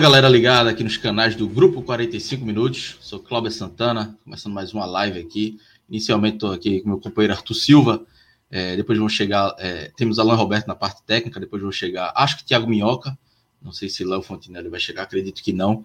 Galera ligada aqui nos canais do Grupo 45 Minutos, sou Cláudio Santana, começando mais uma live aqui. Inicialmente estou aqui com meu companheiro Arthur Silva, é, depois vamos chegar, é, temos Alan Roberto na parte técnica, depois vamos chegar, acho que Thiago Minhoca, não sei se Léo Fontinelli vai chegar, acredito que não,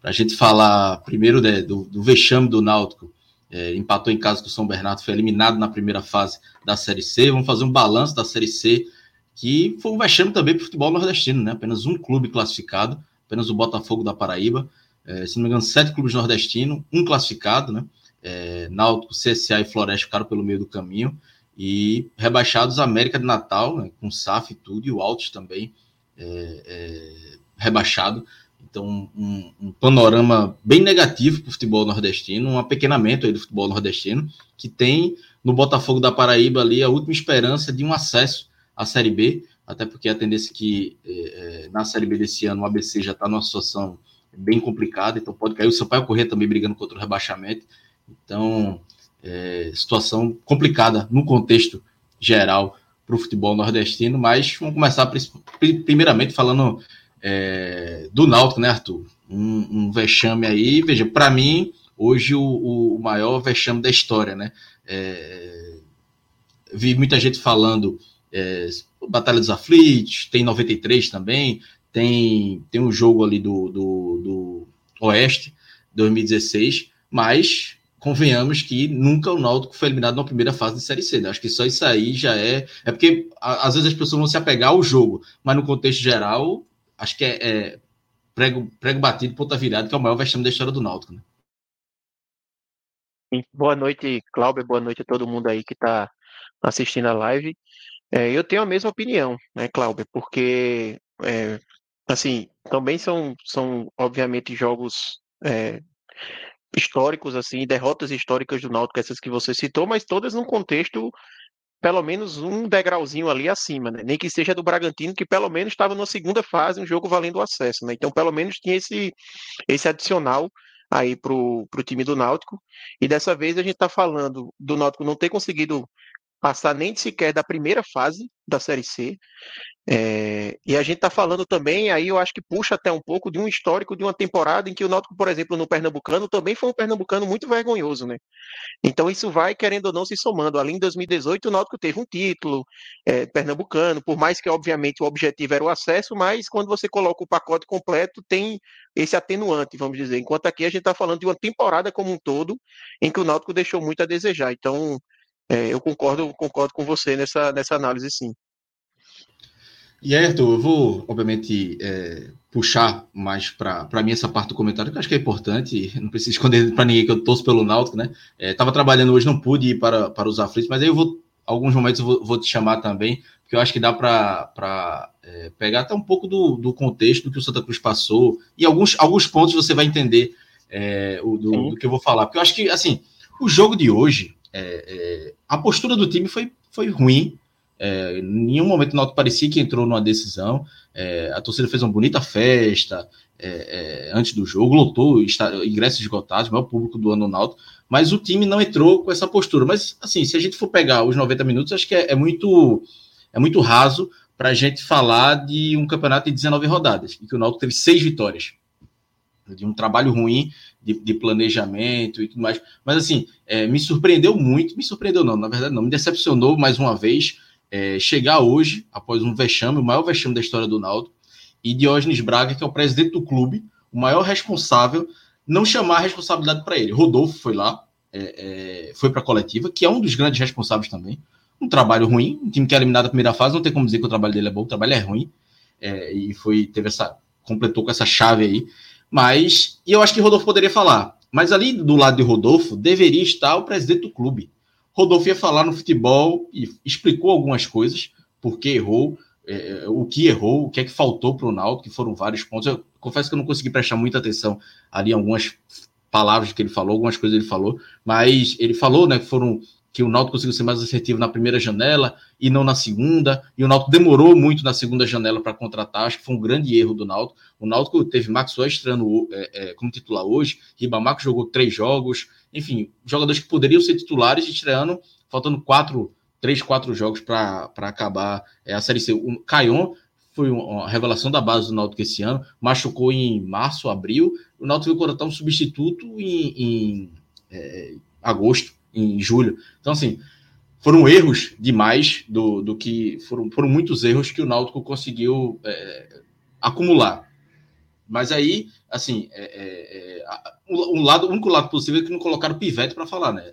para a gente falar primeiro né, do, do, vexame do Náutico, é, empatou em casa com o São Bernardo, foi eliminado na primeira fase da Série C, vamos fazer um balanço da Série C, que foi um vexame também para o futebol nordestino, né? apenas um clube classificado, apenas o Botafogo da Paraíba. É, se não me engano, sete clubes nordestinos, um classificado, né? É, Náutico, CSA e Floresta ficaram pelo meio do caminho. E rebaixados América de Natal, né, com SAF e tudo, e o Altos também é, é, rebaixado. Então, um, um, panorama bem negativo para o futebol nordestino, um apequenamento aí do futebol nordestino, que tem no Botafogo da Paraíba ali a última esperança de um acesso à Série B até porque a tendência é que é, é na Série B desse ano o ABC já está numa situação bem complicada, então pode cair. O Sampaio Correr também brigando contra o rebaixamento. Então, é, situação complicada no contexto geral para o futebol nordestino, mas vamos começar primeiramente falando é, do Náutico, né, Arthur? Um, um vexame aí, veja, para mim, hoje o, o, maior vexame da história, né? É, vi muita gente falando é, Batalha dos Aflitos, tem 93 também, tem, tem um jogo ali do, do, do Oeste, 2016, mas convenhamos que nunca o Náutico foi eliminado na primeira fase de Série C. Né? Acho que só isso aí já é. É porque a, às vezes as pessoas vão se apegar ao jogo, mas no contexto geral, acho que é, é prego, prego batido, ponta virada, que é o maior vexame da história do Náutico. Né? Boa noite, Cláudio. Boa noite a todo mundo aí que está assistindo a live. É, eu tenho a mesma opinião, né, Cláudio, porque, é, assim, também são, são obviamente, jogos é, históricos, assim, derrotas históricas do Náutico, essas que você citou, mas todas num contexto, pelo menos um degrauzinho ali acima, né? Nem que seja do Bragantino, que pelo menos estava na segunda fase, um jogo valendo o acesso, né? Então, pelo menos tinha esse, esse adicional aí pro, pro time do Náutico. E dessa vez a gente está falando do Náutico não ter conseguido passar nem sequer da primeira fase da Série C. É, e a gente está falando também, aí eu acho que puxa até um pouco de um histórico de uma temporada em que o Náutico, por exemplo, no Pernambucano, também foi um Pernambucano muito vergonhoso, né? Então isso vai, querendo ou não, se somando. Ali em 2018, o Náutico teve um título é, pernambucano, por mais que, obviamente, o objetivo era o acesso, mas quando você coloca o pacote completo, tem esse atenuante, vamos dizer. Enquanto aqui a gente está falando de uma temporada como um todo, em que o Náutico deixou muito a desejar. Então, é, eu concordo, concordo com você nessa, nessa análise, sim. E aí, Arthur, eu vou, obviamente, é, puxar mais para mim essa parte do comentário, que eu acho que é importante, não preciso esconder para ninguém que eu torço pelo Náutico, né? Estava é, trabalhando hoje, não pude ir para, para os aflitos, mas aí eu vou, alguns momentos eu vou, vou te chamar também, porque eu acho que dá para é, pegar até um pouco do, do contexto do que o Santa Cruz passou, e alguns, alguns pontos você vai entender é, o, do, do, que eu vou falar, porque eu acho que, assim, o jogo de hoje, é, é, a postura do time foi, foi ruim. É, em nenhum momento o Náutico parecia que entrou numa decisão. É, a torcida fez uma bonita festa é, é, antes do jogo, lotou está, ingressos esgotados, o maior público do ano no Náutico, mas o time não entrou com essa postura. Mas, assim, se a gente for pegar os 90 minutos, acho que é, muito, é muito raso para a gente falar de um campeonato de 19 rodadas, e que o Náutico teve seis vitórias de um trabalho ruim de, de, planejamento e tudo mais. Mas assim, é, me surpreendeu muito, me surpreendeu não, na verdade não, me decepcionou mais uma vez é, chegar hoje, após um vexame, o maior vexame da história do Naldo, e Diógenes Braga, que é o presidente do clube, o maior responsável, não chamar a responsabilidade para ele. Rodolfo foi lá, é, é foi para a coletiva, que é um dos grandes responsáveis também. um trabalho ruim, um time que é eliminado na primeira fase, não tem como dizer que o trabalho dele é bom, o trabalho é ruim, é, e foi, teve essa, completou com essa chave aí, mas, e eu acho que Rodolfo poderia falar, mas ali do lado de Rodolfo deveria estar o presidente do clube. Rodolfo ia falar no futebol e explicou algumas coisas, por que errou, é, o que errou, o que é que faltou para o Náutico, que foram vários pontos. Eu confesso que eu não consegui prestar muita atenção ali em algumas palavras que ele falou, algumas coisas ele falou, mas ele falou, né, que foram que o Náutico conseguiu ser mais assertivo na primeira janela e não na segunda, e o Náutico demorou muito na segunda janela para contratar, acho que foi um grande erro do Náutico. O Náutico teve Maxwell estreando é, é, como titular hoje, Ribamaco jogou três jogos, enfim, jogadores que poderiam ser titulares estreando, faltando quatro, três, quatro jogos para acabar é, a Série C. O Caion foi uma revelação da base do Náutico esse ano, machucou em março, abril, o Náutico veio contratar um substituto em, em é, agosto, em julho. Então, assim, foram erros demais do, do que. Foram, foram muitos erros que o Náutico conseguiu é, acumular. Mas aí, assim, é, é, é um lado, o único lado possível é que não colocaram o Pivete para falar, né?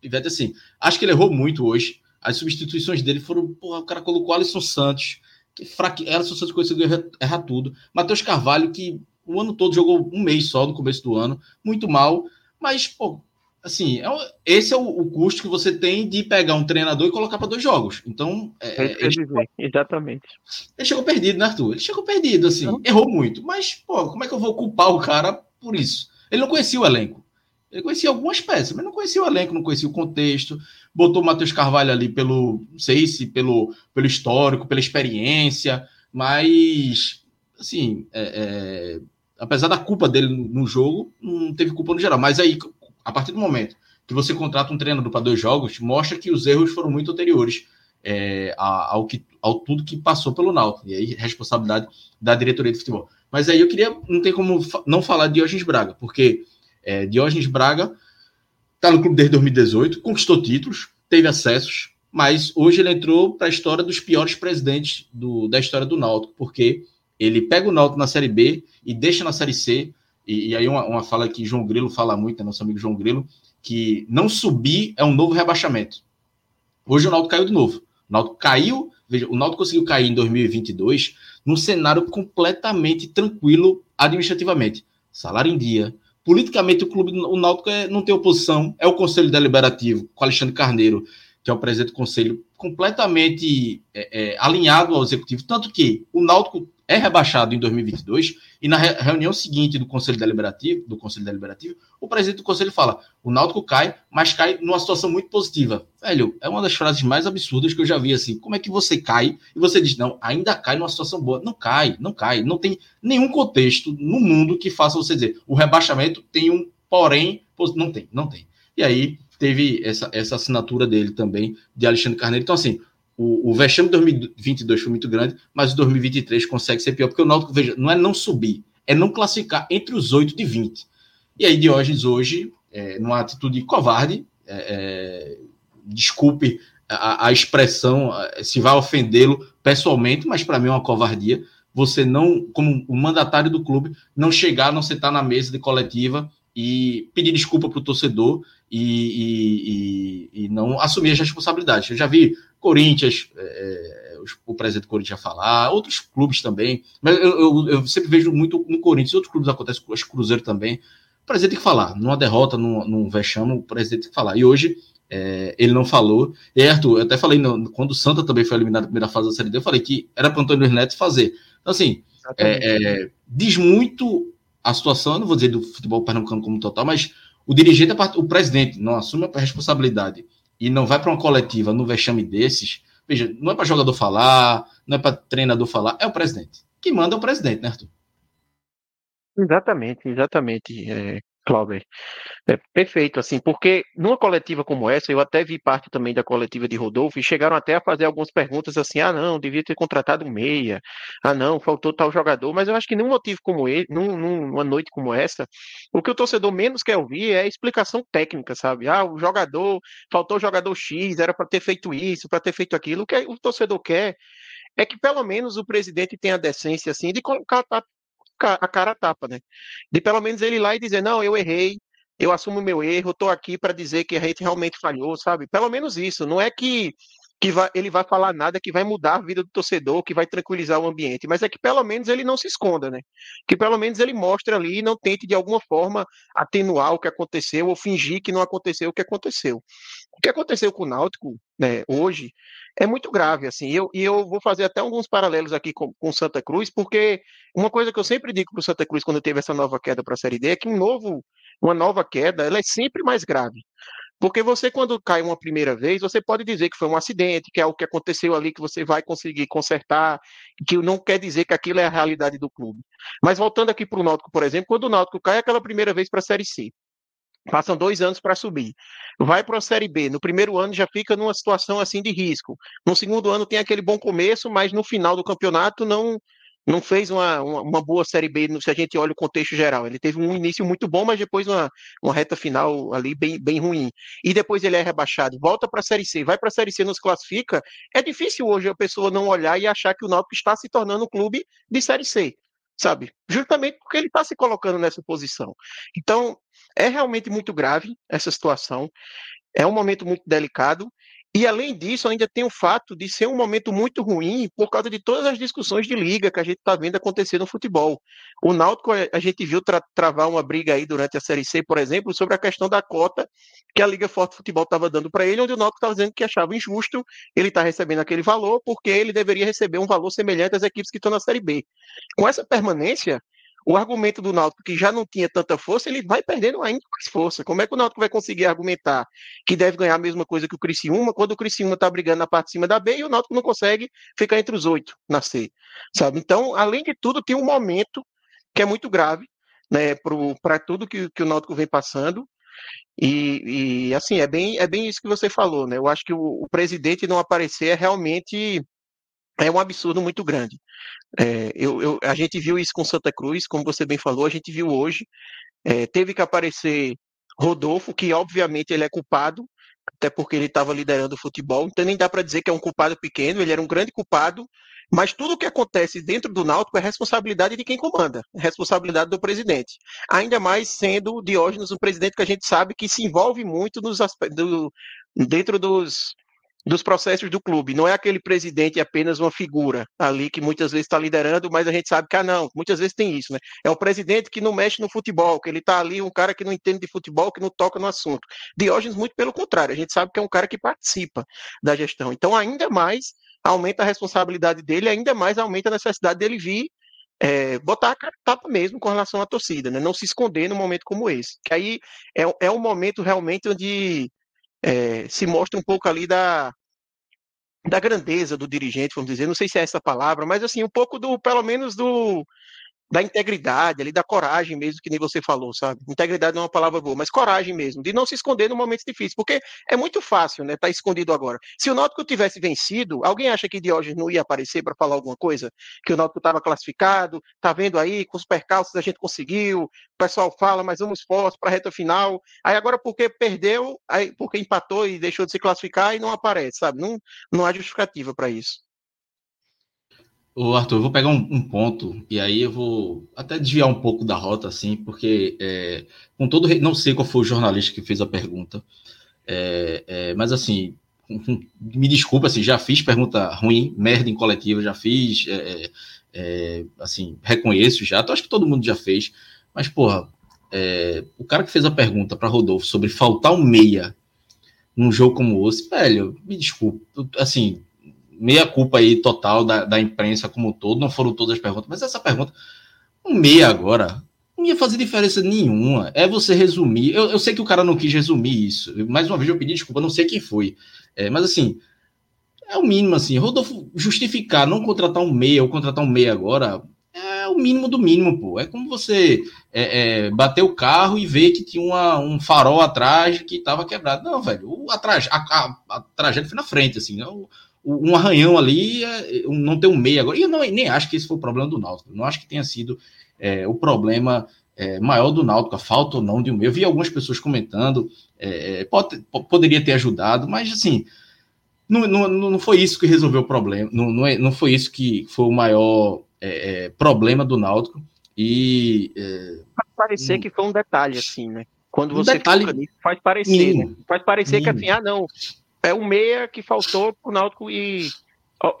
Pivete, assim, acho que ele errou muito hoje. As substituições dele foram, porra, o cara colocou Alisson Santos, que fraque... Alisson Santos conseguiu errar, errar tudo. Matheus Carvalho, que o ano todo jogou um mês só no começo do ano, muito mal, mas, pô, assim, é, esse é o, o, custo que você tem de pegar um treinador e colocar para dois jogos. Então, é, ele, chegou, exatamente. Ele chegou perdido, né, Arthur? Ele chegou perdido, assim, errou muito. Mas, pô, como é que eu vou culpar o cara por isso? Ele não conhecia o elenco. Ele conhecia algumas peças, mas não conhecia o elenco, não conhecia o contexto. Botou o Matheus Carvalho ali pelo, não sei se pelo, pelo histórico, pela experiência, mas, assim, é, é, apesar da culpa dele no jogo, não teve culpa no geral. Mas aí, a partir do momento que você contrata um treinador para dois jogos, mostra que os erros foram muito anteriores é, ao, que, ao tudo que passou pelo Náutico. E aí, responsabilidade da diretoria de futebol. Mas aí eu queria, não tem como não falar de Diógenes Braga, porque é, Diógenes Braga está no clube desde 2018, conquistou títulos, teve acessos, mas hoje ele entrou para a história dos piores presidentes do, da história do Náutico, porque ele pega o Náutico na Série B e deixa na Série C e, e aí uma, uma, fala que João Grilo fala muito, né, nosso amigo João Grilo, que não subir é um novo rebaixamento. Hoje o Náutico caiu de novo. O Náutico caiu, veja, o Náutico conseguiu cair em 2022 num cenário completamente tranquilo administrativamente. Salário em dia, politicamente o clube, o Náutico é, não tem oposição, é o Conselho Deliberativo com Alexandre Carneiro, que é o presidente do conselho, completamente é, é, alinhado ao executivo, tanto que o Náutico é rebaixado em 2022 e na re reunião seguinte do Conselho Deliberativo, do Conselho Deliberativo, o presidente do conselho fala: "O Náutico cai, mas cai numa situação muito positiva". Velho, é uma das frases mais absurdas que eu já vi assim. Como é que você cai e você diz: "Não, ainda cai numa situação boa". Não cai, não cai, não tem nenhum contexto no mundo que faça você dizer: "O rebaixamento tem um porém, não tem, não tem". E aí teve essa, essa assinatura dele também de Alexandre Carneiro. Então assim, o, o vexame de 2022 foi muito grande, mas o 2023 consegue ser pior, porque o Náutico, veja, não é não subir, é não classificar entre os 8 de 20. E aí, Diógenes, hoje, é, numa atitude covarde, é, é, desculpe a, a, expressão, se vai ofendê-lo pessoalmente, mas para mim é uma covardia. Você não, como o mandatário do clube, não chegar, não sentar na mesa de coletiva e pedir desculpa para o torcedor e, e, e, não assumir as responsabilidades. Eu já vi Corinthians, é, é o presidente do Corinthians falar, outros clubes também, mas eu, eu, eu, sempre vejo muito no Corinthians, outros clubes acontecem, acho que Cruzeiro também. O presidente tem que falar, numa derrota, num, num vexame, o presidente tem que falar. E hoje é, ele não falou. E Arthur, eu até falei, no, quando o Santa também foi eliminado na primeira fase da Série D, eu falei que era para Antônio Neto fazer. Então, assim, é, é, diz muito a situação, não vou dizer do futebol pernambucano como total, mas o dirigente, o presidente, não assume a responsabilidade e não vai para uma coletiva no vexame desses, veja, não é para jogador falar, não é para treinador falar, é o presidente. Quem manda é o presidente, né, Arthur? Exatamente, exatamente. É, Clauber. É perfeito, assim, porque numa coletiva como essa, eu até vi parte também da coletiva de Rodolfo e chegaram até a fazer algumas perguntas assim: ah, não, devia ter contratado um meia, ah, não, faltou tal jogador, mas eu acho que num motivo como ele, num, numa noite como essa, o que o torcedor menos quer ouvir é a explicação técnica, sabe? Ah, o jogador, faltou o jogador X, era para ter feito isso, para ter feito aquilo. O que o torcedor quer é que pelo menos o presidente tenha a decência assim de colocar a cara tapa, né? De pelo menos ele ir lá e dizer, não, eu errei, eu assumo meu erro, estou aqui para dizer que a gente realmente falhou, sabe? Pelo menos isso. Não é que que vai, ele vai falar nada que vai mudar a vida do torcedor, que vai tranquilizar o ambiente, mas é que pelo menos ele não se esconda, né? Que pelo menos ele mostre ali e não tente de alguma forma atenuar o que aconteceu ou fingir que não aconteceu o que aconteceu. O que aconteceu com o Náutico, né, hoje, é muito grave, assim, e eu, e eu vou fazer até alguns paralelos aqui com, com Santa Cruz, porque uma coisa que eu sempre digo para o Santa Cruz quando teve essa nova queda para a Série D é que um novo, uma nova queda, ela é sempre mais grave. Porque você, quando cai uma primeira vez, você pode dizer que foi um acidente, que é o que aconteceu ali, que você vai conseguir consertar, que não quer dizer que aquilo é a realidade do clube. Mas voltando aqui para o Náutico, por exemplo, quando o Náutico cai aquela primeira vez para a Série C, passam dois anos para subir, vai para a Série B, no primeiro ano já fica numa situação assim de risco, no segundo ano tem aquele bom começo, mas no final do campeonato não não fez uma, uma, boa Série B, se a gente olha o contexto geral. Ele teve um início muito bom, mas depois uma, uma reta final ali bem, bem ruim. E depois ele é rebaixado, volta para a Série C, vai para a Série C, nos classifica. É difícil hoje a pessoa não olhar e achar que o Náutico está se tornando um clube de Série C, sabe? Justamente porque ele está se colocando nessa posição. Então, é realmente muito grave essa situação. É um momento muito delicado e além disso, ainda tem o fato de ser um momento muito ruim por causa de todas as discussões de liga que a gente está vendo acontecer no futebol. O Náutico, a gente viu tra travar uma briga aí durante a Série C, por exemplo, sobre a questão da cota que a Liga Forte Futebol estava dando para ele, onde o Náutico estava dizendo que achava injusto ele estar tá recebendo aquele valor, porque ele deveria receber um valor semelhante às equipes que estão na Série B. Com essa permanência, o argumento do Náutico, que já não tinha tanta força, ele vai perdendo ainda mais força. Como é que o Náutico vai conseguir argumentar que deve ganhar a mesma coisa que o Criciúma, quando o Criciúma está brigando na parte de cima da B e o Náutico não consegue ficar entre os oito na C, sabe? Então, além de tudo, tem um momento que é muito grave, né, para tudo que, que o Náutico vem passando, e, e, assim, é bem, é bem isso que você falou, né? Eu acho que o, o presidente não aparecer é realmente é um absurdo muito grande. É, eu, eu, a gente viu isso com Santa Cruz, como você bem falou, a gente viu hoje. É, teve que aparecer Rodolfo, que obviamente ele é culpado, até porque ele estava liderando o futebol, então nem dá para dizer que é um culpado pequeno, ele era um grande culpado, mas tudo o que acontece dentro do Náutico é responsabilidade de quem comanda, é responsabilidade do presidente. Ainda mais sendo o Diógenes um presidente que a gente sabe que se envolve muito nos dentro dos, dos processos do clube. Não é aquele presidente apenas uma figura ali que muitas vezes está liderando, mas a gente sabe que ah, não, muitas vezes tem isso, né? É o presidente que não mexe no futebol, que ele está ali, um cara que não entende de futebol, que não toca no assunto. Diógenes, muito pelo contrário, a gente sabe que é um cara que participa da gestão. Então, ainda mais aumenta a responsabilidade dele, ainda mais aumenta a necessidade dele vir é, botar a cara tapa mesmo com relação à torcida, né? Não se esconder num momento como esse. Que aí é, é um momento realmente onde é, se mostra um pouco ali da, da grandeza do dirigente, vamos dizer, não sei se é essa palavra, mas assim, um pouco do, pelo menos do, da integridade ali, da coragem mesmo, que nem você falou, sabe? Integridade não é uma palavra boa, mas coragem mesmo, de não se esconder no momento difícil, porque é muito fácil, né, estar tá escondido agora. Se o Náutico tivesse vencido, alguém acha que Diógenes não ia aparecer para falar alguma coisa? Que o Náutico estava classificado, tá vendo aí, com os percalços a gente conseguiu, o pessoal fala, mas vamos forte para a reta final. Aí agora porque perdeu, aí porque empatou e deixou de se classificar e não aparece, sabe? Não, não há justificativa para isso. Ô Arthur, eu vou pegar um, um, ponto e aí eu vou até desviar um pouco da rota, assim, porque é, com todo não sei qual foi o jornalista que fez a pergunta, é, é, mas assim, me desculpa, assim, já fiz pergunta ruim, merda em coletivo, já fiz, é, é, é, assim, reconheço já, acho que todo mundo já fez, mas porra, o cara que fez a pergunta para Rodolfo sobre faltar um meia num jogo como esse, velho, me desculpa, assim, meia culpa aí total da, da imprensa como um todo, não foram todas as perguntas, mas essa pergunta, um meia agora, não ia fazer diferença nenhuma. É você resumir. Eu, eu sei que o cara não quis resumir isso. Mais uma vez eu pedi desculpa, não sei quem foi. É, mas assim, é o mínimo assim. Rodolfo justificar não contratar um meia ou contratar um meia agora é o mínimo do mínimo, pô. É como você é, é, bater o carro e ver que tinha uma, um farol atrás que estava quebrado. Não, velho, o, a, a, a, a tragédia foi na frente, assim. Não, um arranhão ali, é, não tem um meio agora. E eu não, nem acho que esse foi o problema do Náutico. Não acho que tenha sido é, o problema é, maior do Náutico, a falta ou não de um meio. Eu vi algumas pessoas comentando, é, é pode, poderia ter ajudado, mas assim, não, não, não foi isso que resolveu o problema. Não, não, é, não foi isso que foi o maior é, problema do Náutico. E. Faz parecer que foi um detalhe, assim, né? Quando um você detalhe, nisso, faz parecer, né? Faz parecer que assim, ah, não, é o meia que faltou pro Náutico e,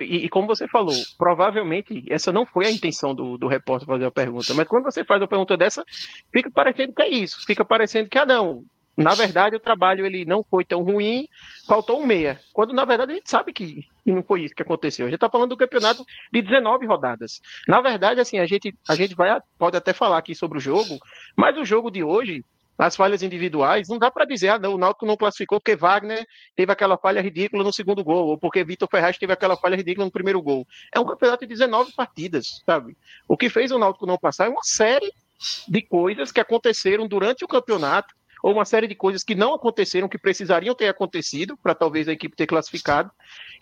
e, e, como você falou, provavelmente essa não foi a intenção do, do repórter fazer a pergunta, mas quando você faz a pergunta dessa, fica parecendo que é isso, fica parecendo que, ah, não, na verdade o trabalho ele não foi tão ruim, faltou um meia, quando na verdade a gente sabe que, que não foi isso que aconteceu, a gente está falando do campeonato de 19 rodadas, na verdade, assim, a gente, a gente vai, pode até falar aqui sobre o jogo, mas o jogo de hoje, as falhas individuais, não dá para dizer, ah, não, o Náutico não classificou porque Wagner teve aquela falha ridícula no segundo gol, ou porque Vitor Ferraz teve aquela falha ridícula no primeiro gol. É um campeonato de 19 partidas, sabe? O que fez o Náutico não passar é uma série de coisas que aconteceram durante o campeonato ou uma série de coisas que não aconteceram, que precisariam ter acontecido para talvez a equipe ter classificado,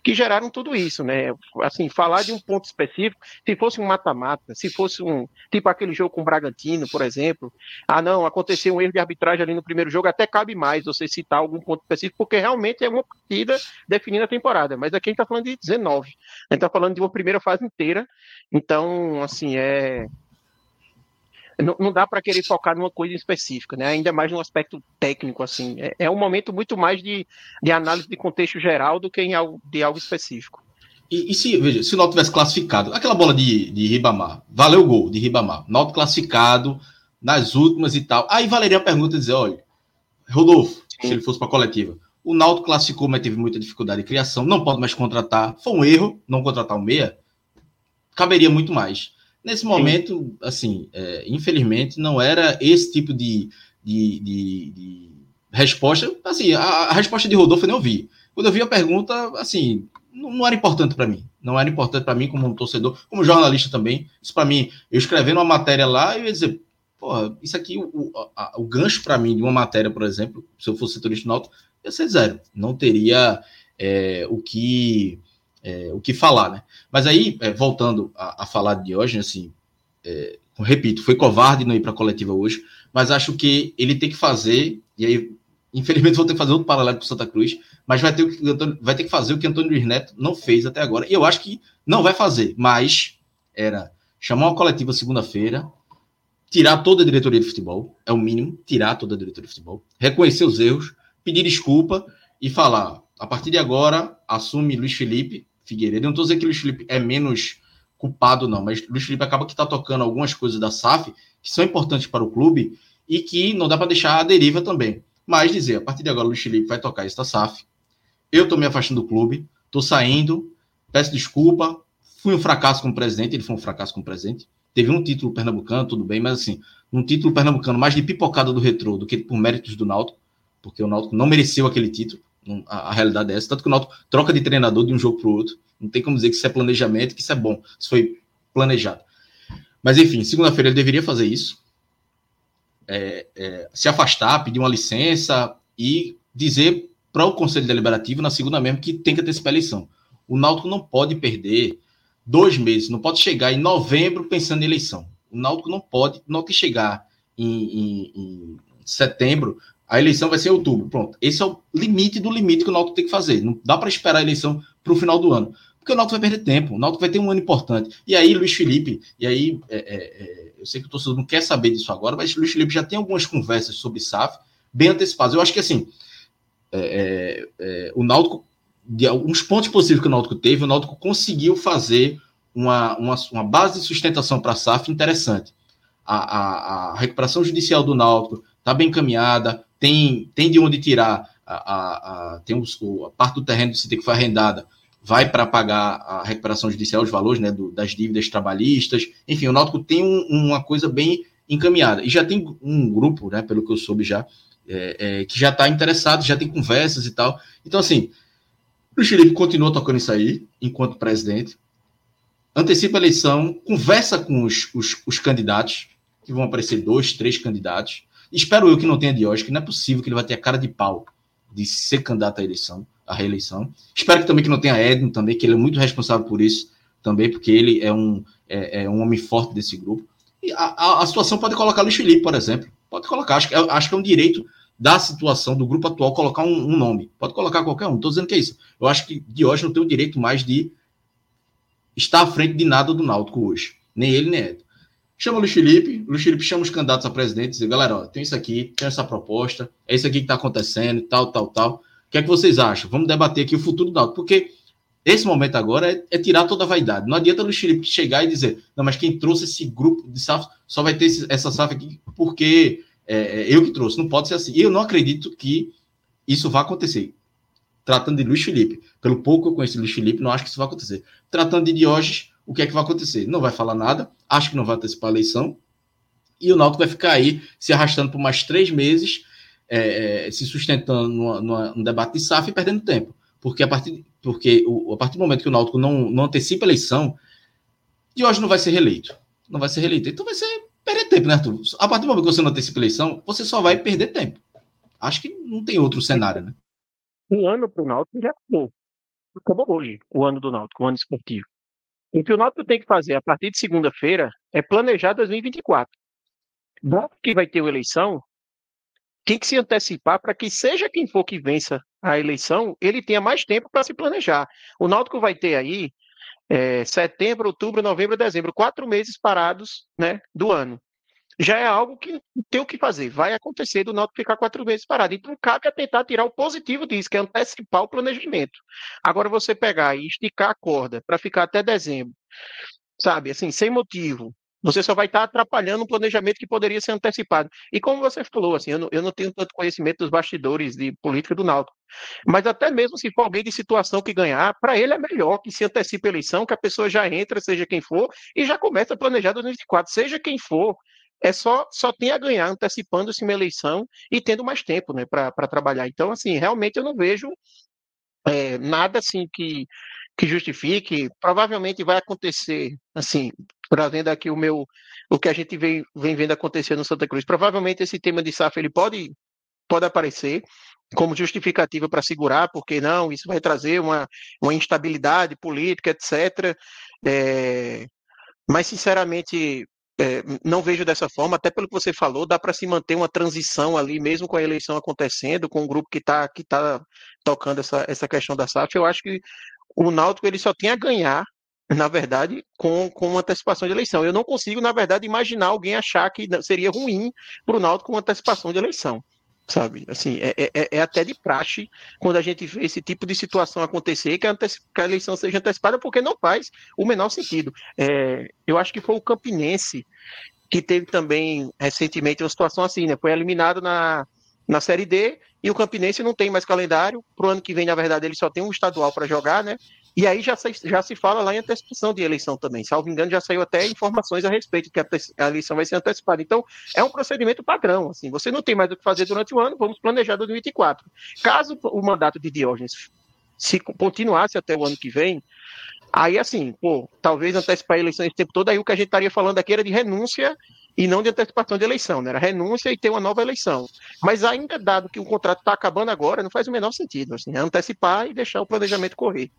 que geraram tudo isso, né? Assim, falar de um ponto específico, se fosse um mata-mata, se fosse um tipo aquele jogo com o Bragantino, por exemplo, ah não, aconteceu um erro de arbitragem ali no primeiro jogo, até cabe mais você citar algum ponto específico, porque realmente é uma partida definindo a temporada, mas aqui a gente está falando de 19, a gente está falando de uma primeira fase inteira, então, assim, é não, não dá para querer focar numa coisa específica, né? Ainda mais no aspecto técnico, assim. É, é um momento muito mais de, de análise de contexto geral do que em algo, de algo específico. E, e, se, veja, se o Náutico tivesse classificado, aquela bola de, de Ribamar, valeu o gol de Ribamar, Náutico classificado nas últimas e tal. Aí valeria a pergunta dizer, olha, Rodolfo, Sim. se ele fosse para a coletiva, o Náutico classificou, mas teve muita dificuldade de criação, não pode mais contratar, foi um erro não contratar o meia, caberia muito mais. Nesse momento, Sim. assim, é, infelizmente, não era esse tipo de, de, de, de resposta. Assim, a, a, resposta de Rodolfo eu nem ouvi. Quando eu vi a pergunta, assim, não, não era importante para mim. Não era importante para mim como um torcedor, como jornalista também. Isso para mim, eu escrevendo uma matéria lá, eu ia dizer, porra, isso aqui, o, a, o gancho para mim de uma matéria, por exemplo, se eu fosse turista alto, ia ser zero. Não teria é, o que é, o que falar, né? Mas aí, é, voltando a, a, falar de hoje, assim, é, repito, foi covarde não ir para a coletiva hoje, mas acho que ele tem que fazer, e aí, infelizmente, vou ter que fazer outro paralelo com Santa Cruz, mas vai ter, que, vai ter que fazer o que Antônio Luiz Neto não fez até agora, e eu acho que não vai fazer, mas era chamar uma coletiva segunda-feira, tirar toda a diretoria de futebol, é o mínimo, tirar toda a diretoria de futebol, reconhecer os erros, pedir desculpa e falar, a partir de agora, assume Luiz Felipe, Figueiredo. Eu não estou dizendo que o Luiz Felipe é menos culpado, não, mas o Luiz Felipe acaba que está tocando algumas coisas da SAF que são importantes para o clube e que não dá para deixar a deriva também. Mas dizer, a partir de agora o Luiz Felipe vai tocar esta SAF. Eu estou me afastando do clube, estou saindo, peço desculpa, fui um fracasso como presidente, ele foi um fracasso como presidente. Teve um título pernambucano, tudo bem, mas assim, um título pernambucano mais de pipocada do retrô do que por méritos do Náutico, porque o Náutico não mereceu aquele título. A, a, realidade é essa. Tanto que o Náutico troca de treinador de um jogo para o outro. Não tem como dizer que isso é planejamento, que isso é bom. Isso foi planejado. Mas, enfim, segunda-feira ele deveria fazer isso. É, é, se afastar, pedir uma licença e dizer para o Conselho Deliberativo, na segunda mesmo, que tem que antecipar a eleição. O Náutico não pode perder dois meses, não pode chegar em novembro pensando em eleição. O Náutico não pode, não tem chegar em, em, em setembro a eleição vai ser em outubro. Pronto. Esse é o limite do limite que o Náutico tem que fazer. Não dá para esperar a eleição para o final do ano. Porque o Náutico vai perder tempo. O Náutico vai ter um ano importante. E aí, Luiz Felipe, e aí, é, é, é, eu sei que o torcedor não quer saber disso agora, mas Luiz Felipe já tem algumas conversas sobre SAF bem antecipadas. Eu acho que, assim, é, é, é, o Náutico, de alguns pontos positivos que o Náutico teve, o Náutico conseguiu fazer uma, uma, uma base de sustentação para a SAF interessante. A, a, a recuperação judicial do Náutico está bem encaminhada, tem, tem de onde tirar a, a, a tem os, a parte do terreno você tem que foi arrendada, vai para pagar a recuperação judicial, os valores né, do, das dívidas trabalhistas. Enfim, o Náutico tem um, uma coisa bem encaminhada. E já tem um grupo, né, pelo que eu soube já, é, é, que já está interessado, já tem conversas e tal. Então, assim, o Felipe continua tocando isso aí, enquanto presidente. Antecipa a eleição, conversa com os, os, os candidatos, que vão aparecer dois, três candidatos. Espero eu que não tenha Diógenes, que não é possível que ele vai ter a cara de pau de ser candidato à eleição, à reeleição. Espero que também que não tenha Edno também, que ele é muito responsável por isso também, porque ele é um, é, é um homem forte desse grupo. E a, a, a, situação pode colocar Luiz Felipe, por exemplo. Pode colocar. Acho, acho que é um direito da situação do grupo atual colocar um, um nome. Pode colocar qualquer um. Estou dizendo que é isso. Eu acho que Diógenes não tem o direito mais de estar à frente de nada do Náutico hoje. Nem ele, nem Edno. Chama o Luiz Felipe, o Luiz Felipe chama os candidatos a presidente e diz, galera, ó, tem isso aqui, tem essa proposta, é isso aqui que está acontecendo, tal, tal, tal. O que é que vocês acham? Vamos debater aqui o futuro do Náutico, porque esse momento agora é, é, tirar toda a vaidade. Não adianta o Luiz Felipe chegar e dizer, não, mas quem trouxe esse grupo de SAF só vai ter esse, essa SAF aqui porque é, é, eu que trouxe. Não pode ser assim. E eu não acredito que isso vá acontecer. Tratando de Luiz Felipe, pelo pouco que eu conheço Luiz Felipe, não acho que isso vai acontecer. Tratando de Diógenes, o que é que vai acontecer? Não vai falar nada, acho que não vai antecipar a eleição, e o Náutico vai ficar aí se arrastando por mais três meses, é, é, se sustentando numa, num debate de SAF e perdendo tempo. Porque a partir, porque o, a partir do momento que o Náutico não, não antecipa a eleição, Diógenes não vai ser reeleito. Não vai ser reeleito. Então vai ser perder tempo, né, Arthur? A partir do momento que você não antecipa a eleição, você só vai perder tempo. Acho que não tem outro cenário, né? Um ano para o Náutico já acabou. Acabou hoje, o ano do Náutico, o ano esportivo. O que o Náutico tem que fazer a partir de segunda-feira é planejar 2024. Dado que vai ter uma eleição, tem que se antecipar para que seja quem for que vença a eleição, ele tenha mais tempo para se planejar. O Náutico vai ter aí é, setembro, outubro, novembro, dezembro, quatro meses parados né, do ano. Já é algo que tem o que fazer, vai acontecer do Náutico ficar quatro meses parado. Então cabe a tentar tirar o positivo disso, que é antecipar o planejamento. Agora você pegar e esticar a corda para ficar até dezembro, sabe, assim, sem motivo, você só vai estar atrapalhando um planejamento que poderia ser antecipado. E como você falou, assim, eu não, eu não tenho tanto conhecimento dos bastidores de política do Náutico, mas até mesmo se for alguém de situação que ganhar, para ele é melhor que se antecipe a eleição, que a pessoa já entra, seja quem for, e já começa a planejar 2024, seja quem for. É só, só tem a ganhar antecipando-se uma eleição e tendo mais tempo né, para trabalhar. Então, assim, realmente eu não vejo é, nada assim que, que justifique. Provavelmente vai acontecer, assim, trazendo aqui o meu o que a gente vem, vem vendo acontecer no Santa Cruz. Provavelmente esse tema de SAF ele pode pode aparecer como justificativa para segurar, porque não, isso vai trazer uma, uma instabilidade política, etc. É, mas, sinceramente, é, não vejo dessa forma, até pelo que você falou, dá para se manter uma transição ali, mesmo com a eleição acontecendo, com o grupo que está que tá tocando essa, essa questão da SAF. Eu acho que o Náutico ele só tem a ganhar na verdade, com, com antecipação de eleição. Eu não consigo, na verdade, imaginar alguém achar que seria ruim para o Náutico com antecipação de eleição. Sabe? Assim, é, é, é, até de praxe quando a gente vê esse tipo de situação acontecer, que a, que a eleição seja antecipada, porque não faz o menor sentido. É, eu acho que foi o Campinense que teve também recentemente uma situação assim, né? Foi eliminado na, na Série D e o Campinense não tem mais calendário. Para o ano que vem, na verdade, ele só tem um estadual para jogar, né? E aí já se, já se fala lá em antecipação de eleição também. Salvo engano, já saiu até informações a respeito de que a, eleição vai ser antecipada. Então, é um procedimento padrão. Assim, você não tem mais o que fazer durante o ano, vamos planejar 2024. Caso o mandato de Diógenes se continuasse até o ano que vem, aí assim, pô, talvez antecipar a eleição esse tempo todo, aí o que a gente estaria falando aqui era de renúncia e não de antecipação de eleição, né? Era renúncia e ter uma nova eleição. Mas ainda dado que o contrato está acabando agora, não faz o menor sentido, assim, é antecipar e deixar o planejamento correr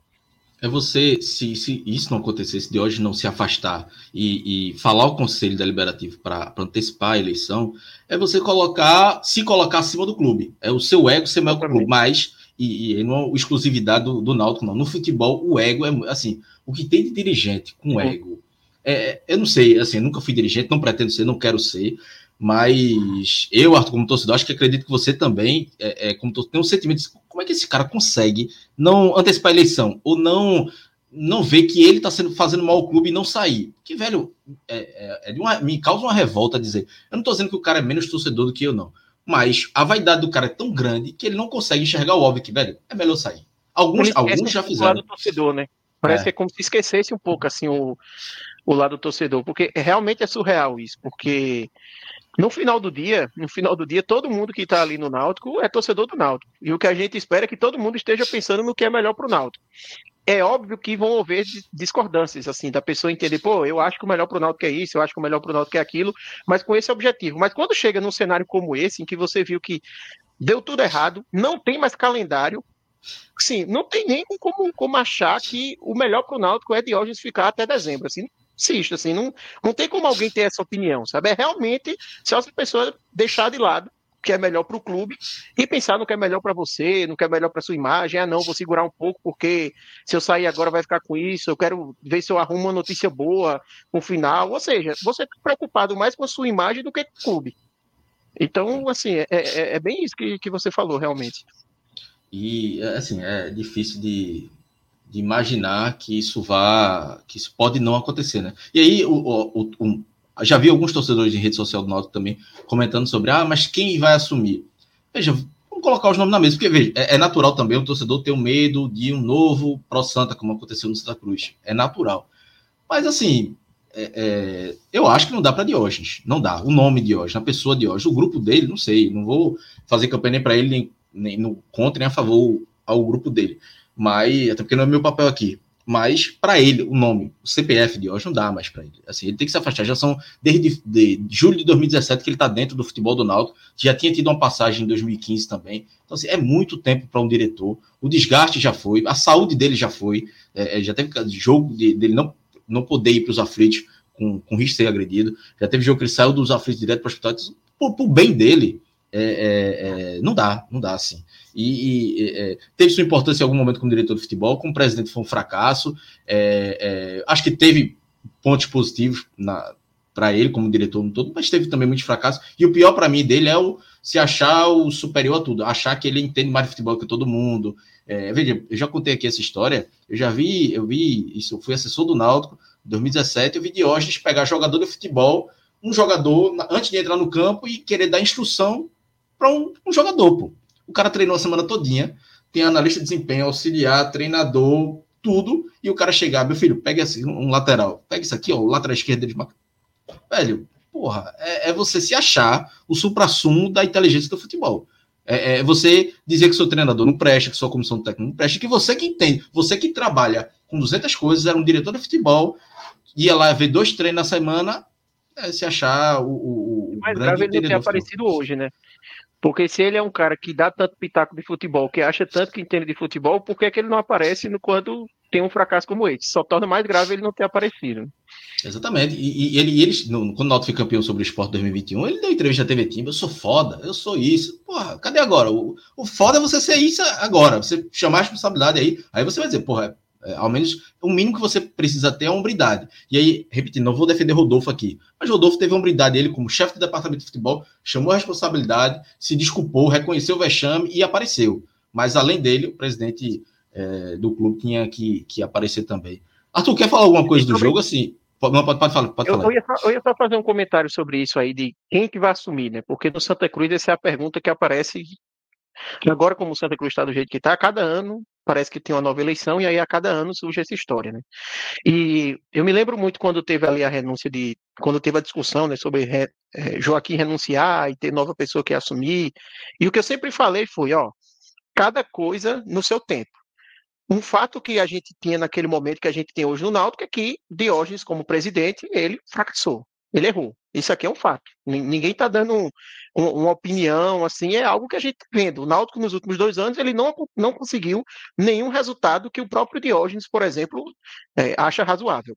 é você, se, se isso não acontecesse, de hoje não se afastar e, e falar ao Conselho Deliberativo para antecipar a eleição, é você colocar, se colocar acima do clube. É o seu ego ser maior que o clube, mas, e, e não é exclusividade do, do Náutico, não. No futebol, o ego é, assim, o que tem de dirigente com ego, é, eu não sei, assim, nunca fui dirigente, não pretendo ser, não quero ser, mas eu, Arthur, como torcedor, acho que acredito que você também, é, é como torcedor, tem um sentimento de como é que esse cara consegue não antecipar a eleição ou não não ver que ele está sendo fazendo mal ao clube e não sair. Que, velho, é, é, é uma, me causa uma revolta dizer. Eu não estou dizendo que o cara é menos torcedor do que eu, não. Mas a vaidade do cara é tão grande que ele não consegue enxergar o óbvio que, velho, é melhor sair. Alguns, alguns já fizeram. Lado torcedor, né? Parece é. que é como se esquecesse um pouco assim o, o lado torcedor, porque realmente é surreal isso, porque no final do dia, no final do dia, todo mundo que está ali no Náutico é torcedor do Náutico. E o que a gente espera é que todo mundo esteja pensando no que é melhor para o Náutico. É óbvio que vão haver discordâncias, assim, da pessoa entender, pô, eu acho que o melhor para o Náutico é isso, eu acho que o melhor para o Náutico é aquilo, mas com esse objetivo. Mas quando chega num cenário como esse, em que você viu que deu tudo errado, não tem mais calendário, sim, não tem nem como, como achar que o melhor para o Náutico é de hoje ficar até dezembro, assim, existe, assim, não, não tem como alguém ter essa opinião, sabe? É realmente se essa pessoa deixar de lado o que é melhor para o clube e pensar no que é melhor para você, no que é melhor para sua imagem. Ah, não, vou segurar um pouco porque se eu sair agora vai ficar com isso. Eu quero ver se eu arrumo uma notícia boa no final. Ou seja, você está preocupado mais com a sua imagem do que com o clube. Então, assim, é, é, é bem isso que, que você falou, realmente. E, assim, é difícil de, de imaginar que isso vá, que isso pode não acontecer, né? E aí, o, o, o, já vi alguns torcedores de rede social do Náutico também comentando sobre, ah, mas quem vai assumir? Veja, vamos colocar os nomes na mesa, porque veja, é, é natural também o torcedor ter um medo de um novo Pro Santa, como aconteceu no Santa Cruz. É natural. Mas assim, é, é, eu acho que não dá para Diógenes. Não dá. O nome Diógenes, a pessoa Diógenes, o grupo dele, não sei. Não vou fazer campanha nem para ele, nem, nem no contra, nem a favor ao grupo dele. Mas, até porque não é meu papel aqui. Mas, para ele, o nome, o CPF de hoje, não dá mais para ele. Assim, ele tem que se afastar. Já são desde de, julho de 2017 que ele está dentro do futebol do Náutico. Já tinha tido uma passagem em 2015 também. Então, assim, é muito tempo para um diretor. O desgaste já foi, a saúde dele já foi. É, é já teve jogo de, dele não, não poder ir para os aflitos com, com risco de ser agredido. Já teve jogo que ele saiu dos aflitos direto para o hospital. Então, por, por bem dele, é, é, é, não dá, não dá assim. E, e é, teve sua importância em algum momento como diretor de futebol, como presidente foi um fracasso. É, é, acho que teve pontos positivos para ele como diretor no todo, mas teve também muitos fracassos. E o pior para mim dele é o se achar o superior a tudo, achar que ele entende mais de futebol que todo mundo. veja, eu já contei aqui essa história, eu já vi, eu vi isso, eu fui assessor do Náutico em 2017, eu vi Diógenes pegar jogador de futebol um jogador, antes de entrar no campo, e querer dar instrução para um, um, jogador, pô. O cara treinou a semana todinha, tem analista de desempenho, auxiliar, treinador, tudo, e o cara chegar, meu filho, pega assim, um lateral, pega isso aqui, ó, o lateral esquerdo de Velho, porra, é, é, você se achar o supra-sumo da inteligência do futebol. É, é, você dizer que seu treinador não presta, que sua comissão técnica não presta, que você que entende, você que trabalha com 200 coisas, era um diretor de futebol, ia lá ver dois treinos na semana, é, se achar o. o, o mais grave ele não ter aparecido hoje, né? Porque se ele é um cara que dá tanto pitaco de futebol, que acha tanto que entende de futebol, por que, é que ele não aparece no, quando tem um fracasso como esse? Só torna mais grave ele não ter aparecido. Exatamente. E, e ele, ele no, quando o Náutico foi campeão sobre o Esporte 2021, ele deu entrevista na TV Timba, eu sou foda, eu sou isso. Porra, cadê agora? O, o foda é você ser isso agora. Você chamar a responsabilidade aí. Aí você vai dizer, porra, é, ao menos o mínimo que você precisa ter é a hombridade. E aí, repetindo, não vou defender Rodolfo aqui, mas Rodolfo teve a hombridade, ele, como chefe do departamento de futebol, chamou a responsabilidade, se desculpou, reconheceu o vexame e apareceu. Mas além dele, o presidente é, do clube tinha que, que aparecer também. Arthur, quer falar alguma coisa do jogo? Assim, não, pode, pode falar. Pode eu, falar. Eu, ia, eu ia só fazer um comentário sobre isso aí, de quem que vai assumir, né? Porque no Santa Cruz essa é a pergunta que aparece agora, como Santa Cruz está do jeito que está, a cada ano parece que tem uma nova eleição e aí a cada ano surge essa história, né? E eu me lembro muito quando teve ali a renúncia de, quando teve a discussão, né, sobre re, é, Joaquim renunciar e ter nova pessoa que assumir. E o que eu sempre falei foi, ó, cada coisa no seu tempo. Um fato que a gente tinha naquele momento que a gente tem hoje no Náutico é que Diógenes, como presidente, ele fracassou. Ele errou. Isso aqui é um fato. Ninguém está dando um, um, uma opinião, assim, é algo que a gente está vendo. O Náutico, nos últimos dois anos, ele não, não conseguiu nenhum resultado que o próprio Diógenes, por exemplo, é, acha razoável.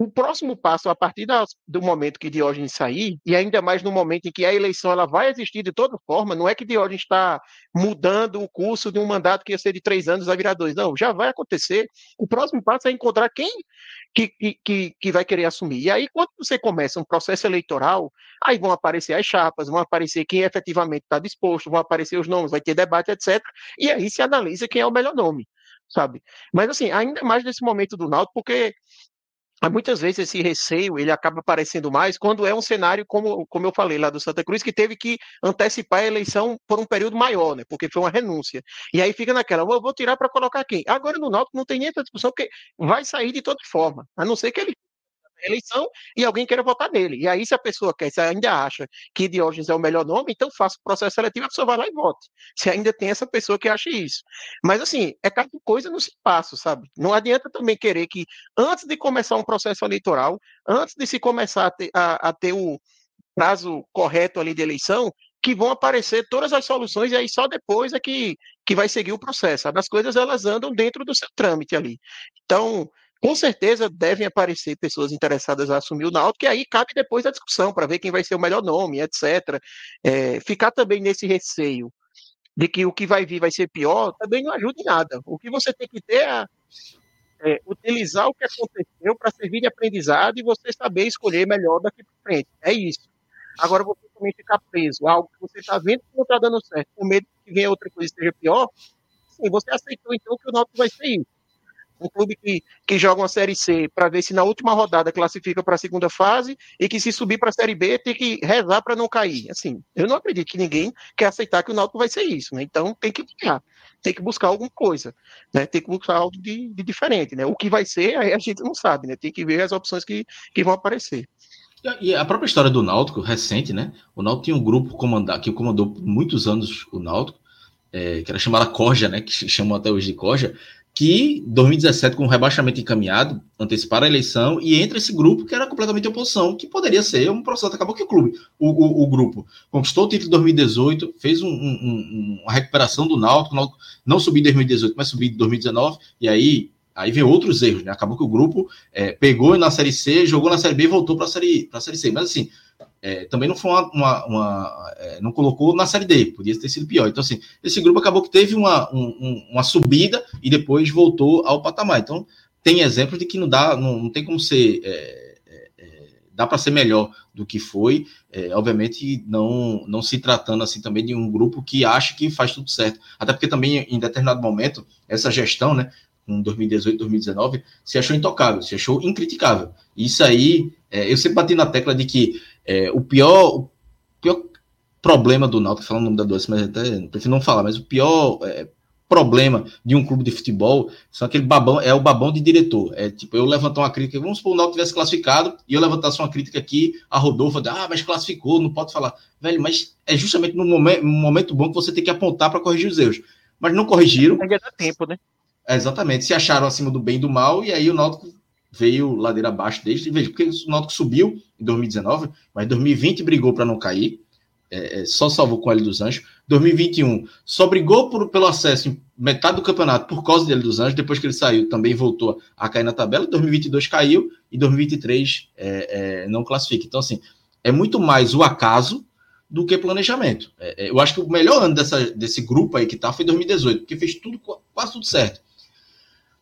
O próximo passo, a partir da, do momento que Diógenes sair, e ainda mais no momento em que a eleição ela vai existir de toda forma, não é que Diógenes está mudando o curso de um mandato que ia ser de três anos a virar dois. Não, já vai acontecer. O próximo passo é encontrar quem que, que, que vai querer assumir. E aí, quando você começa um processo eleitoral, aí vão aparecer as chapas, vão aparecer quem efetivamente está disposto, vão aparecer os nomes, vai ter debate, etc. E aí se analisa quem é o melhor nome sabe? Mas assim, ainda mais nesse momento do Náutico, porque muitas vezes esse receio ele acaba aparecendo mais quando é um cenário como, como eu falei lá do Santa Cruz que teve que antecipar a eleição por um período maior, né? Porque foi uma renúncia. E aí fica naquela, eu vou tirar para colocar quem? Agora no Náutico não tem nem essa discussão porque vai sair de toda forma, a não ser que ele eleição e alguém queira votar nele. E aí, se a pessoa quer, se ainda acha que Diógenes é o melhor nome, então faça o processo seletivo, a pessoa vai lá e vote. Se ainda tem essa pessoa que acha isso. Mas, assim, é cada coisa no espaço, sabe? Não adianta também querer que, antes de começar um processo eleitoral, antes de se começar a ter, a, a ter o prazo correto ali de eleição, que vão aparecer todas as soluções e aí só depois é que, que vai seguir o processo. Sabe? As coisas elas andam dentro do seu trâmite ali. Então, com certeza devem aparecer pessoas interessadas a assumir o Náutico, e aí cabe depois a discussão para ver quem vai ser o melhor nome, etc. É, ficar também nesse receio de que o que vai vir vai ser pior, também não ajuda em nada. O que você tem que ter é, é utilizar o que aconteceu para servir de aprendizado e você saber escolher melhor daqui para frente. É isso. Agora você também ficar preso algo que você está vendo que não está dando certo, com medo que venha outra coisa esteja pior, sim, você aceitou então que o Náutico vai ser isso um clube que, que joga uma Série C para ver se na última rodada classifica para a segunda fase e que se subir para a Série B tem que rezar para não cair. Assim, eu não acredito que ninguém quer aceitar que o Náutico vai ser isso, né? Então tem que ganhar, tem que buscar alguma coisa, né? Tem que buscar algo de, de diferente, né? O que vai ser, a gente não sabe, né? Tem que ver as opções que, que vão aparecer. E a própria história do Náutico, recente, né? O Náutico tinha um grupo comandar, que comandou por muitos anos o Náutico, é, que era chamada Corja, né? Que chamam até hoje de Corja, que 2017, com o rebaixamento encaminhado, anteciparam a eleição e entra esse grupo que era completamente oposição, que poderia ser um processo. Acabou que o clube, o, o, o grupo, conquistou o título em 2018, fez um, um, uma recuperação do Náutico, Náutico não subiu em 2018, mas subiu em 2019, e aí aí vem outros erros, né? Acabou que o grupo é, pegou na Série C, jogou na Série B e voltou para série, a série C. Mas assim, é, também não foi uma, uma, uma é, não colocou na série D, podia ter sido pior. Então, assim, esse grupo acabou que teve uma, um, uma subida e depois voltou ao patamar. Então, tem exemplos de que não dá, não, não tem como ser, é, é, é dá para ser melhor do que foi, é, obviamente não, não se tratando assim também de um grupo que acha que faz tudo certo. Até porque também em determinado momento, essa gestão, né, em 2018, 2019, se achou intocável, se achou incriticável. Isso aí, eu sempre bati na tecla de que é, o pior, o pior problema do Náutico, falando o nome da doce, mas até prefiro não falar, mas o pior é, problema de um clube de futebol são aquele babão, é o babão de diretor. É tipo, eu levantar uma crítica, vamos supor o Náutico tivesse classificado e eu levantasse uma crítica aqui, a Rodolfo, ah, mas classificou, não pode falar. Velho, mas é justamente no momento, no momento bom que você tem que apontar para corrigir os erros. Mas não corrigiram. Ainda dá tempo, né? É, exatamente, se acharam acima do bem e do mal, e aí o Náutico veio ladeira abaixo desde, veja, porque o Náutico subiu em 2019, mas 2020 brigou para não cair, é, é, só salvou com o L dos Anjos. 2021 só brigou por, pelo acesso em metade do campeonato por causa do dos Anjos, depois que ele saiu também voltou a cair na tabela, 2022 caiu e 2023 é, é, não classifica. Então, assim, é muito mais o acaso do que planejamento. É, é, eu acho que o melhor ano dessa, desse grupo aí que tá foi 2018, porque fez tudo, quase tudo certo.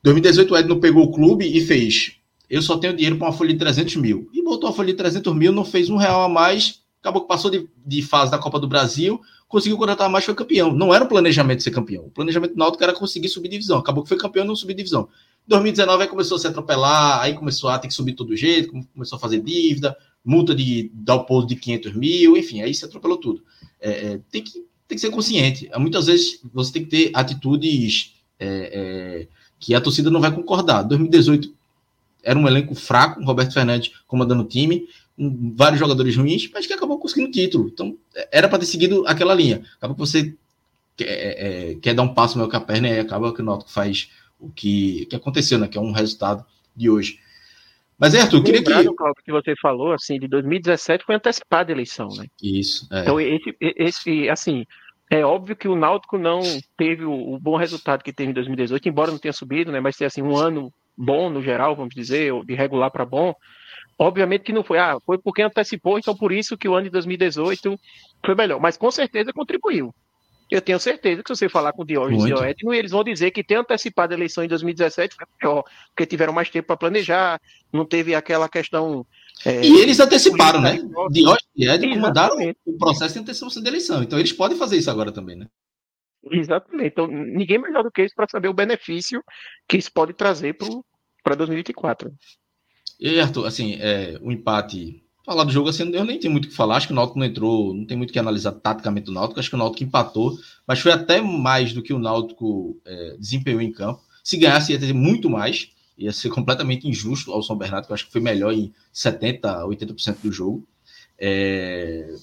2018 o Edno pegou o clube e fez eu só tenho dinheiro para uma folha de 300 mil. E botou a folha de 300 mil, não fez um real a mais, acabou que passou de, de fase da Copa do Brasil, conseguiu contratar mais, foi campeão. Não era o planejamento ser campeão. O planejamento do Náutico era conseguir subir divisão. Acabou que foi campeão não subir divisão. 2019 aí começou a se atropelar, aí começou a ter que subir todo jeito, começou a fazer dívida, multa de dar o pouso de 500 mil, enfim, aí se atropelou tudo. É, é, tem, que, tem que ser consciente. Muitas vezes você tem que ter atitudes é, é que a torcida não vai concordar. 2018 era um elenco fraco, Roberto Fernandes comandando o time, um, vários jogadores ruins, mas que acabou conseguindo título. Então, era para ter seguido aquela linha. Acaba que você quer, é, é, quer dar um passo maior que a perna e acaba que o Náutico faz o que, que aconteceu, né? Que é um resultado de hoje. Mas, é, Arthur, queria que... Cláudio, que você falou, assim, de 2017 foi antecipada a eleição, né? Isso, é. Então, esse, esse, assim, é óbvio que o Náutico não teve o, o, bom resultado que teve em 2018, embora não tenha subido, né? Mas tem, assim, um ano bom no geral, vamos dizer, de regular para bom. Obviamente que não foi, ah, foi porque antecipou, então por isso que o ano de 2018 foi melhor, mas com certeza contribuiu. Eu tenho certeza que se você falar com o Diógenes e o Edno, eles vão dizer que ter antecipado a eleição em 2017 foi melhor, porque tiveram mais tempo para planejar, não teve aquela questão. É, e eles anteciparam, né? Diógenes e Edno comandaram o processo de antecipação da eleição, então eles podem fazer isso agora também, né? Exatamente. Então, ninguém melhor do que isso para saber o benefício que isso pode trazer para 2024. E Arthur, assim, é, o empate. Falar do jogo assim, eu nem tenho muito o que falar. Acho que o Náutico não entrou, não tem muito o que analisar taticamente do Náutico. Acho que o Náutico empatou, mas foi até mais do que o Náutico é, desempenhou em campo. Se ganhasse, ia ter muito mais. Ia ser completamente injusto ao São Bernardo, que eu acho que foi melhor em 70%, 80% do jogo. É,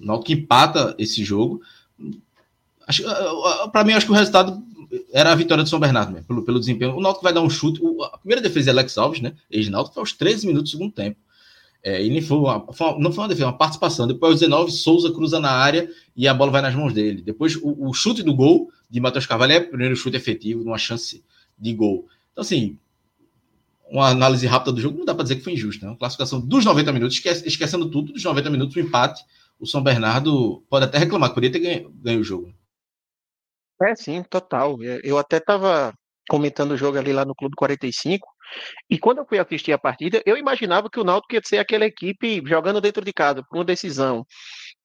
o Náutico empata esse jogo. Para mim, acho que o resultado era a vitória do São Bernardo, mesmo, pelo, pelo desempenho. O Náutico vai dar um chute. O, a primeira defesa de Alex Alves, né? Ex-Náutico, foi aos 13 minutos do segundo tempo. É, e foi uma, foi uma, não foi uma defesa, uma participação. Depois, aos 19, Souza cruza na área e a bola vai nas mãos dele. Depois, o, o chute do gol de Matheus Carvalho é o primeiro chute efetivo, numa chance de gol. Então, assim, uma análise rápida do jogo, não dá para dizer que foi injusto. Né? Uma classificação dos 90 minutos, esquece, esquecendo tudo, dos 90 minutos, o empate. O São Bernardo pode até reclamar, poderia ter ganho, ganho o jogo. É, sim, total. É, eu até estava comentando o jogo ali lá no Clube 45, E quando eu fui assistir a partida, eu imaginava que o Náutico ia ser aquela equipe jogando dentro de casa, por uma decisão,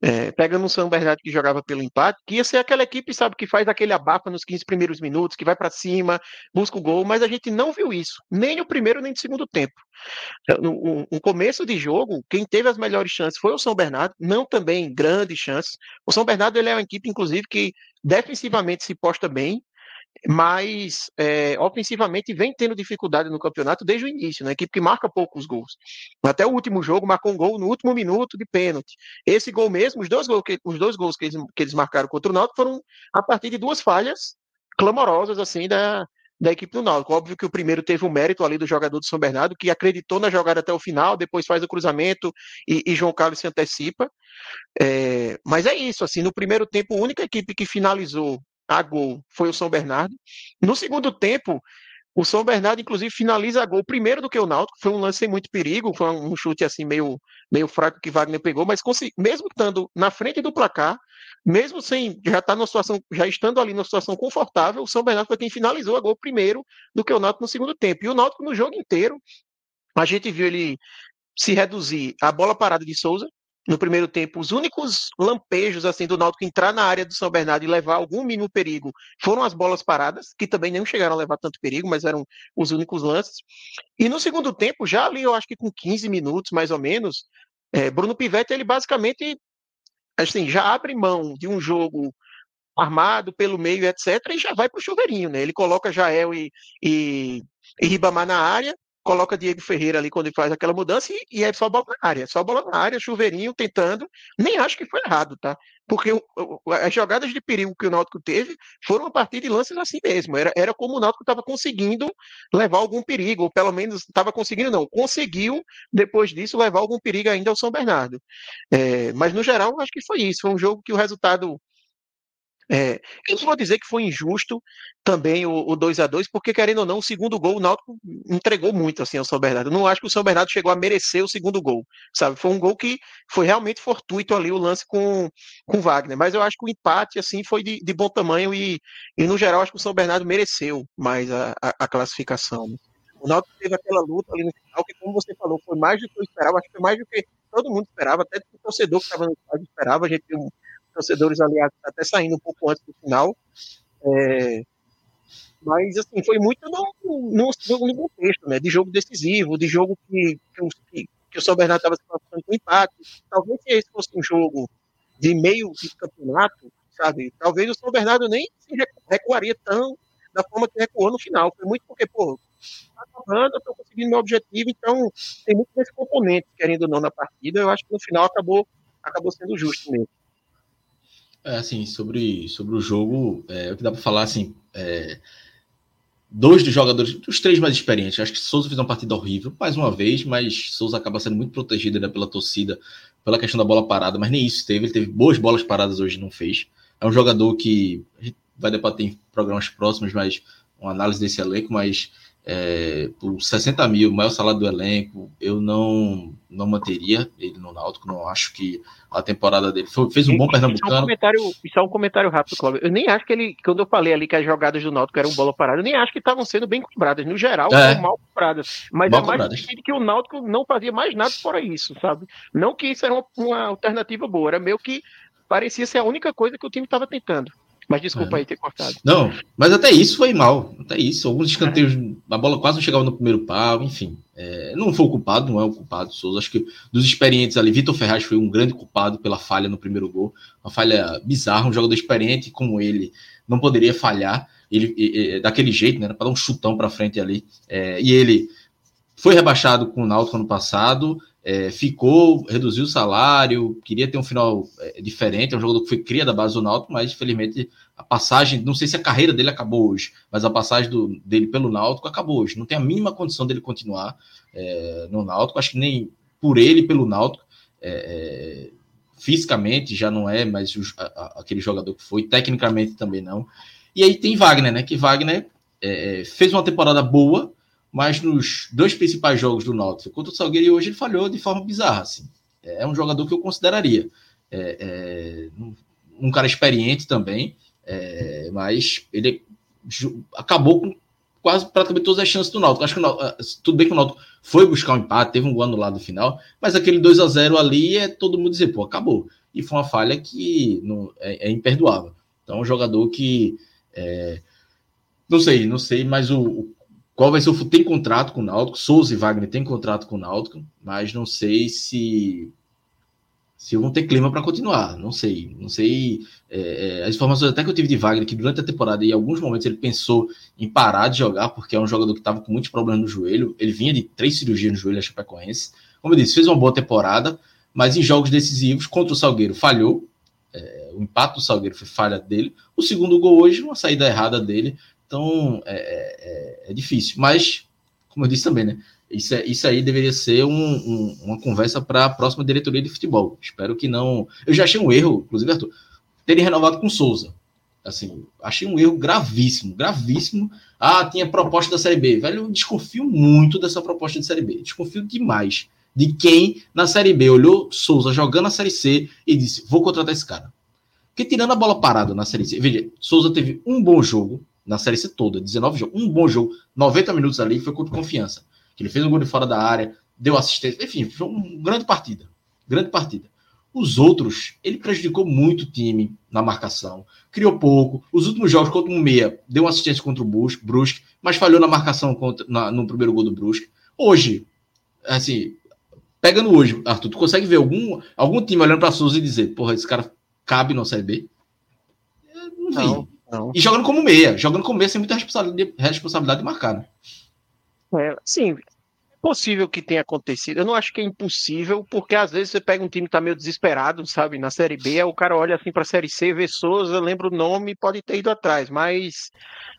é, pegando um São Bernardo que jogava pelo empate, que ia ser aquela equipe, sabe, que faz aquele abafa nos 15 primeiros minutos, que vai para cima, busca o gol, mas a gente não viu isso, nem no primeiro nem no segundo tempo. No, no começo de jogo, quem teve as melhores chances foi o São Bernardo, não também grandes chances. O São Bernardo ele é uma equipe, inclusive, que defensivamente se posta bem, mas é, ofensivamente vem tendo dificuldade no campeonato desde o início, né? Equipe que marca poucos gols. Até o último jogo marcou um gol no último minuto de pênalti. Esse gol mesmo, os dois gols que, os dois gols que, eles, que eles marcaram contra o Náutico foram a partir de duas falhas clamorosas assim da, da equipe do Náutico. Óbvio que o primeiro teve um mérito ali do jogador do São Bernardo, que acreditou na jogada até o final, depois faz o cruzamento e, e João Carlos se antecipa. É, mas é isso, assim, no primeiro tempo, a única equipe que finalizou a gol foi o São Bernardo. No segundo tempo, o São Bernardo, inclusive, finaliza a gol primeiro do que o Náutico. Foi um lance sem muito perigo, foi um chute assim meio, meio fraco que Wagner pegou, mas mesmo estando na frente do placar, mesmo sem já estar tá numa situação, já estando ali numa situação confortável, o São Bernardo foi quem finalizou a gol primeiro do que o Náutico no segundo tempo. E o Náutico no jogo inteiro, a gente viu ele se reduzir a bola parada de Souza, no primeiro tempo, os únicos lampejos assim do Náutico entrar na área do São Bernardo e levar algum mínimo perigo foram as bolas paradas, que também não chegaram a levar tanto perigo, mas eram os únicos lances. E no segundo tempo, já ali, eu acho que com 15 minutos mais ou menos, é, Bruno Pivetti, ele basicamente assim, já abre mão de um jogo armado pelo meio, etc., e já vai para o chuveirinho, né? Ele coloca Jael e, e, e Ribamar na área, coloca Diego Ferreira ali quando ele faz aquela mudança e, e, é só bola na área, só bola na área, chuveirinho, tentando. Nem acho que foi errado, tá? Porque o, o, as jogadas de perigo que o Náutico teve foram a partir de lances assim mesmo. Era, era como o Náutico estava conseguindo levar algum perigo, ou pelo menos estava conseguindo, não, conseguiu depois disso levar algum perigo ainda ao São Bernardo. É, mas no geral, acho que foi isso. Foi um jogo que o resultado é, eu não vou dizer que foi injusto também o, o 2 a 2 porque querendo ou não, o segundo gol o Náutico entregou muito assim ao São Bernardo. Eu não acho que o São Bernardo chegou a merecer o segundo gol, sabe? Foi um gol que foi realmente fortuito ali o lance com com Wagner, mas eu acho que o empate assim foi de, de bom tamanho e, e no geral acho que o São Bernardo mereceu mais a, a, a classificação. O Náutico teve aquela luta ali no final que, como você falou, foi mais do que eu esperava, acho que foi mais do que todo mundo esperava, até o torcedor que estava no estádio esperava, a gente viu torcedores ali até saindo um pouco antes do final. É, mas, assim, foi muito no, no, no, contexto, né? De jogo decisivo, de jogo que, que, que o São Bernardo estava se passando com empate. Talvez se esse fosse um jogo de meio de campeonato, sabe? Talvez o São Bernardo nem se recuaria tão da forma que recuou no final. Foi muito porque, pô, tá acabando, eu tô conseguindo meu objetivo, então tem muito desse componente, querendo ou não, na partida. Eu acho que no final acabou, acabou sendo justo mesmo. É, assim, sobre, sobre o jogo, é, o que dá para falar, assim, é, dois dos jogadores, os três mais experientes, acho que Souza fez uma partida horrível, mais uma vez, mas Souza acaba sendo muito protegido né, pela torcida, pela questão da bola parada, mas nem isso teve, ele teve boas bolas paradas hoje, não fez. É um jogador que a gente vai debater em programas próximos, mas uma análise desse elenco, mas é, por 60 mil, o maior salário do elenco, eu não não manteria ele no Náutico. Não acho que a temporada dele foi, fez um bom pernambucano. Isso é um comentário, isso é um comentário rápido, Cláudio. Eu nem acho que ele, quando eu falei ali que as jogadas do Náutico eram bola parada, eu nem acho que estavam sendo bem cobradas. No geral, é. mal cobradas. Mas mal é mais que o Náutico não fazia mais nada fora isso, sabe? Não que isso era uma, uma alternativa boa, era meio que parecia ser a única coisa que o time estava tentando. Mas desculpa é. aí ter cortado. Não, mas até isso foi mal. Até isso. Alguns escanteios, é. a bola quase não chegava no primeiro pau, enfim. É, não foi o culpado, não é o culpado, Souza. Acho que dos experientes ali, Vitor Ferraz foi um grande culpado pela falha no primeiro gol. Uma falha bizarra, um jogador experiente como ele não poderia falhar. Ele, e, e, daquele jeito, né? Para dar um chutão para frente ali. É, e ele foi rebaixado com o Náutico ano passado é, ficou, reduziu o salário, queria ter um final é, diferente, é um jogador que foi cria da base do Náutico, mas infelizmente a passagem, não sei se a carreira dele acabou hoje, mas a passagem do, dele pelo Náutico acabou hoje, não tem a mínima condição dele continuar é, no Náutico, acho que nem por ele pelo Náutico, é, é, fisicamente já não é mais aquele jogador que foi, tecnicamente também não, e aí tem Wagner, né, que Wagner é, fez uma temporada boa, mas nos dois principais jogos do Náutico contra o Salgueiro hoje ele falhou de forma bizarra. Assim. É um jogador que eu consideraria. É, é, um cara experiente também, é, mas ele acabou com quase praticamente todas as chances do Náutico. Acho que Náutico, ah, tudo bem que o Náutico foi buscar um empate, teve um gol anulado no final, mas aquele 2 a 0 ali é todo mundo dizer, pô, acabou. E foi uma falha que não, é, é imperdoável. Então, um jogador que é, não sei, não sei, mas o, o qual vai ser o tem contrato com o Náutico, Souza e Wagner tem contrato com o Náutico, mas não sei se se vão ter clima para continuar, não sei, não sei. É, é, as informações até que eu tive de Wagner, que durante a temporada, em alguns momentos, ele pensou em parar de jogar, porque é um jogador que estava com muitos problemas no joelho. Ele vinha de três cirurgias no joelho, a Chapecoense. Como eu disse, fez uma boa temporada, mas em jogos decisivos, contra o Salgueiro, falhou. É, o impacto do Salgueiro foi falha dele. O segundo gol hoje, uma saída errada dele. Então é, é, é difícil. Mas, como eu disse também, né? Isso, é, isso aí deveria ser um, um, uma conversa para a próxima diretoria de futebol. Espero que não. Eu já achei um erro, inclusive, Arthur, terem renovado com Souza. Assim, achei um erro gravíssimo, gravíssimo. Ah, tinha proposta da Série B. Velho, eu desconfio muito dessa proposta de Série B. Desconfio demais de quem na Série B olhou Souza jogando a Série C e disse: vou contratar esse cara. Porque tirando a bola parada na Série C, veja, Souza teve um bom jogo, na Série C toda, 19 jogos, um bom jogo, 90 minutos ali, foi contra confiança. Que ele fez um gol de fora da área, deu assistência, enfim, foi uma grande partida. Grande partida. Os outros, ele prejudicou muito o time na marcação, criou pouco. Os últimos jogos contra o Meia, deu uma assistência contra o Brusque, mas falhou na marcação contra, na, no primeiro gol do Brusque. Hoje, assim, pegando hoje, Arthur, tu consegue ver algum, algum time olhando para Souza e dizer, porra, esse cara cabe na Série B? Não vi. Não. Não. E jogando como meia, jogando como meia sem muita responsabilidade, responsabilidade de marcar, né? É, sim, possível que tenha acontecido. Eu não acho que é impossível, porque às vezes você pega um time que tá meio desesperado, sabe? Na Série B, aí o cara olha assim pra Série C, vê Souza, lembra o nome pode ter ido atrás, mas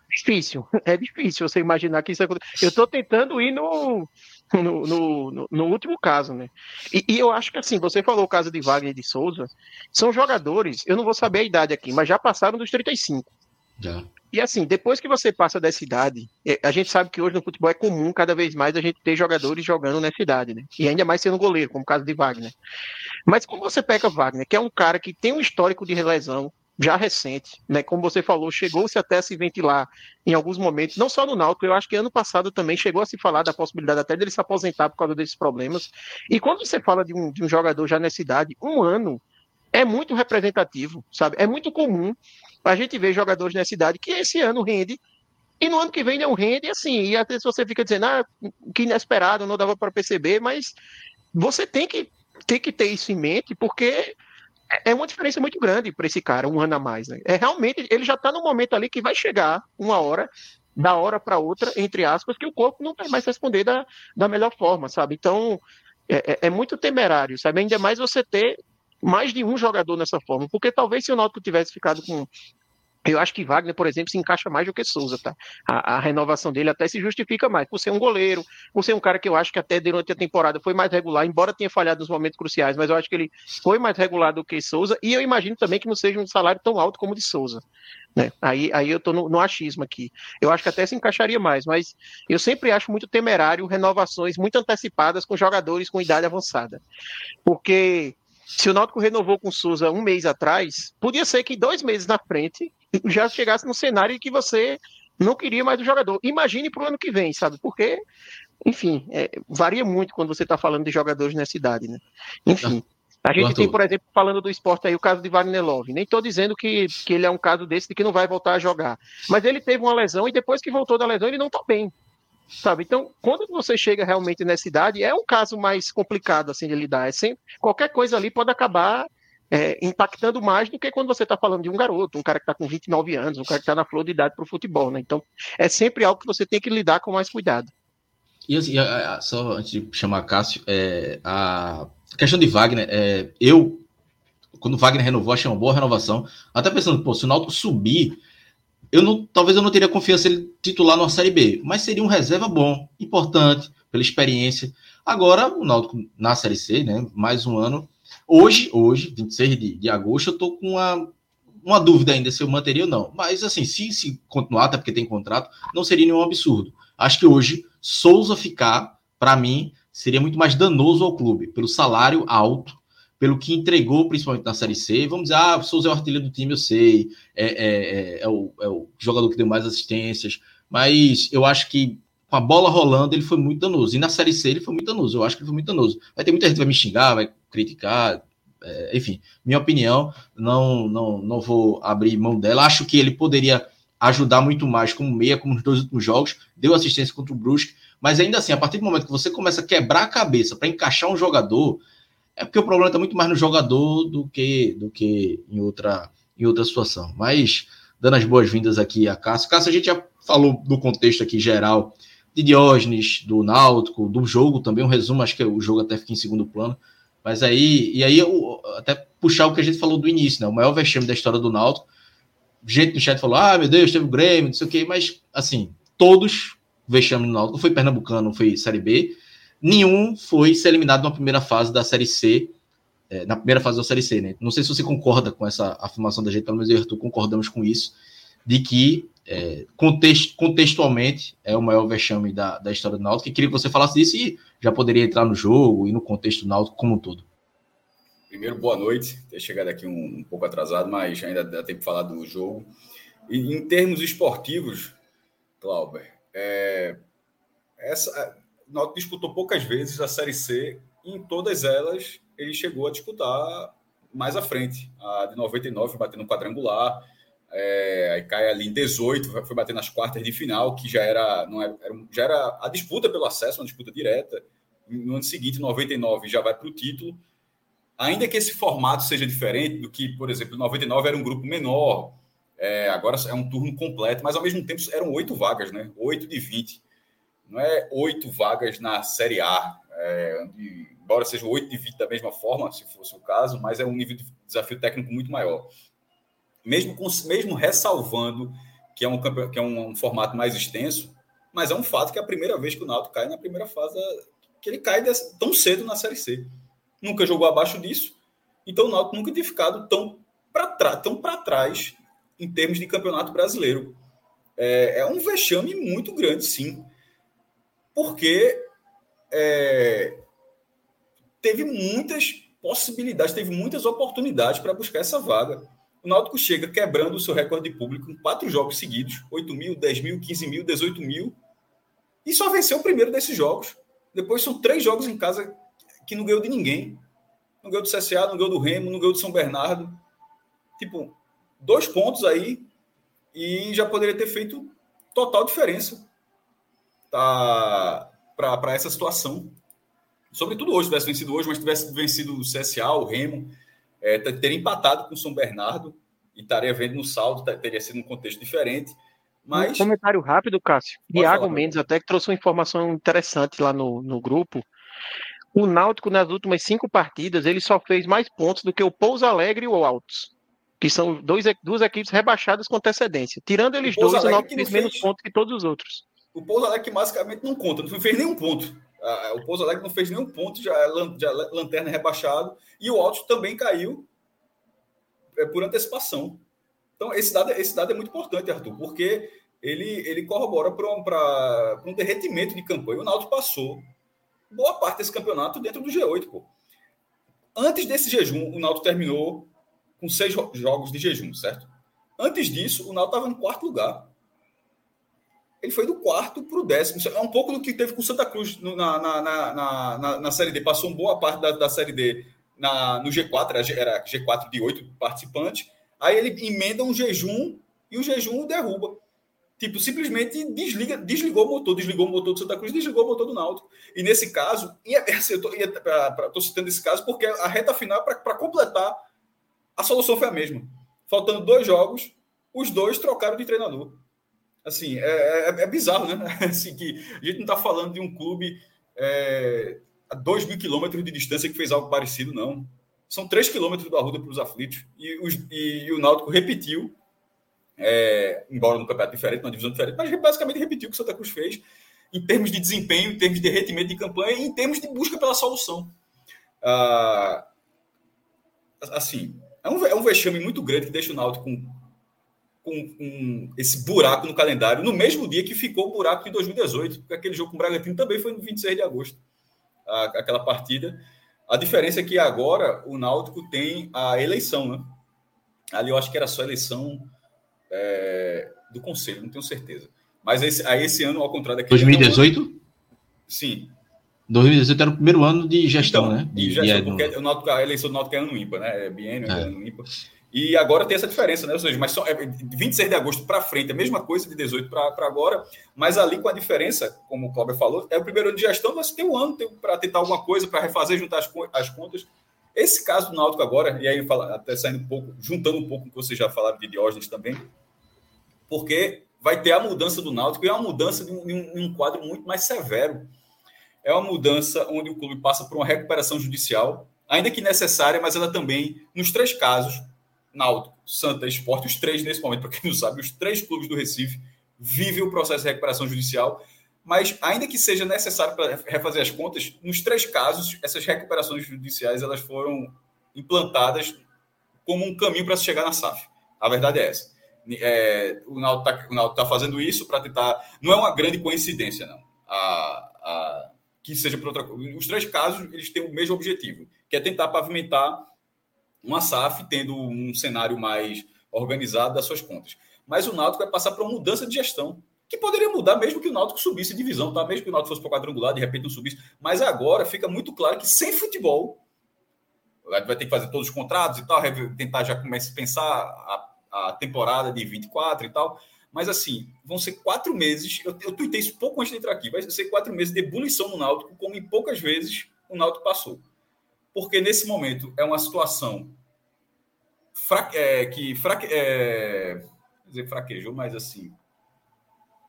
difícil. É difícil você imaginar que isso acontece. Eu tô tentando ir no, no, no, no, último caso, né? E, e, eu acho que assim, você falou o caso de Wagner e de Souza, são jogadores, eu não vou saber a idade aqui, mas já passaram dos 35. Já. E assim, depois que você passa dessa idade, é, a gente sabe que hoje no futebol é comum cada vez mais a gente ter jogadores jogando nessa idade, né? E ainda mais sendo goleiro, como o caso de Wagner. Mas como você pega Wagner, que é um cara que tem um histórico de lesão já recente, né? Como você falou, chegou-se até a se ventilar em alguns momentos, não só no Náutico, eu acho que ano passado também chegou a se falar da possibilidade até dele se aposentar por causa desses problemas. E quando você fala de um, de um jogador já nessa idade, um ano é muito representativo, sabe? É muito comum a gente ver jogadores nessa idade que esse ano rende e no ano que vem não rende, assim, e até se você fica dizendo, ah, que inesperado, não dava para perceber, mas você tem que, tem que ter isso em mente, porque é, é uma diferença muito grande para esse cara, um ano a mais. Né? É realmente, ele já está no momento ali que vai chegar uma hora, da hora para outra, entre aspas, que o corpo não vai mais responder da, da melhor forma, sabe? Então, é, é, é muito temerário, sabe? Ainda mais você ter mais de um jogador nessa forma, porque talvez se o Náutico tivesse ficado com eu acho que Wagner, por exemplo, se encaixa mais do que Souza, tá? A, a, renovação dele até se justifica mais, por ser um goleiro, por ser um cara que eu acho que até durante a temporada foi mais regular, embora tenha falhado nos momentos cruciais, mas eu acho que ele foi mais regular do que Souza, e eu imagino também que não seja um salário tão alto como o de Souza. Né? Aí, aí eu tô no, no achismo aqui. Eu acho que até se encaixaria mais, mas eu sempre acho muito temerário renovações muito antecipadas com jogadores com idade avançada. Porque se o Náutico renovou com o Souza um mês atrás, podia ser que dois meses na frente já chegasse no cenário que você não queria mais o jogador. Imagine para o ano que vem, sabe? Porque, enfim, é, varia muito quando você está falando de jogadores nessa idade, né? Enfim. A gente tem, por exemplo, falando do esporte aí, o caso de Wagner Love. Nem estou dizendo que, que ele é um caso desse de que não vai voltar a jogar. Mas ele teve uma lesão e depois que voltou da lesão, ele não está bem. Sabe? Então, quando você chega realmente nessa idade, é um caso mais complicado assim de lidar. É sempre, qualquer coisa ali pode acabar é, impactando mais do que quando você está falando de um garoto, um cara que está com 29 anos, um cara que está na flor de idade para o futebol. Né? Então, é sempre algo que você tem que lidar com mais cuidado. E assim, só antes de chamar Cássio, é, a questão de Wagner, é, eu, quando Wagner renovou, achei uma boa renovação. Até pensando, pô, se o Náutico subir, eu não, talvez eu não teria confiança ele titular na Série B, mas seria um reserva bom, importante, pela experiência. Agora, o Náutico na Série C, né, mais um ano. Hoje, hoje, 26 de, de agosto, eu tô com uma, uma dúvida ainda se eu manteria ou não. Mas, assim, se, se continuar, até porque tem contrato, não seria nenhum absurdo. Acho que hoje, Souza ficar, para mim, seria muito mais danoso ao clube, pelo salário alto pelo que entregou, principalmente na Série C. Vamos dizer, ah, o Souza é o artilheiro do time, eu sei, é, é, é, é, o, é o jogador que deu mais assistências, mas eu acho que com a bola rolando ele foi muito danoso. E na Série C ele foi muito danoso. Eu acho que ele foi muito danoso. Vai ter muita gente que vai me xingar, vai criticar, é, enfim, minha opinião, não, não, não vou abrir mão dela. Acho que ele poderia ajudar muito mais como meia, como nos dois últimos jogos, deu assistência contra o Brusque, mas ainda assim, a partir do momento que você começa a quebrar a cabeça para encaixar um jogador, é porque o problema está muito mais no jogador do que do que em outra em outra situação. Mas dando as boas-vindas aqui a Cássio. Cássio, a gente já falou do contexto aqui geral de Diógenes, do Náutico, do jogo também, um resumo, acho que o jogo até fica em segundo plano. Mas aí, e aí eu até puxar o que a gente falou do início, né? O maior vexame da história do Náutico. Gente no chat falou: ah, meu Deus, teve o Grêmio, não sei o quê, mas assim, todos vexame no Náutico, não foi Pernambucano, não foi Série B. Nenhum foi ser eliminado na primeira fase da Série C, é, na primeira fase da Série C, né? Não sei se você concorda com essa afirmação da gente, pelo menos eu e Arthur concordamos com isso, de que é, context, contextualmente é o maior vexame da, da história do Náutico. E queria que você falasse disso e já poderia entrar no jogo e no contexto do Náutico como um todo. Primeiro, boa noite. Ter chegado aqui um, um, pouco atrasado, mas ainda dá tempo de falar do jogo. E, em termos esportivos, Clauber, é, essa, Náutico disputou poucas vezes a Série C e em todas elas ele chegou a disputar mais à frente. A de 99 batendo quadrangular, é, aí cai ali em 18, foi bater nas quartas de final, que já era, não era, era, já era a disputa pelo acesso, uma disputa direta. No ano seguinte, 99, já vai para o título. Ainda que esse formato seja diferente do que, por exemplo, 99 era um grupo menor, é, agora é um turno completo, mas ao mesmo tempo eram oito vagas, né? Oito de 20. Não é oito vagas na Série A, é, embora seja oito de 20 da mesma forma, se fosse o caso, mas é um nível de desafio técnico muito maior mesmo, com, mesmo ressalvando que é, um, que é um, um, formato mais extenso, mas é um fato que é a primeira vez que o Náutico cai na primeira fase, que ele cai desse, tão cedo na Série C. Nunca jogou abaixo disso, então o Náutico nunca tinha ficado tão para tão trás em termos de campeonato brasileiro. É, é um vexame muito grande, sim, porque é, teve muitas possibilidades, teve muitas oportunidades para buscar essa vaga. O Náutico chega quebrando o seu recorde de público em quatro jogos seguidos: 8 mil, 10 mil, 15 mil, 18 mil. E só venceu o primeiro desses jogos. Depois são três jogos em casa que não ganhou de ninguém. Não ganhou do CSA, não ganhou do Remo, não ganhou do São Bernardo. Tipo, dois pontos aí e já poderia ter feito total diferença tá, para essa situação. Sobretudo hoje, tivesse vencido hoje, mas tivesse vencido o CSA, o Remo, é, teria empatado com o São Bernardo e estaria vendo no saldo, teria sido um contexto diferente. Mas... Um comentário rápido, Cássio. Iago Mendes até que trouxe uma informação interessante lá no, no grupo. O Náutico, nas últimas cinco partidas, ele só fez mais pontos do que o Pouso Alegre e o Altos, que são dois, duas equipes rebaixadas com antecedência. Tirando eles dois, Alegre o Náutico fez menos pontos que todos os outros. O Pouso Alegre basicamente não conta, não fez nenhum ponto. O Pouso Alegre não fez nenhum ponto, já é, é lanterna rebaixado. E o Altos também caiu é, por antecipação. Então, esse dado, esse dado é muito importante, Arthur, porque ele, ele corrobora para um, um derretimento de campanha. O Náutico passou boa parte desse campeonato dentro do G8, pô. Antes desse jejum, o Náutico terminou com seis jogos de jejum, certo? Antes disso, o Náutico estava em quarto lugar ele foi do quarto para o décimo. É um pouco do que teve com o Santa Cruz na, na, na, na, na Série D. Passou uma boa parte da, da Série D na, no G4, era G4 de oito participantes. Aí ele emenda um jejum e o jejum derruba. Tipo, simplesmente desliga, desligou o motor, desligou o motor do Santa Cruz, desligou o motor do Náutico. E nesse caso, e assim, eu estou citando esse caso porque a reta final, para completar, a solução foi a mesma. Faltando dois jogos, os dois trocaram de treinador assim, é, é, é bizarro, né? Assim, que a gente não está falando de um clube é, a 2 mil quilômetros de distância que fez algo parecido, não. São 3 quilômetros do Arruda para os aflitos. E, os, e, e, o Náutico repetiu, é, embora no campeonato diferente, numa divisão diferente, mas basicamente repetiu o que o Santa Cruz fez em termos de desempenho, em termos de derretimento de campanha e em termos de busca pela solução. Ah, assim, é um, é um vexame muito grande que deixa o Náutico com com, com, esse buraco no calendário, no mesmo dia que ficou o buraco de 2018, porque aquele jogo com o Bragantino também foi no 26 de agosto, a, aquela partida. A diferença é que agora o Náutico tem a eleição, né? Ali eu acho que era só a eleição é, do Conselho, não tenho certeza. Mas esse, aí esse ano, ao contrário daquele 2018? Ano, sim. 2018 era o primeiro ano de gestão, então, né? De, de gestão, porque o Náutico, a eleição do Náutico é ano ímpar, né? É biênio, é. ano ímpar. E agora tem essa diferença, né? Ou seja, mas só, é, de 26 de agosto para frente, a mesma coisa de 18 para agora, mas ali com a diferença, como o Cláudio falou, é o primeiro ano de gestão, mas tem um ano para tentar alguma coisa, para refazer, juntar as, as contas. Esse caso do Náutico agora, e aí fala, até saindo um pouco, juntando um pouco com o que você já falava de Diógenes também, porque vai ter a mudança do Náutico e é uma mudança de um, de um quadro muito mais severo é uma mudança onde o clube passa por uma recuperação judicial, ainda que necessária, mas ela também, nos três casos, Náutico, Santa Esporte, os três nesse momento, para quem não sabe, os três clubes do Recife vivem o processo de recuperação judicial, mas ainda que seja necessário para refazer as contas, nos três casos, essas recuperações judiciais elas foram implantadas como um caminho para se chegar na SAF. A verdade é essa. É, o Náutico está tá fazendo isso para tentar. Não é uma grande coincidência, não. A, a, que seja por outra coisa. Os três casos, eles têm o mesmo objetivo, que é tentar pavimentar uma SAF tendo um cenário mais organizado das suas contas. Mas o Náutico vai passar por uma mudança de gestão, que poderia mudar mesmo que o Náutico subisse divisão, tá? Mesmo que o Náutico fosse para quadrangular, de repente não subisse. Mas agora fica muito claro que sem futebol, vai ter que fazer todos os contratos e tal, tentar já começar a pensar a, a temporada de 24 e tal. Mas assim, vão ser quatro meses. Eu, eu tuitei isso pouco antes de entrar aqui. Vai ser quatro meses de ebulição no Náutico, como em poucas vezes o Náutico passou. Porque nesse momento é uma situação fra, é, que fraque, é, dizer fraquejou, mas assim.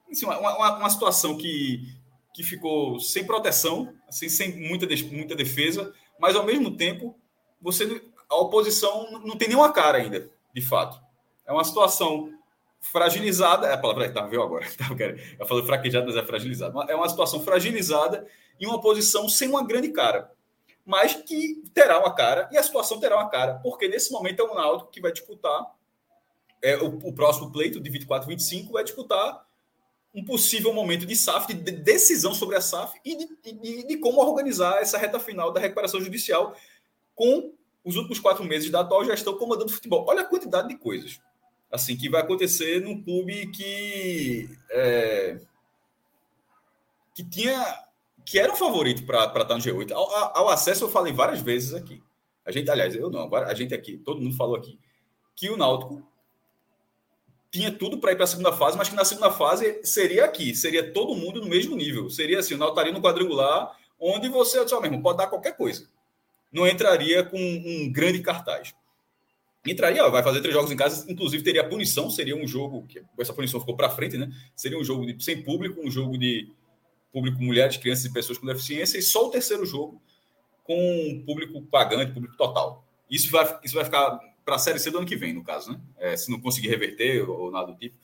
assim uma, uma, uma, situação que, que ficou sem proteção, assim, sem muita, muita defesa, mas ao mesmo tempo você a oposição não tem nenhuma cara ainda, de fato. É uma situação fragilizada, é a palavra tá, viu agora? Tá, eu falei fraquejada, mas é fragilizada. É uma situação fragilizada em uma posição sem uma grande cara, mas que terá uma cara e a situação terá uma cara, porque nesse momento é o Náutico que vai disputar é, o, o próximo pleito de 24 25 vai disputar um possível momento de SAF, de decisão sobre a SAF e de, de, de como organizar essa reta final da recuperação judicial com os últimos quatro meses da atual gestão comandando futebol. Olha a quantidade de coisas assim que vai acontecer num clube que é, que tinha que era um favorito para estar no G8. Ao, ao, acesso eu falei várias vezes aqui. A gente, aliás, eu não, agora a gente aqui, todo mundo falou aqui que o Náutico tinha tudo para ir para a segunda fase, mas que na segunda fase seria aqui, seria todo mundo no mesmo nível. Seria assim, o Náutico estaria no quadrangular, onde você, só mesmo, pode dar qualquer coisa. Não entraria com um grande cartaz entraria, vai fazer três jogos em casa, inclusive teria punição, seria um jogo que essa punição ficou para frente, né? Seria um jogo de, sem público, um jogo de público mulheres, crianças e pessoas com deficiência, e só o terceiro jogo com público pagante, público total. Isso vai, isso vai ficar para a Série C do ano que vem, no caso, né? É, se não conseguir reverter ou, nada do tipo.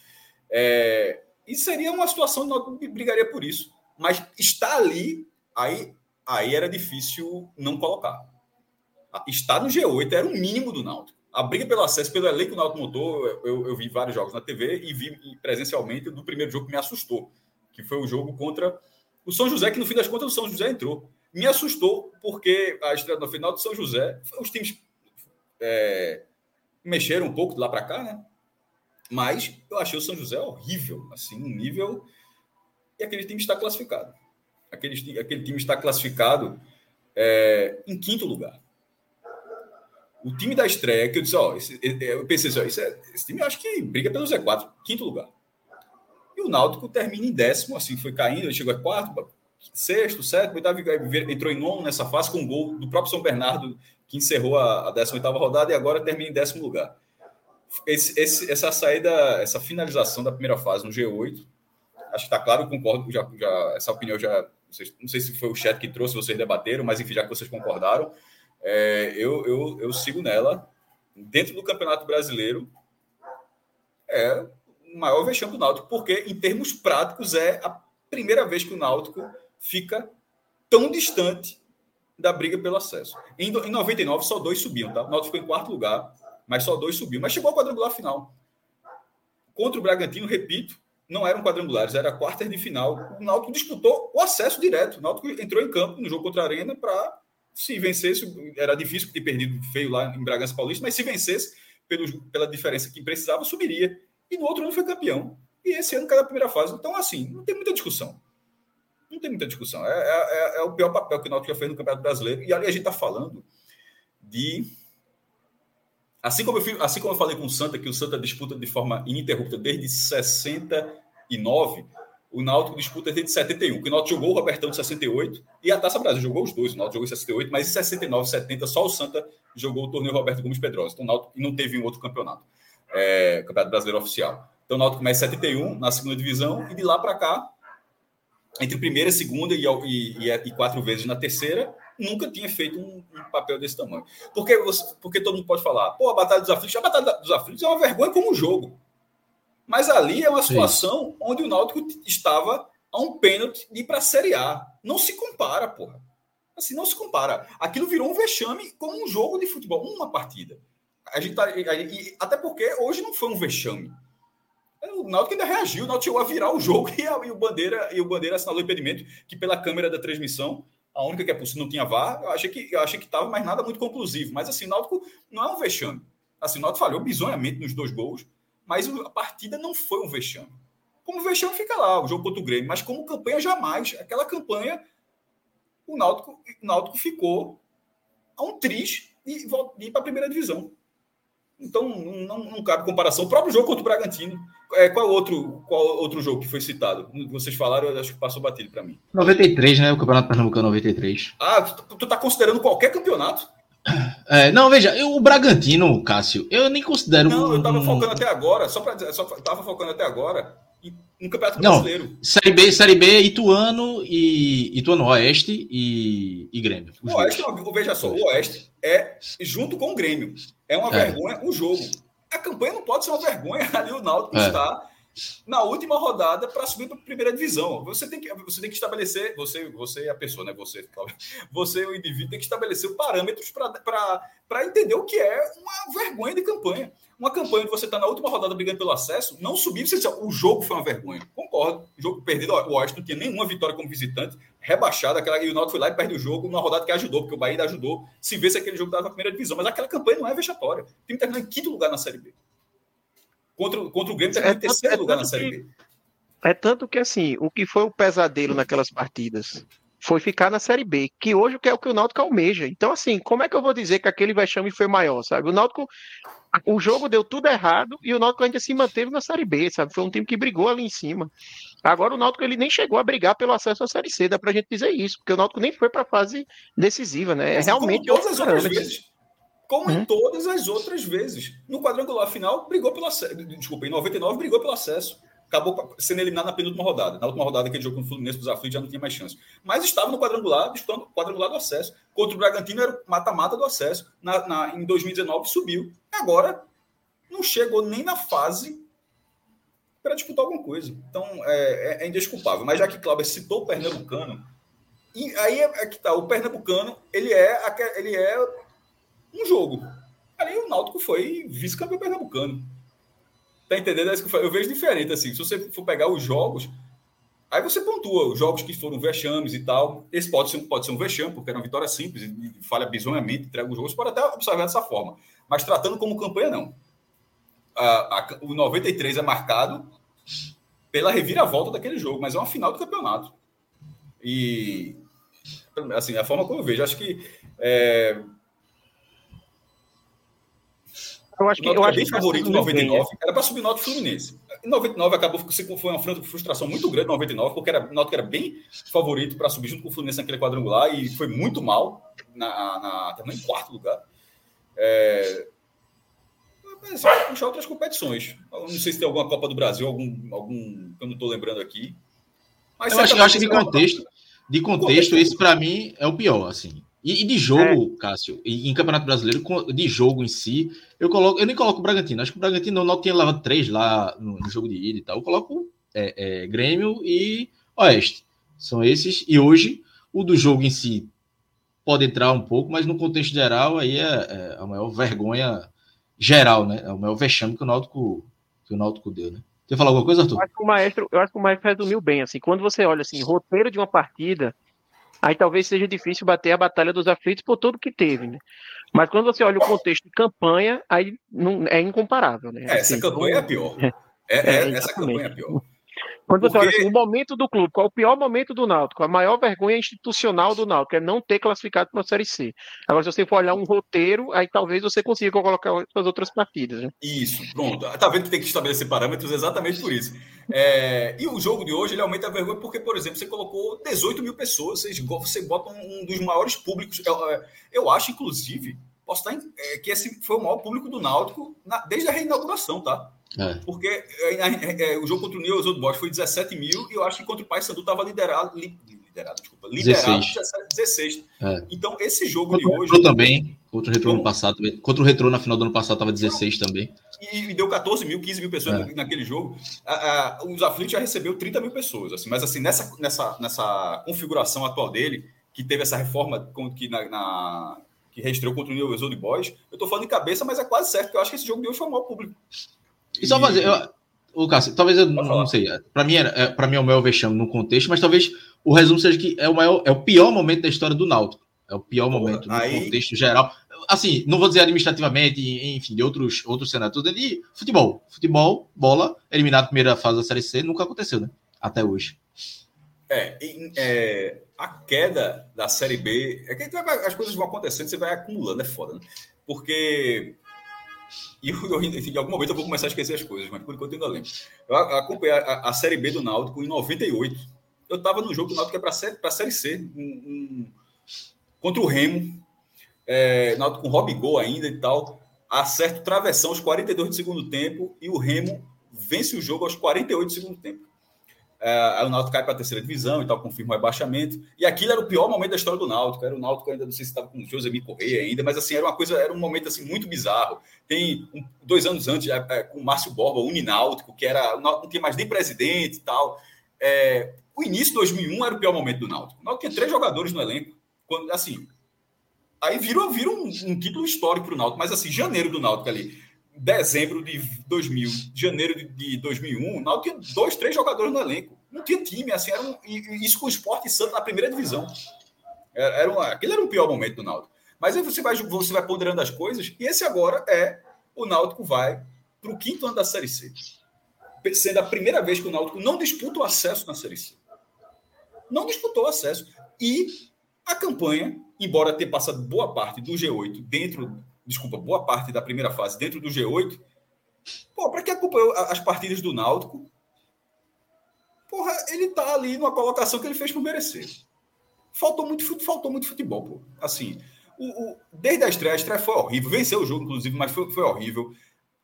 É, e seria uma situação que brigaria por isso. Mas está ali, aí, aí era difícil não colocar. Estar no G8 era o mínimo do Náutico a briga pelo acesso, pelo elenco que o Náutico eu, eu, vi vários jogos na TV e vi presencialmente do primeiro jogo que me assustou, que foi o jogo contra o São José, que no fim das contas o São José entrou. Me assustou porque a estreia no final do São José, os times é, mexeram um pouco de lá para cá, né? Mas eu achei o São José horrível, assim, um nível. E aquele time está classificado. Aquele, aquele time está classificado é, em quinto lugar o time da estreia, que eu disse, ó, esse, eu pensei assim, ó, esse, é, esse, time eu acho que briga pelo Z4, quinto lugar. E o Náutico termina em décimo, assim, foi caindo, ele chegou a quarto, sexto, sétimo, oitavo, entrou em nono nessa fase com um gol do próprio São Bernardo, que encerrou a, a 18 rodada e agora termina em décimo lugar. Esse, esse, essa saída, essa finalização da primeira fase no G8, acho que está claro, concordo, já, já, essa opinião já, não sei, se foi o chat que trouxe, vocês debateram, mas enfim, já que vocês concordaram, é, eu, eu, eu sigo nela. Dentro do Campeonato Brasileiro, é maior vexame do Náutico, porque, em termos práticos, é a primeira vez que o Náutico fica tão distante da briga pelo acesso. Em, em 99, só dois subiam, tá? O Náutico ficou em quarto lugar, mas só dois subiam. Mas chegou ao quadrangular final. Contra o Bragantino, repito, não eram quadrangulares, era quartas de final. O Náutico disputou o acesso direto. O Náutico entrou em campo no jogo contra a Arena para se vencesse, era difícil ter perdido feio lá em Bragança Paulista, mas se vencesse pela diferença que precisava, subiria. E no outro ano foi campeão. E esse ano cai na primeira fase. Então, assim, não tem muita discussão. Não tem muita discussão. É, é, é o pior papel que o Náutico já fez no Campeonato Brasileiro. E ali a gente está falando de. Assim como, eu assim como eu falei com o Santa, que o Santa disputa de forma ininterrupta desde 69, o Náutico disputa desde 71. Que o Náutico jogou o Robertão de 68 e a Taça Brasil jogou os dois. O Náutico jogou em 68, mas em 69, 70, só o Santa jogou o torneio Roberto Gomes Pedrosa. Então o Náutico não teve um outro campeonato. É, campeonato Brasileiro Oficial. Então o Náutico começa em 71 na segunda divisão e de lá para cá, entre primeira, segunda e, e, e, quatro vezes na terceira, nunca tinha feito um, um, papel desse tamanho. Porque, você, porque todo mundo pode falar, pô, a Batalha dos Aflitos, a Batalha dos Aflitos é uma vergonha como jogo. Mas ali é uma situação Sim. onde o Náutico estava a um pênalti de ir para a Série A. Não se compara, porra. Assim, não se compara. Aquilo virou um vexame como um jogo de futebol, uma partida. A gente tá, a, até porque hoje não foi um vexame. O Náutico ainda reagiu, o Náutico chegou a virar o jogo e, a, e, o Bandeira, e o Bandeira assinalou o impedimento, que pela câmera da transmissão, a única que é possível, não tinha VAR, eu achei que eu achei que estava, mas nada muito conclusivo. Mas assim, o Náutico não é um vexame. Assim, o Náutico falhou bizonhamente nos dois gols, mas a partida não foi um vexame. Como vexame fica lá, o jogo contra o Grêmio, mas como campanha jamais. Aquela campanha, o Náutico, o Náutico ficou a um de, de ir para a primeira divisão. Então, não, não, cabe comparação. O próprio jogo contra o Bragantino. É, qual outro, qual outro jogo que foi citado? Vocês falaram, eu acho que passou batido para mim. 93, né? O Campeonato Pernambucano 93. Ah, tu, tu tá considerando qualquer campeonato? É, não, veja, eu, o Bragantino, Cássio, eu nem considero. Não, eu tava focando até agora, só para dizer, só tava focando até agora no Campeonato não, Brasileiro. Série B, Série B, Ituano e Ituano Oeste e, e Grêmio. O Oeste, veja só, o Oeste é junto com o Grêmio. É uma é. vergonha o jogo. A campanha não pode ser uma vergonha. Ali o Náutico é. está na última rodada para subir para a primeira divisão. Você tem que, você tem que estabelecer, você, você é a pessoa, né? Você, você, o indivíduo, tem que estabelecer parâmetros para entender o que é uma vergonha de campanha. Uma campanha onde você está na última rodada brigando pelo acesso, não subir, você diz, o jogo foi uma vergonha. Concordo. O jogo perdido, o Washington não tinha nenhuma vitória como visitante, rebaixado, aquela, e o Náutico foi lá e perde o jogo numa rodada que ajudou, porque o Bahia ajudou se vê se aquele jogo estava na primeira divisão. Mas aquela campanha não é vexatória. O time terminou em quinto lugar na Série B. Contra, contra o Grêmio, terminou é, em terceiro é lugar na Série B. É tanto que, assim, o que foi o pesadelo naquelas partidas foi ficar na Série B, que hoje é o que o Náutico almeja. Então, assim, como é que eu vou dizer que aquele vexame foi maior, sabe? O Náutico, o jogo deu tudo errado e o Náutico ainda se manteve na Série B, sabe? Foi um time que brigou ali em cima. Agora o Náutico ele nem chegou a brigar pelo acesso à Série C, dá pra gente dizer isso, porque o Náutico nem foi pra fase decisiva, né? É realmente como todas as outras vezes. Como hum? em todas as outras vezes. No quadrangular final, brigou pelo acesso. Desculpa, em 99 brigou pelo acesso acabou sendo eliminado na penúltima rodada. Na última rodada, aquele jogo com o Fluminense dos aflitos já não tinha mais chance. Mas estava no quadrangular, disputando o quadrangular do acesso. Contra o Bragantino era mata-mata do acesso. Na, na, em 2019 subiu. Agora não chegou nem na fase para disputar alguma coisa. Então é, é, é indesculpável. Mas já que Cláudio citou o Pernambucano, e aí é, é, que tá, o Pernambucano, ele é, ele é um jogo. Aí o Náutico foi vice-campeão pernambucano. Tá entendendo? É eu vejo diferente, assim. Se você for pegar os jogos, aí você pontua os jogos que foram vexames e tal. Esse pode ser, pode ser um vexame, porque era uma vitória simples, e falha bizonhamente, entrega o jogo. Você pode até observar dessa forma. Mas tratando como campanha, não. A, a, o 93 é marcado pela reviravolta daquele jogo, mas é uma final do campeonato. E, assim, a forma como eu vejo, acho que é, Eu acho que eu acho bem que favorito em 99. Era para subir Náutico Fluminense. Em 99 acabou foi uma frustração muito grande em 99, porque era, o Náutico era bem favorito para subir junto com o Fluminense naquele quadrangular e foi muito mal na, na também em quarto lugar. É, mas vai puxar outras competições. Eu não sei se tem alguma Copa do Brasil, algum, algum que eu não estou lembrando aqui. Mas eu acho, eu acho que de contexto, de contexto, esse para mim é o pior, assim. E, e de jogo, é. Cássio, e, em Campeonato Brasileiro, de jogo em si, eu coloco, eu nem coloco o Bragantino. Acho que o Bragantino não tinha levado três lá no, no, jogo de ida e tal. Eu coloco é, é, Grêmio e Oeste. São esses. E hoje, o do jogo em si pode entrar um pouco, mas no contexto geral, aí é, é a maior vergonha geral, né? É o maior vexame que o Náutico, que o Náutico deu, né? Você falou alguma coisa, Arthur? Eu acho que o maestro, eu acho que o maestro resumiu bem, assim, quando você olha assim, roteiro de uma partida, aí talvez seja difícil bater a batalha dos aflitos por tudo que teve, né? Mas quando você olha o contexto de campanha, aí não, é incomparável, né? É, assim, essa campanha é pior. É, é, é essa campanha é pior. Quando você Porque... olha assim, o momento do clube, qual é o pior momento do Náutico? A maior vergonha institucional do Náutico é não ter classificado para a Série C. Agora, se você for olhar um roteiro, aí talvez você consiga colocar as outras partidas. Né? Isso, pronto. Tá vendo que tem que estabelecer parâmetros exatamente por isso. É... E o jogo de hoje, ele aumenta a vergonha porque, por exemplo, você colocou 18 mil pessoas, você bota um dos maiores públicos. Eu, é, eu acho, inclusive, posso estar em... É, que esse foi o maior público do Náutico na... desde a reinauguração, tá? É. Porque é, é, é, o jogo contra o News Old Boys foi 17 mil e eu acho que contra o Paysandu estava liderado, liderado, desculpa, liderado 16. 16. É. Então, esse jogo contra de hoje. Também, contra o Retro no passado, contra o Retro na final do ano passado estava 16 também. E, e, deu 14 mil, 15 mil pessoas é. naquele jogo. A, a, os aflitos já recebeu 30 mil pessoas, assim, mas assim, nessa, nessa, nessa configuração atual dele, que teve essa reforma com, que na, na que reestreou contra o News Old Boys, eu tô falando de cabeça, mas é quase certo que eu acho que esse jogo de hoje foi o maior público. E só fazer. Eu, o Cássio, talvez eu não, não, sei. Para mim, é, mim é o maior vexame no contexto, mas talvez o resumo seja que é o, maior, é o pior momento da história do Náutico. É o pior momento no aí... contexto geral. Assim, não vou dizer administrativamente, enfim, de outros, outros cenários, de futebol. Futebol, bola, eliminado primeira fase da Série C, nunca aconteceu, né? Até hoje. É, é a queda da Série B, é que as coisas vão acontecendo, você vai acumulando, é foda, né? Porque e eu, eu, em algum momento eu vou começar a esquecer as coisas, mas por enquanto eu ainda lembro. Eu acompanhei a, a Série B do Náutico em 98. Eu estava no jogo do Náutico que é para a Série C, um, um, contra o Remo. É, Náutico com Rob Gol ainda e tal. Acerta o travessão aos 42 do segundo tempo e o Remo vence o jogo aos 48 do segundo tempo. É, o Náutico cai para a terceira divisão e tal, confirma o rebaixamento. E aquilo era o pior momento da história do Náutico. Era o Náutico ainda, não sei se estava com o José Correia ainda, mas assim, era uma coisa, era um momento assim muito bizarro. Tem um, dois anos antes, é, é, com o Márcio Borba, o Unináutico, que era, não tinha mais nem presidente e tal. É, o início de 2001 era o pior momento do Náutico. O Náutico tinha três jogadores no elenco. Quando, assim, aí virou, virou um, um título histórico para o Náutico, mas assim, janeiro do Náutico ali dezembro de 2000, janeiro de 2001, o Náutico tinha dois, três jogadores no elenco. Não tinha time, assim, era um, isso com o Sport Santo na primeira divisão. Era, era uma, aquele era o pior momento do Náutico. Mas aí você vai, você vai ponderando as coisas, e esse agora é o Náutico vai para o quinto ano da Série C. Sendo a primeira vez que o Náutico não disputa o acesso na Série C. Não disputou o acesso. E a campanha, embora tenha passado boa parte do G8 dentro desculpa, boa parte da primeira fase dentro do G8, pô, para quem acompanhou as partidas do Náutico, porra, ele tá ali numa colocação que ele fez por merecer. Faltou muito, faltou muito futebol, pô. Assim, o, o, desde a estreia, a estreia foi horrível, venceu o jogo, inclusive, mas foi, foi horrível.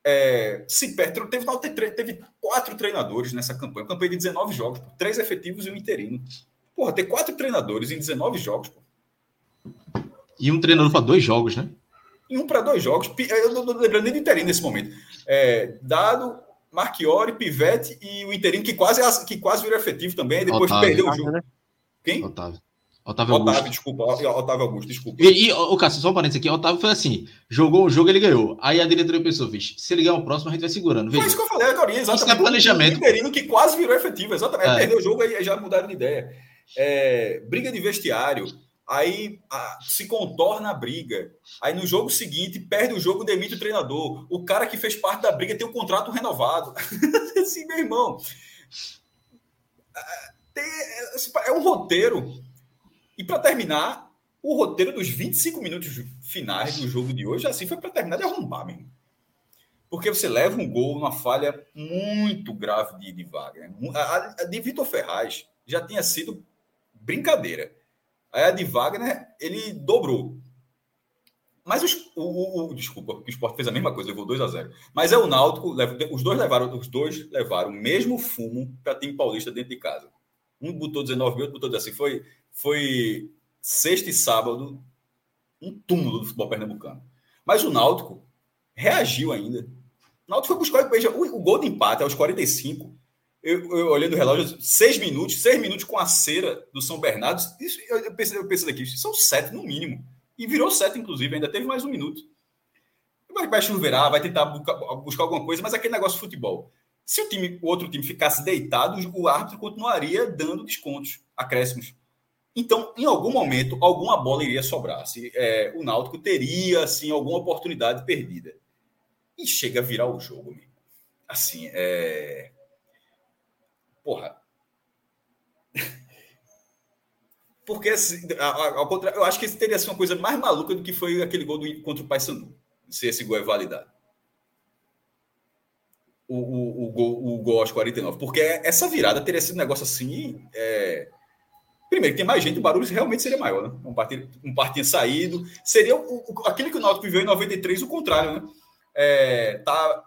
É, se teve, teve, teve quatro treinadores nessa campanha, campanha de 19 jogos, pô, três efetivos e um interino. Porra, ter quatro treinadores em 19 jogos, pô. E um treinador para dois jogos, né? Em um para dois jogos. Eu não estou lembrando nem do interino nesse momento. É, Dado, Marchiori, Pivete e o interino que quase, que quase virou efetivo também, depois Otávio. perdeu o jogo. Né? Quem? Otávio. Otávio Augusto. Otávio, desculpa. Otávio Augusto, desculpa. E, e o Cássio, só um parênteses aqui. Otávio foi assim: jogou o jogo, ele ganhou. Aí a diretoria pensou, vixe, se ele ganhar o próximo, a gente vai segurando. Veja. Foi isso que eu falei agora, exatamente. Isso é planejamento. O interino que quase virou efetivo, exatamente. É. Perdeu o jogo, aí já mudaram de ideia. É, briga de vestiário aí a, se contorna a briga. Aí no jogo seguinte, perde o jogo, demite o treinador. O cara que fez parte da briga tem o um contrato renovado. assim, meu irmão. Tem, é um roteiro. E para terminar, o roteiro dos 25 minutos finais do jogo de hoje, assim, foi para terminar de arrombar mesmo. Porque você leva um gol numa falha muito grave de, de Wagner. A, a de Vitor Ferraz já tinha sido brincadeira. Aí a de Wagner, ele dobrou. Mas o, o, desculpa, o Sport fez a mesma coisa, levou 2 a 0 Mas é o Náutico, os dois levaram, os dois levaram o mesmo fumo para time paulista dentro de casa. Um botou 19 mil, outro botou 10. Assim, foi, foi sexta e sábado, um túmulo do futebol pernambucano. Mas o Náutico reagiu ainda. O Náutico foi buscar veja, o, o gol de empate aos 45 eu, eu olhando o relógio, seis minutos, seis minutos com a cera do São Bernardo. Isso, eu, pensei, eu pensei daqui, são sete no mínimo. E virou sete, inclusive, ainda teve mais um minuto. Vai, vai chuverar, vai tentar buscar, buscar alguma coisa, mas aquele negócio de futebol. Se o, time, o outro time ficasse deitado, o árbitro continuaria dando descontos, acréscimos. Então, em algum momento, alguma bola iria sobrar. Se, é, o Náutico teria assim, alguma oportunidade perdida. E chega a virar o jogo assim, é. Porra. Porque, assim, ao contrário, eu acho que esse teria sido uma coisa mais maluca do que foi aquele gol do, contra o Paysandu, se esse gol é validado. O, o, o, gol, o gol aos 49. Porque essa virada teria sido um negócio assim. É... Primeiro, tem mais gente, o barulho realmente seria maior, né? Um partido, um partido saído. Seria o, o, aquele que o Náutico viveu em 93, o contrário, né? É, tá,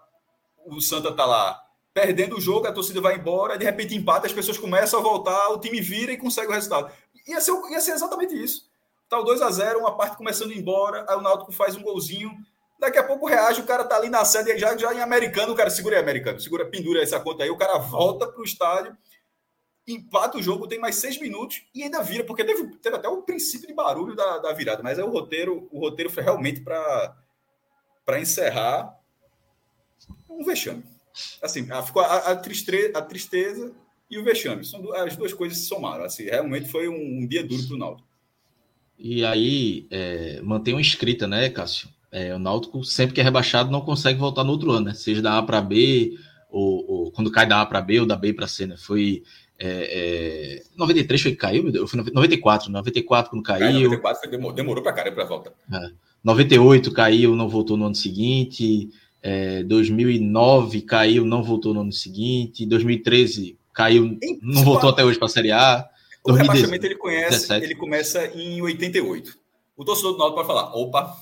o Santa tá lá perdendo o jogo, a torcida vai embora, de repente empata, as pessoas começam a voltar, o time vira e consegue o resultado. Ia ser, ia ser exatamente isso. Tá o 2 a 0 uma parte começando embora, aí o Náutico faz um golzinho, daqui a pouco reage, o cara tá ali na sede, já, já em americano, o cara segura aí, americano, segura, pendura essa conta aí, o cara volta pro estádio, empata o jogo, tem mais seis minutos e ainda vira, porque teve, teve até o princípio de barulho da, da virada, mas é o roteiro, o roteiro foi realmente para encerrar um vexame. Assim, ficou a, a, tristeza, a tristeza e o vexame. São as duas coisas se somaram. Assim, realmente foi um, um dia duro para o Náutico. E aí, é, mantém uma escrita, né, Cássio? É, o Náutico, sempre que é rebaixado, não consegue voltar no outro ano, né? Seja da A para B, ou, ou, quando cai da A para B ou da B para C, né? Foi. É, é, 93 foi que caiu, meu Deus? Foi 94, 94 quando caiu. 94 demorou, demorou para caramba para volta. É, 98 caiu, não voltou no ano seguinte. É, 2009 caiu, não voltou no ano seguinte. 2013 caiu, não voltou até hoje para a Série A. O rebaixamento ele, conhece, ele começa em 88. O torcedor do Náutico pode falar: opa,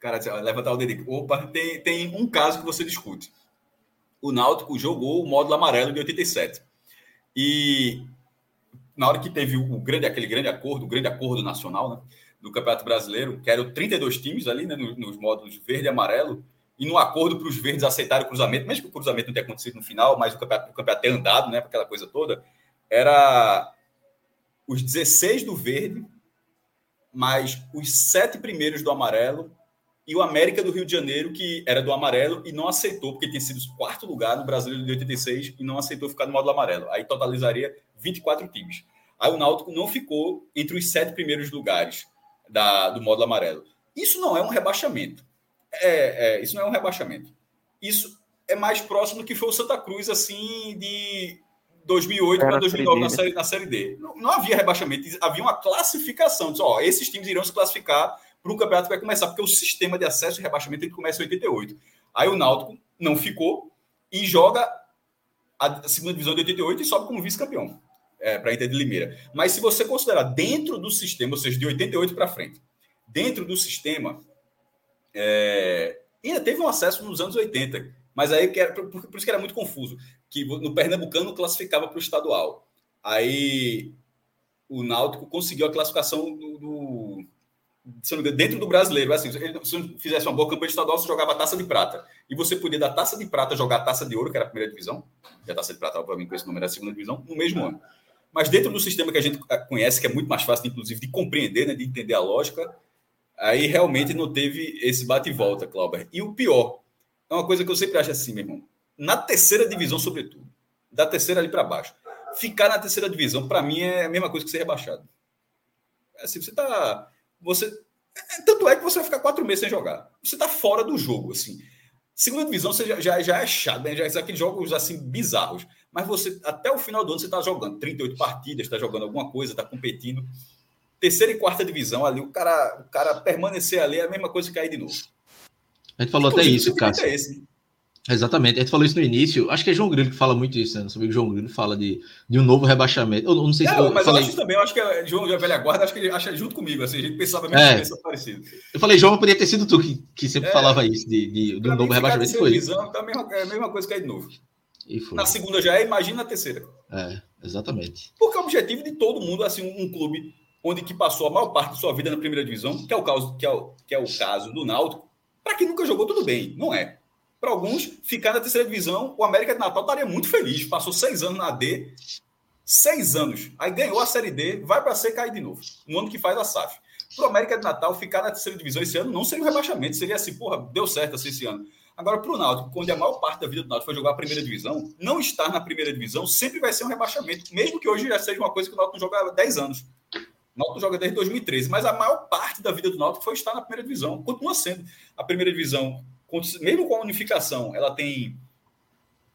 cara, levantar o dedo. Opa, tem, tem um caso que você discute. O Náutico jogou o módulo amarelo de 87. E na hora que teve o grande, aquele grande acordo, o grande acordo nacional, né, do Campeonato Brasileiro, que eram 32 times ali, né, nos, nos módulos verde e amarelo, e no acordo para os verdes aceitarem o cruzamento, mesmo que o cruzamento não tenha acontecido no final, mas o campeonato, o campeonato tenha andado, né, aquela coisa toda, era os 16 do verde, mais os sete primeiros do amarelo e o América do Rio de Janeiro, que era do amarelo e não aceitou, porque tinha sido quarto lugar no Brasileiro de 86 e não aceitou ficar no módulo amarelo. Aí totalizaria 24 times. Aí o Náutico não ficou entre os sete primeiros lugares da, do módulo amarelo. Isso não é um rebaixamento é, é, isso não é um rebaixamento. Isso é mais próximo do que foi o Santa Cruz, assim, de 2008 para 2009 na série, na série D. Não, não, havia rebaixamento, havia uma classificação. Diz, ó, esses times irão se classificar para o campeonato que vai começar, porque o sistema de acesso e rebaixamento ele começa em 88. Aí o Náutico não ficou e joga a segunda divisão de 88 e sobe como vice-campeão é, para a Inter de Limeira. Mas se você considerar dentro do sistema, ou seja, de 88 para frente, dentro do sistema, é, ainda teve um acesso nos anos 80, mas aí que era, por, por, isso que era muito confuso, que no Pernambucano classificava para o estadual. Aí o Náutico conseguiu a classificação do, do dentro do brasileiro. Assim, se fizesse uma boa campanha estadual, você jogava a taça de prata. E você podia da taça de prata jogar a taça de ouro, que era a primeira divisão, e a taça de prata, obviamente, com esse número era a segunda divisão, no mesmo ano. Mas dentro do sistema que a gente conhece, que é muito mais fácil, inclusive, de compreender, né, de entender a lógica, Aí realmente não teve esse bate e volta, Clauber. E o pior, é uma coisa que eu sempre acho assim, meu irmão. Na terceira divisão, sobretudo, da terceira ali para baixo, ficar na terceira divisão, para mim, é a mesma coisa que ser rebaixado. É assim, você tá. Você, é, tanto é que você vai ficar quatro meses sem jogar. Você tá fora do jogo, assim. Segunda divisão você já, já, já é chato, né? já é aqueles jogos assim bizarros. Mas você, até o final do ano, você está jogando 38 partidas, está jogando alguma coisa, está competindo terceira e quarta divisão ali, o cara, o cara permanecer ali é a mesma coisa que cair de novo. A gente falou Inclusive, até isso, Cássio. É esse, né? Exatamente, a gente falou isso no início. Acho que é João Grilo que fala muito isso, né? Nosso amigo João Grilo fala de, de um novo rebaixamento. Eu não sei se é, eu mas falei... eu acho também, eu acho que é João da velha guarda, acho que ele acha junto comigo, assim, a gente pensava mesmo é. que parecido. Eu falei, João, poderia ter sido tu que, que sempre é. falava isso, de, de, de um novo rebaixamento. Foi visão, tá a mesma, é a mesma coisa que cair de novo. Na segunda já é, imagina na terceira. É, exatamente. Porque o objetivo de todo mundo, assim, um clube onde que passou a maior parte da sua vida na primeira divisão, que é o caso, que é o, que é o caso do Náutico. Para quem nunca jogou, tudo bem, não é. Para alguns, ficar na terceira divisão, o América de Natal estaria muito feliz. Passou seis anos na D, seis anos. Aí ganhou a Série D, vai para C cair de novo. Um ano que faz a SAF. Para o América de Natal, ficar na terceira divisão esse ano não seria um rebaixamento, seria assim, porra, deu certo assim esse ano. Agora, para o Náutico, onde a maior parte da vida do Náutico foi jogar a primeira divisão, não estar na primeira divisão sempre vai ser um rebaixamento, mesmo que hoje já seja uma coisa que o Náutico não joga há 10 anos. Náutico joga desde 2013, mas a maior parte da vida do Náutico foi estar na primeira divisão. Continua sendo. A primeira divisão, mesmo com a unificação, ela tem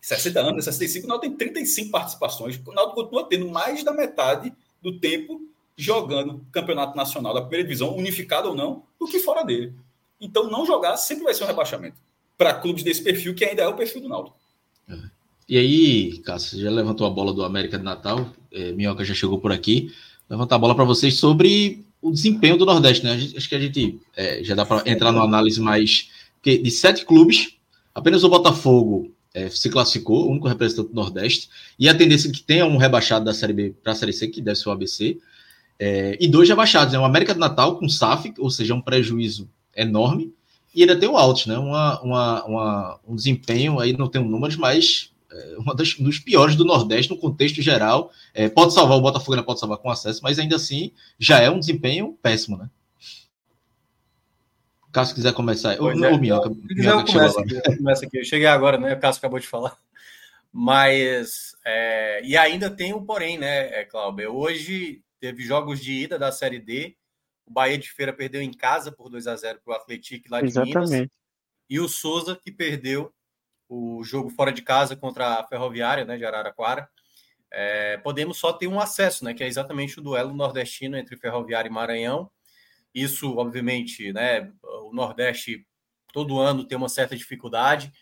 60 anos, 65, o Náutico tem 35 participações. O Náutico continua tendo mais da metade do tempo jogando campeonato nacional da primeira divisão, unificado ou não, do que fora dele. Então, não jogar sempre vai ser um rebaixamento para clubes desse perfil, que ainda é o perfil do Náutico. É. E aí, Cássio, já levantou a bola do América de Natal, é, Minhoca já chegou por aqui. Levantar a bola para vocês sobre o desempenho do Nordeste, né? Acho que a gente é, já dá para entrar numa análise mais. Porque de sete clubes, apenas o Botafogo é, se classificou, o único representante do Nordeste, e a tendência é que tenha um rebaixado da Série B para a Série C, que deve ser o ABC, é, e dois rebaixados, né? O América do Natal com SAF, ou seja, um prejuízo enorme, e ainda tem o Alt, né? Uma, uma, uma, um desempenho, aí não tenho números, mas um dos piores do Nordeste no contexto geral. É, pode salvar, o Botafogo ainda pode salvar com acesso, mas ainda assim já é um desempenho péssimo, né? Caso quiser começar. Pois o, é. Minhoca. Se quiser, eu começo aqui, eu começo aqui. Eu cheguei agora, né? O Cássio acabou de falar. Mas. É, e ainda tem o porém, né, é, Cláudio? Hoje teve jogos de ida da Série D. O Bahia de Feira perdeu em casa por 2 a 0 para o Atlético lá de Exatamente. Minas. E o Souza, que perdeu o jogo fora de casa contra a Ferroviária, né, de Araraquara. É, podemos só ter um acesso, né, que é exatamente o duelo nordestino entre Ferroviária e Maranhão. Isso, obviamente, né, o Nordeste todo ano tem uma certa dificuldade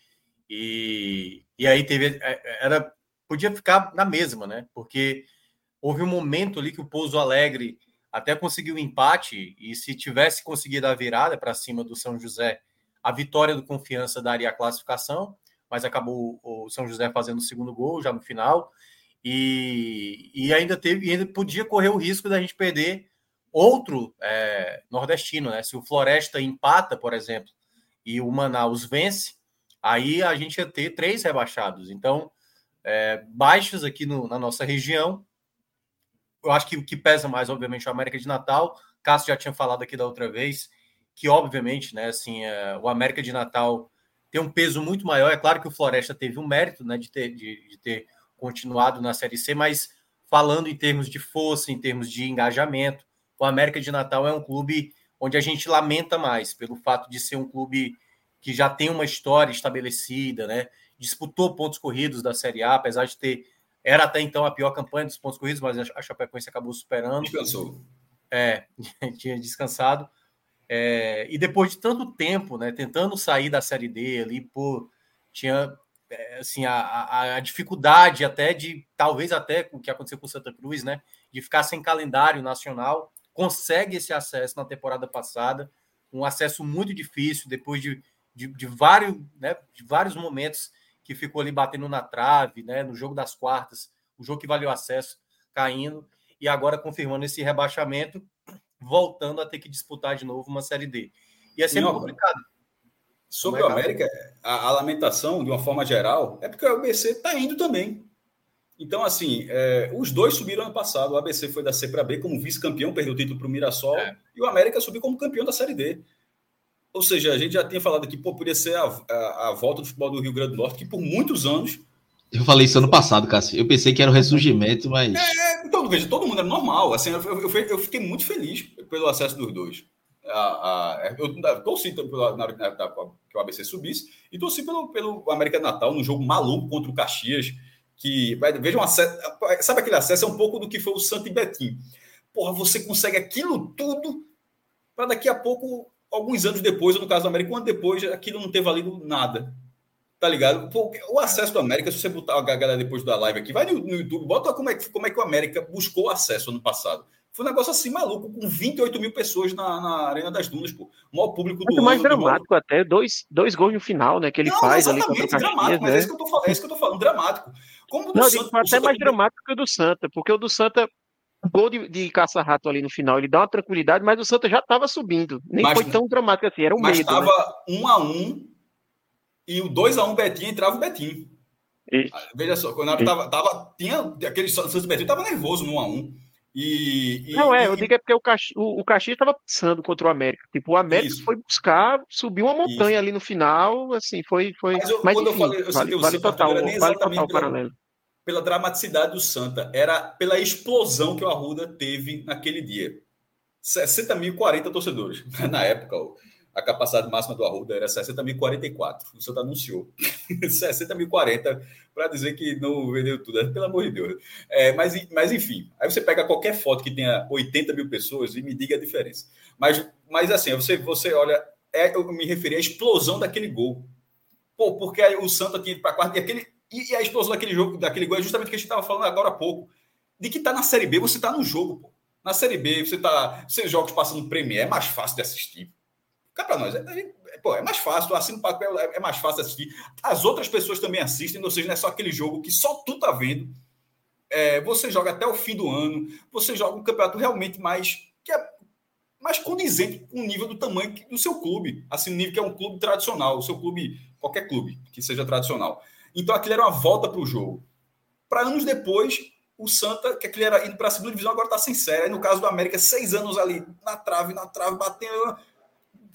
e, e aí teve é, era podia ficar na mesma, né? Porque houve um momento ali que o Pouso Alegre até conseguiu um empate e se tivesse conseguido a virada para cima do São José, a vitória do Confiança daria a classificação, mas acabou o São José fazendo o segundo gol já no final e, e ainda teve ainda podia correr o risco da gente perder outro é, nordestino, né? Se o Floresta empata, por exemplo, e o Manaus vence, aí a gente ia ter três rebaixados. Então, é, aqui no, na nossa região. Eu acho que o que pesa mais, obviamente, é o América de Natal. Cássio já tinha falado aqui da outra vez que, obviamente, né, assim, é, o América de Natal tem um peso muito maior. É claro que o Floresta teve um mérito né, de, ter, de, de ter continuado na Série C, mas falando em termos de força, em termos de engajamento, o América de Natal é um clube onde a gente lamenta mais pelo fato de ser um clube que já tem uma história estabelecida, né? Disputou pontos corridos da Série A, apesar de ter era até então a pior campanha dos pontos corridos, mas a Chapecoense acabou superando. Descansou. É, tinha descansado. É, e depois de tanto tempo, né, tentando sair da Série D ali, por tinha é, assim a, a, dificuldade até de talvez até o que aconteceu com o Santa Cruz, né, de ficar sem calendário nacional consegue esse acesso na temporada passada, um acesso muito difícil, depois de, de, de vários, né, de vários momentos que ficou ali batendo na trave, né, no jogo das quartas, o jogo que valeu acesso, caindo, e agora confirmando esse rebaixamento, voltando a ter que disputar de novo uma Série D. E é sempre Não, complicado. Sobre o América, a, a, lamentação, de uma forma geral, é porque o BC está indo também. Então, assim, é, os dois subiram ano passado. O ABC foi da C para B como vice-campeão, perdeu o título para o Mirassol, é. e o América subiu como campeão da Série D. Ou seja, a gente já tinha falado aqui, pô, podia ser a, a, a, volta do futebol do Rio Grande do Norte, que por muitos anos. Eu falei isso ano passado, Cássio. Eu pensei que era o ressurgimento, mas. É, então, veja, todo mundo era normal. Assim, eu, eu, eu fiquei muito feliz pelo acesso dos dois. Eu torci na, na, na, que o ABC subisse e torci pelo, pelo América Natal, num jogo maluco contra o Caxias que vai, veja acesso, sabe aquele acesso é um pouco do que foi o Santo e Betim. Porra, você consegue aquilo tudo para daqui a pouco, alguns anos depois, ou no caso do América, um ano depois, aquilo não ter valido nada. Tá ligado? Pô, o acesso do América, se você botar a galera depois da live aqui, vai no, no YouTube, bota como é, como é que o América buscou acesso ano passado. Foi um negócio assim maluco, com 28 mil pessoas na, na Arena das Dunas, pô. O maior público do Muito mais dramático até, dois, dois gols no final, né? Que ele não, faz ali contra o Caxias, dramático, né? mas é isso, que eu tô falando, é isso que eu tô falando, dramático. Como não, Santa, até Santa... mais dramático que o do Santa, porque o do Santa, o gol de, de caça-rato ali no final, ele dá uma tranquilidade, mas o Santa já estava subindo. Nem mas, foi tão dramático assim, era um mas medo. Mas estava né? um a um e o 2 a 1 um Betinho entrava o Betinho. Isso. Veja só, quando tava, tava, tinha aquele Santos Betinho tava nervoso no 1 a 1 e, e, não, é, eu digo é porque o, Caxi, o, o Caxias estava pensando contra o América. Tipo, o América isso. foi buscar, subiu uma montanha isso. ali no final, assim, foi. foi... Mas, eu, Mas enfim, eu falei, eu vale, vale total, vale total o paralelo. Pela dramaticidade do Santa, era pela explosão que o Arruda teve naquele dia. 60 mil 40 torcedores na época. A capacidade máxima do Arruda era 60.044. O Santa anunciou 60.040 para dizer que não vendeu tudo. Pelo amor de Deus. É, mas, mas, enfim, aí você pega qualquer foto que tenha 80 mil pessoas e me diga a diferença. Mas, mas assim, você, você olha, é, eu me referi à explosão daquele gol. Pô, porque o tinha ido para quarto e aquele. E a explosão daquele jogo, daquele gol, é justamente o que a gente estava falando agora há pouco. De que tá na Série B, você tá no jogo, pô. Na Série B, você tá. Seus jogos passando Premier, é mais fácil de assistir. Cá para nós, é, é, pô, é mais fácil, assim no papel é, é mais fácil assistir. As outras pessoas também assistem, ou seja, não é só aquele jogo que só tu tá vendo. É, você joga até o fim do ano, você joga um campeonato realmente mais. que é mais condizente com o nível do tamanho do seu clube. Assim, o nível que é um clube tradicional, o seu clube, qualquer clube que seja tradicional. Então aquilo era uma volta para o jogo. Para anos depois, o Santa, que aquele era indo para a segunda divisão, agora está sem série. Aí, no caso do América, seis anos ali na trave, na trave, batendo,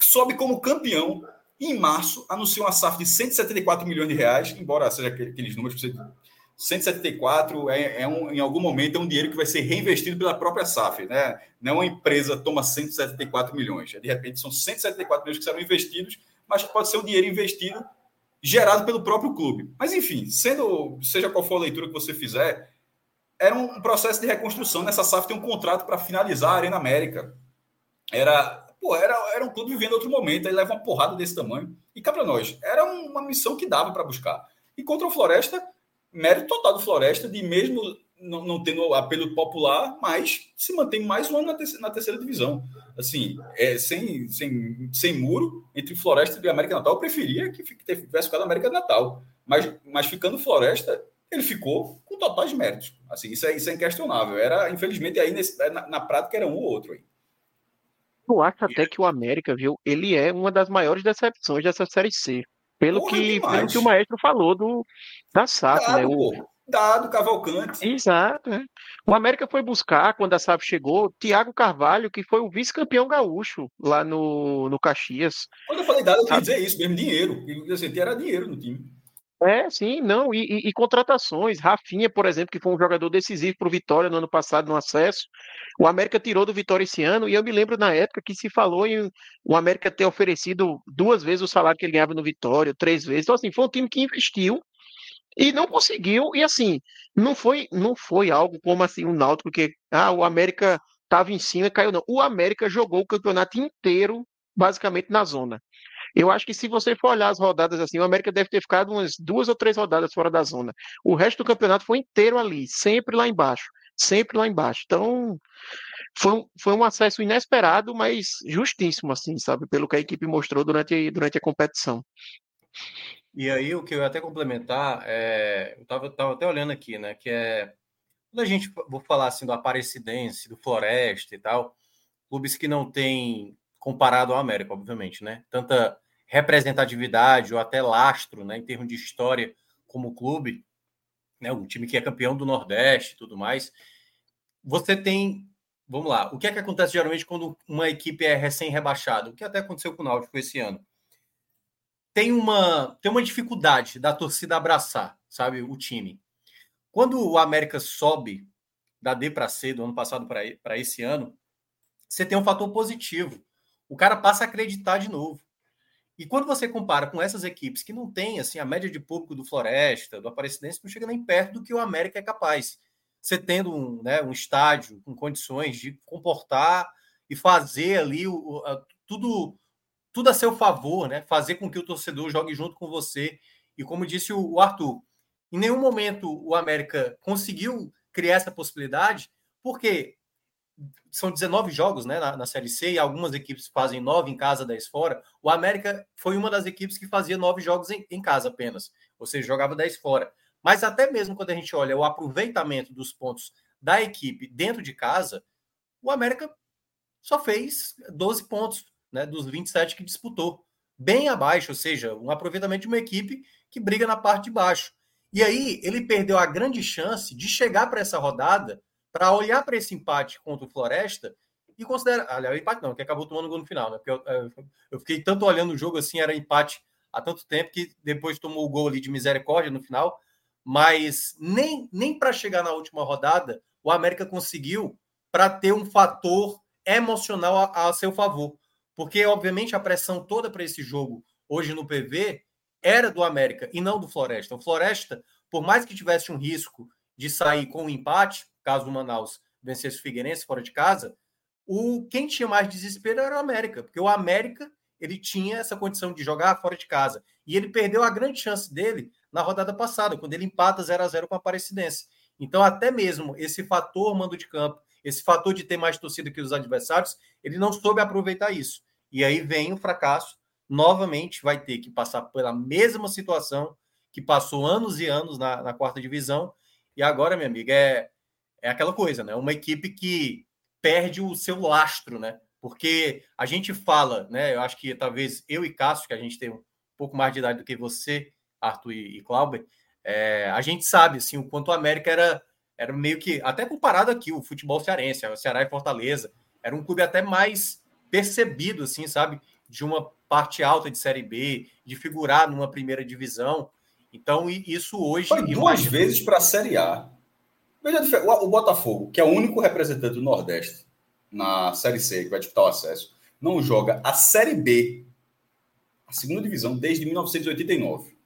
sobe como campeão. E em março, anuncia uma SAF de 174 milhões de reais, embora seja aqueles números que você 174 é, é um, em algum momento é um dinheiro que vai ser reinvestido pela própria SAF, né? Não é uma empresa toma 174 milhões, de repente são 174 milhões que serão investidos, mas pode ser um dinheiro investido gerado pelo próprio clube. Mas enfim, sendo seja qual for a leitura que você fizer, era um processo de reconstrução. Nessa SAF tem um contrato para finalizar a Arena América. Era, pô, era, era um clube vivendo outro momento, aí leva uma porrada desse tamanho. E cá para nós, era uma missão que dava para buscar. E contra o Floresta, mérito total do Floresta de mesmo não, não tendo apelo popular, mas se mantém mais um ano na terceira, na terceira divisão. Assim, é, sem, sem, sem muro entre Floresta e América Natal, eu preferia que tivesse ficado América Natal. Mas, mas ficando Floresta, ele ficou com totais méritos. Assim, isso é, isso é inquestionável. Era, infelizmente, aí nesse, na, na prática era um ou outro aí. Eu acho até que o América, viu, ele é uma das maiores decepções dessa Série C. Pelo, Porra, que, pelo que o maestro falou do, da SAF, né? O, Dado, Cavalcante. Exato. É. O América foi buscar, quando a SAF chegou, Thiago Carvalho, que foi o vice-campeão gaúcho lá no, no Caxias. Quando eu falei dado, eu queria dizer isso mesmo, dinheiro. Eu senti era dinheiro no time. É, sim, não, e, e, e, contratações. Rafinha, por exemplo, que foi um jogador decisivo para o Vitória no ano passado no acesso. O América tirou do Vitória esse ano, e eu me lembro na época que se falou em o América ter oferecido duas vezes o salário que ele ganhava no Vitória, três vezes. Então, assim, foi um time que investiu e não conseguiu. E assim, não foi, não foi algo como assim o Náutico que ah, o América estava em cima e caiu, não. O América jogou o campeonato inteiro, basicamente, na zona. Eu acho que se você for olhar as rodadas assim, o América deve ter ficado umas duas ou três rodadas fora da zona. O resto do campeonato foi inteiro ali, sempre lá embaixo, sempre lá embaixo. Então, foi um, foi um acesso inesperado, mas justíssimo, assim, sabe, pelo que a equipe mostrou durante, durante a competição. E aí, o que eu ia até complementar, é, eu estava tava até olhando aqui, né, que é, quando a gente, vou falar assim, do Aparecidense, do Floresta e tal, clubes que não têm, comparado ao América, obviamente, né, tanta representatividade ou até lastro, né, em termos de história como clube, né, um time que é campeão do Nordeste e tudo mais, você tem, vamos lá, o que é que acontece geralmente quando uma equipe é recém-rebaixada? O que até aconteceu com o Náutico esse ano? Tem uma, tem uma dificuldade da torcida abraçar, sabe, o time. Quando o América sobe da D para C do ano passado para esse ano, você tem um fator positivo. O cara passa a acreditar de novo. E quando você compara com essas equipes que não têm assim a média de público do Floresta, do Aparecidense, não chega nem perto do que o América é capaz. Você tendo um, né, um estádio com condições de comportar e fazer ali o, a, tudo tudo a seu favor, né? Fazer com que o torcedor jogue junto com você. E como disse o, o Arthur, em nenhum momento o América conseguiu criar essa possibilidade, porque são 19 jogos né, na, na, Série C e algumas equipes fazem nove em casa, 10 fora. O América foi uma das equipes que fazia nove jogos em, em casa apenas, ou seja, jogava 10 fora. Mas até mesmo quando a gente olha o aproveitamento dos pontos da equipe dentro de casa, o América só fez 12 pontos né, dos 27 que disputou. Bem abaixo, ou seja, um aproveitamento de uma equipe que briga na parte de baixo. E aí ele perdeu a grande chance de chegar para essa rodada para olhar para esse empate contra o Floresta e considerar. Aliás, o empate não, que acabou tomando gol no final, né? Porque eu, eu, eu, fiquei tanto olhando o jogo assim, era empate há tanto tempo que depois tomou o gol ali de misericórdia no final. Mas nem, nem para chegar na última rodada o América conseguiu para ter um fator emocional a, a seu favor. Porque, obviamente, a pressão toda para esse jogo hoje no PV era do América e não do Floresta. O Floresta, por mais que tivesse um risco de sair com um empate, caso o Manaus vencesse o Figueirense fora de casa, o quem tinha mais desespero era o América, porque o América ele tinha essa condição de jogar fora de casa. E ele perdeu a grande chance dele na rodada passada, quando ele empata 0 a 0 com a Aparecidense. Então, até mesmo esse fator mando de campo, esse fator de ter mais torcida que os adversários, ele não soube aproveitar isso. E aí vem o fracasso. Novamente vai ter que passar pela mesma situação que passou anos e anos na, na quarta divisão. E agora, minha amiga, é, é aquela coisa, né? Uma equipe que perde o seu lastro, né? Porque a gente fala, né? Eu acho que talvez eu e Cássio, que a gente tem um pouco mais de idade do que você, Arthur e, e Clauber, é, a gente sabe assim, o quanto o América era, era meio que, até comparado aqui, o futebol cearense, o Ceará e Fortaleza, era um clube até mais percebido, assim, sabe? De uma parte alta de Série B, de figurar numa primeira divisão. Então, isso hoje. Foi duas vezes para a Série A. Veja, o Botafogo, que é o único representante do Nordeste na Série C, que vai disputar o acesso, não joga a Série B, a segunda divisão, desde 1989.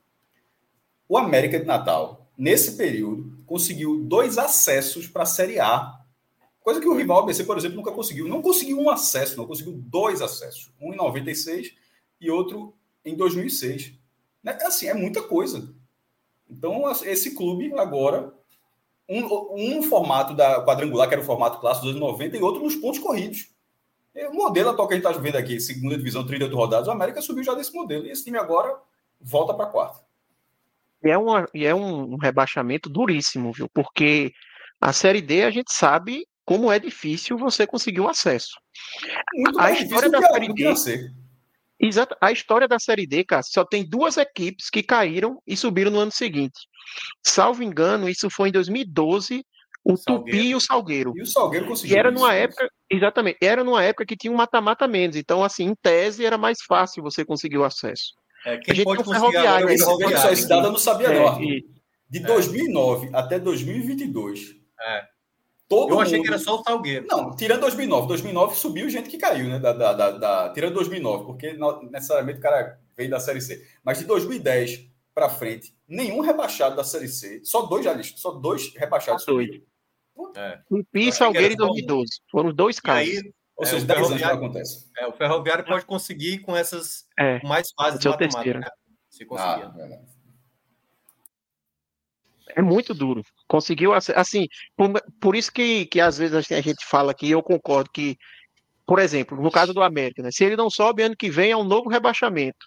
O América de Natal, nesse período, conseguiu dois acessos para a Série A. Coisa que o rival ABC, por exemplo, nunca conseguiu. Não conseguiu um acesso, não conseguiu dois acessos. Um em 96 e outro em 2006. Né, assim, é muita coisa. Então, esse clube agora, um, um formato da quadrangular, que era o formato clássico dos anos 90, e outro nos pontos corridos. É, o modelo atual que a gente está vendo aqui, segunda divisão, 38 rodadas, o América subiu já desse modelo. E esse time agora volta para a quarta. E é, uma, e é um, um rebaixamento duríssimo, viu? Porque a Série D a gente sabe como é difícil você conseguir o acesso. Muito a história da Série D. Exato. A história da Série D, cara, só tem duas equipes que caíram e subiram no ano seguinte. Salvo engano, isso foi em 2012, o Salgueiro. Tupi e o Salgueiro. E o Salgueiro conseguiu. E era numa época, exatamente, era numa época que tinha um mata-mata menos. Então, assim, em tese, era mais fácil você conseguir o acesso. É, quem a gente pode conseguir agora é esse, ferroviário. Esse dado eu não sabia, é, não. E... De 2009 é. até 2022. É. Todo eu achei mundo... que era só o Salgueiro. Não, tirando 2009. 2009 subiu gente que caiu, né? Da, da, da, da... Tirando 2009, porque não, necessariamente o cara veio da Série C. Mas de 2010 para frente, nenhum rebaixado da Série C. Só dois já só dois rebaixados subiram. É. e Salgueiro em 2012. Foram dois casos. Ou seja, é, 10 anos acontece. É, o Ferroviário pode conseguir com essas é, mais fases de é matemática. Né? Se conseguir. Ah, é muito duro. Conseguiu, assim, por, por, isso que, que às vezes a gente fala aqui, eu concordo que, por exemplo, no caso do América, né, se ele não sobe ano que vem é um novo rebaixamento.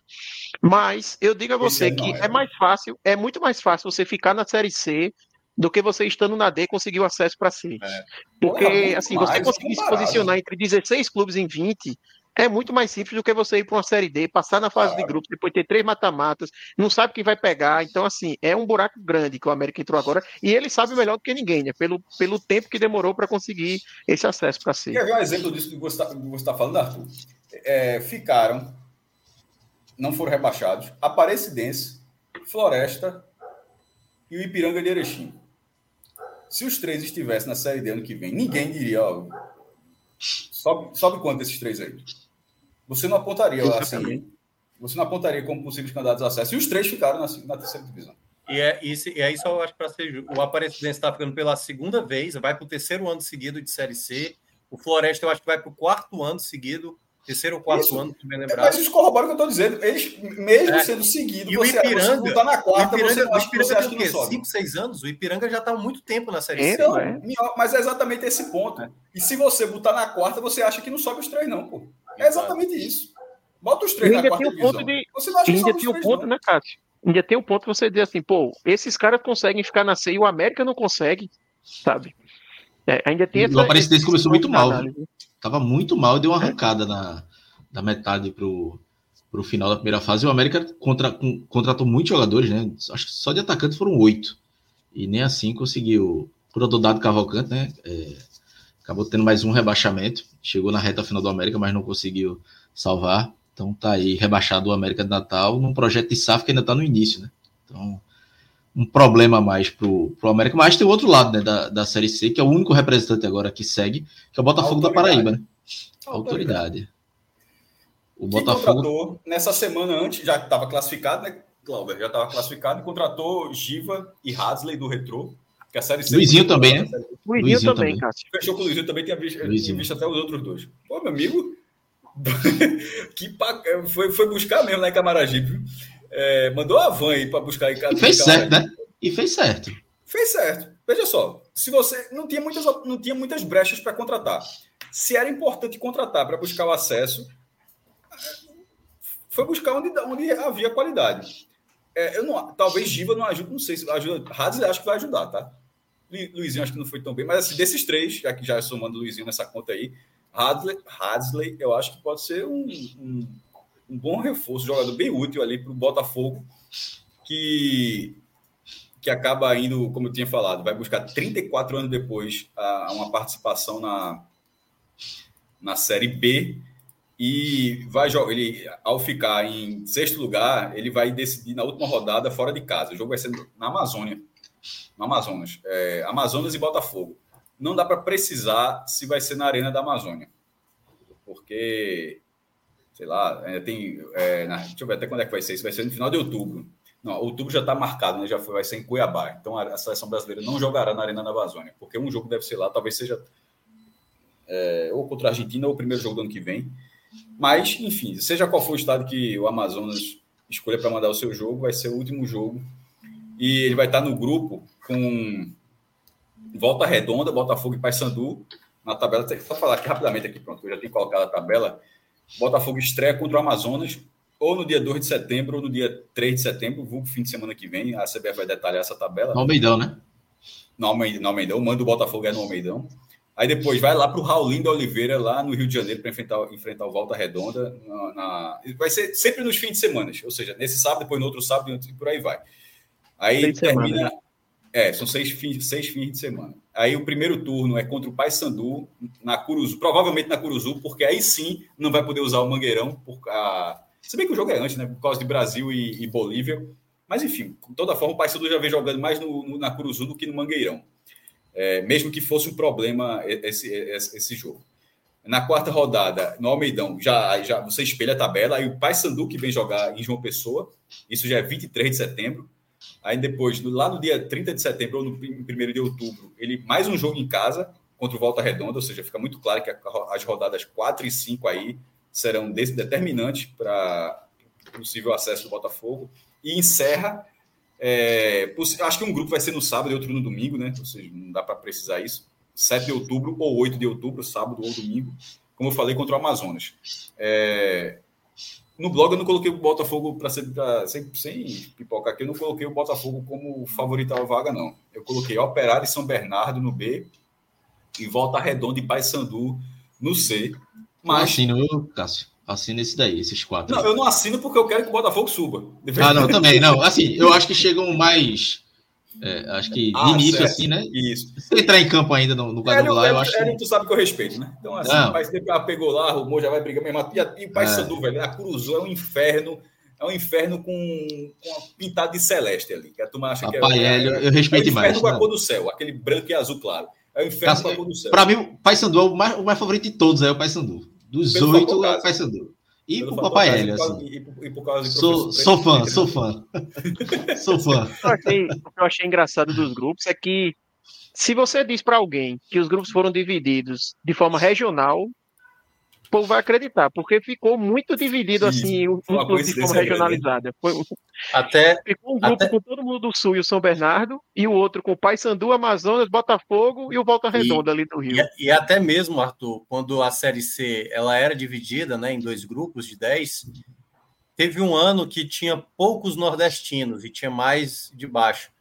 Mas eu digo a você que é, é mais fácil, é muito mais fácil você ficar na Série C do que você estando na D conseguir o acesso para C. É. Porque, Porra, assim, você conseguir se posicionar entre 16 clubes em 20 é muito mais simples do que você ir para uma Série D, passar na fase claro. de grupos, depois ter três mata-matas, não sabe quem vai pegar. Então, assim, é um buraco grande que o América entrou agora. E ele sabe melhor do que ninguém, né? Pelo, pelo tempo que demorou para conseguir esse acesso para C. Quer ver um exemplo disso que você está tá falando, Arthur? É, ficaram, não foram rebaixados, Aparecidense, Floresta e o Ipiranga de Erechim. Se os três estivessem na Série D ano que vem, ninguém diria, ó, sobe, sobe quanto esses três aí? Você não apontaria assim, você não apontaria como possíveis candidatos a acesso. E os três ficaram na, na terceira divisão. E é isso, e é isso eu acho para ser o Aparecidense está ficando pela segunda vez, vai para o terceiro ano seguido de Série C. O Floresta eu acho que vai para o quarto ano seguido terceiro ou quarto isso. ano, se bem lembrar. Mas isso corrobora o que eu estou dizendo. Eles, mesmo é. sendo seguido, e você, o Ipiranga, você tá na quarta, o Ipiranga, você, o Ipiranga tem o quê? Cinco, seis anos? O Ipiranga já está há muito tempo na Série C. Então, é. Mas é exatamente esse ponto. É. E se você botar na quarta, você acha que não sobe os três, não, pô. É exatamente isso. Bota os três na quarta tem ponto de... Você não acha que ainda tem o ponto, não. né, Cássio? Ainda tem o ponto de você dizer assim, pô, esses caras conseguem ficar na C e o América não consegue, sabe? É, ainda tem essa, o Aparecidense começou muito mal. Tava muito mal e deu uma arrancada na da metade para o final da primeira fase. O América contra, com, contratou muitos jogadores, né? Acho que só de atacante foram oito. E nem assim conseguiu. Por dado Cavalcante, né? É, acabou tendo mais um rebaixamento. Chegou na reta final do América, mas não conseguiu salvar. Então tá aí rebaixado o América de Natal num projeto de SAF que ainda está no início, né? Então, um problema mais pro, pro América. Mas tem o outro lado, né, da, da Série C, que é o único representante agora que segue, que é o Botafogo da Paraíba, né? Autoridade. O Botafogo contratou nessa semana antes, já estava classificado, né? Glauber já estava classificado e contratou Giva e Hadley do Retrô. Que a série C Luizinho também, né? Luizinho, Luizinho também, Cássio. Fechou com o Luizinho também, tinha visto, visto até os outros dois. Pô, meu amigo, que pa... foi, foi buscar mesmo lá em Camaragibe. É, mandou a van aí para buscar em casa. E fez certo, né? E fez certo. Fez certo. Veja só, se você não tinha muitas, não tinha muitas brechas para contratar. Se era importante contratar para buscar o acesso, foi buscar onde, onde havia qualidade. É, eu não, talvez Giva não ajude, não sei se ajuda. Hadley acho que vai ajudar, tá? Luizinho acho que não foi tão bem, mas assim, desses três, já que já somando Luizinho nessa conta aí, Hadley, Hadley eu acho que pode ser um, um, um bom reforço, jogador bem útil ali para o Botafogo, que, que acaba indo, como eu tinha falado, vai buscar 34 anos depois a, uma participação na, na Série B e vai ele ao ficar em sexto lugar, ele vai decidir na última rodada fora de casa. O jogo vai ser na Amazônia, no Amazonas, é, Amazonas e Botafogo. Não dá para precisar se vai ser na Arena da Amazônia, porque sei lá, tem, é, na, deixa eu ver até quando é que vai ser. Isso vai ser no final de outubro. Não, outubro já está marcado, né? Já foi, vai ser em Cuiabá. Então a, a, seleção brasileira não jogará na Arena da Amazônia, porque um jogo deve ser lá, talvez seja é, ou contra a Argentina ou o primeiro jogo do ano que vem. Mas, enfim, seja qual for o estado que o Amazonas escolha para mandar o seu jogo, vai ser o último jogo. E ele vai estar no grupo com Volta Redonda, Botafogo e Paysandu na tabela. Só falar aqui rapidamente aqui, pronto, eu já tenho colocado a tabela. Botafogo estreia contra o Amazonas ou no dia 2 de setembro ou no dia 3 de setembro, vulgo fim de semana que vem. A CBF vai detalhar essa tabela. No Almeidão, né? No Almeidão, no Almeidão. o mando do Botafogo é no Almeidão. Aí depois vai lá para o Raulinho da Oliveira, lá no Rio de Janeiro, para enfrentar, enfrentar o Volta Redonda. Na, na, Vai ser sempre nos fins de semana, ou seja, nesse sábado, depois no outro sábado e por aí vai. Aí termina. É, são seis fins, seis fins de semana. Aí o primeiro turno é contra o Paysandu, na Curuzu, provavelmente na Curuzu, porque aí sim não vai poder usar o Mangueirão. Por, a... Se bem que o jogo é antes, né? Por causa de Brasil e, e Bolívia. Mas enfim, de toda forma, o Paysandu já vem jogando mais no, no, na Curuzu do que no Mangueirão é, mesmo que fosse um problema esse, esse, esse, jogo. Na quarta rodada, no Almeidão, já, já você espelha a tabela, aí o Paysandu que vem jogar em João Pessoa, isso já é 23 de setembro. Aí depois, lá no dia 30 de setembro ou no 1 de outubro, ele mais um jogo em casa contra o Volta Redonda, ou seja, fica muito claro que as rodadas 4 e 5 aí serão determinantes para possível acesso do Botafogo. E encerra é, acho que um grupo vai ser no sábado e outro no domingo, né? Ou seja, não dá para precisar isso. 7 de outubro ou 8 de outubro, sábado ou domingo, como eu falei, contra o Amazonas. É, no blog eu não coloquei o Botafogo para ser pra, sem, sem pipocar aqui, eu não coloquei o Botafogo como favorito à vaga, não. Eu coloquei Operário e São Bernardo no B e Volta Redonda e Paysandu no C. Mas. Assim, não, Cássio. Assina esse daí, esses quatro. Não, eu não assino porque eu quero que o Botafogo suba. Ah, não, também, não. Assim, eu acho que chegam mais. É, acho que ah, início, certo. assim, né? Isso. Se entrar em campo ainda no, no quadrangular, eu acho que. tu sabe que eu respeito, né? Então, assim, não. o pai sempre pegou lá, arrumou, já vai brigar mesmo. E, o Pai é. Sandu, velho, a Cruzou é um inferno. É um inferno com, com pintado de celeste ali. Que a turma acha que é. é, eu respeito demais. É o inferno mais, com a cor do céu, aquele branco e azul claro. É o inferno com a cor do céu. Para mim, o Pai Sandu é o mais, o mais favorito de todos, é o Pai Sandu. Dos oito, é o Pai Sandu. E pro Papai Hélio, assim. E, e por causa de sou, sou fã, sou fã. sou fã. O que, achei, o que eu achei engraçado dos grupos é que se você diz para alguém que os grupos foram divididos de forma regional, povo vai acreditar, porque ficou muito dividido assim, um, um grupo de forma regionalizada. Foi, até, ficou um grupo até... com todo mundo do Sul e o São Bernardo, e o outro com Paysandu, Amazonas, Botafogo e o Volta Redonda e, ali do Rio. E, e, até mesmo, Arthur, quando a Série C ela era dividida né, em dois grupos de 10, teve um ano que tinha poucos nordestinos e tinha mais de baixo.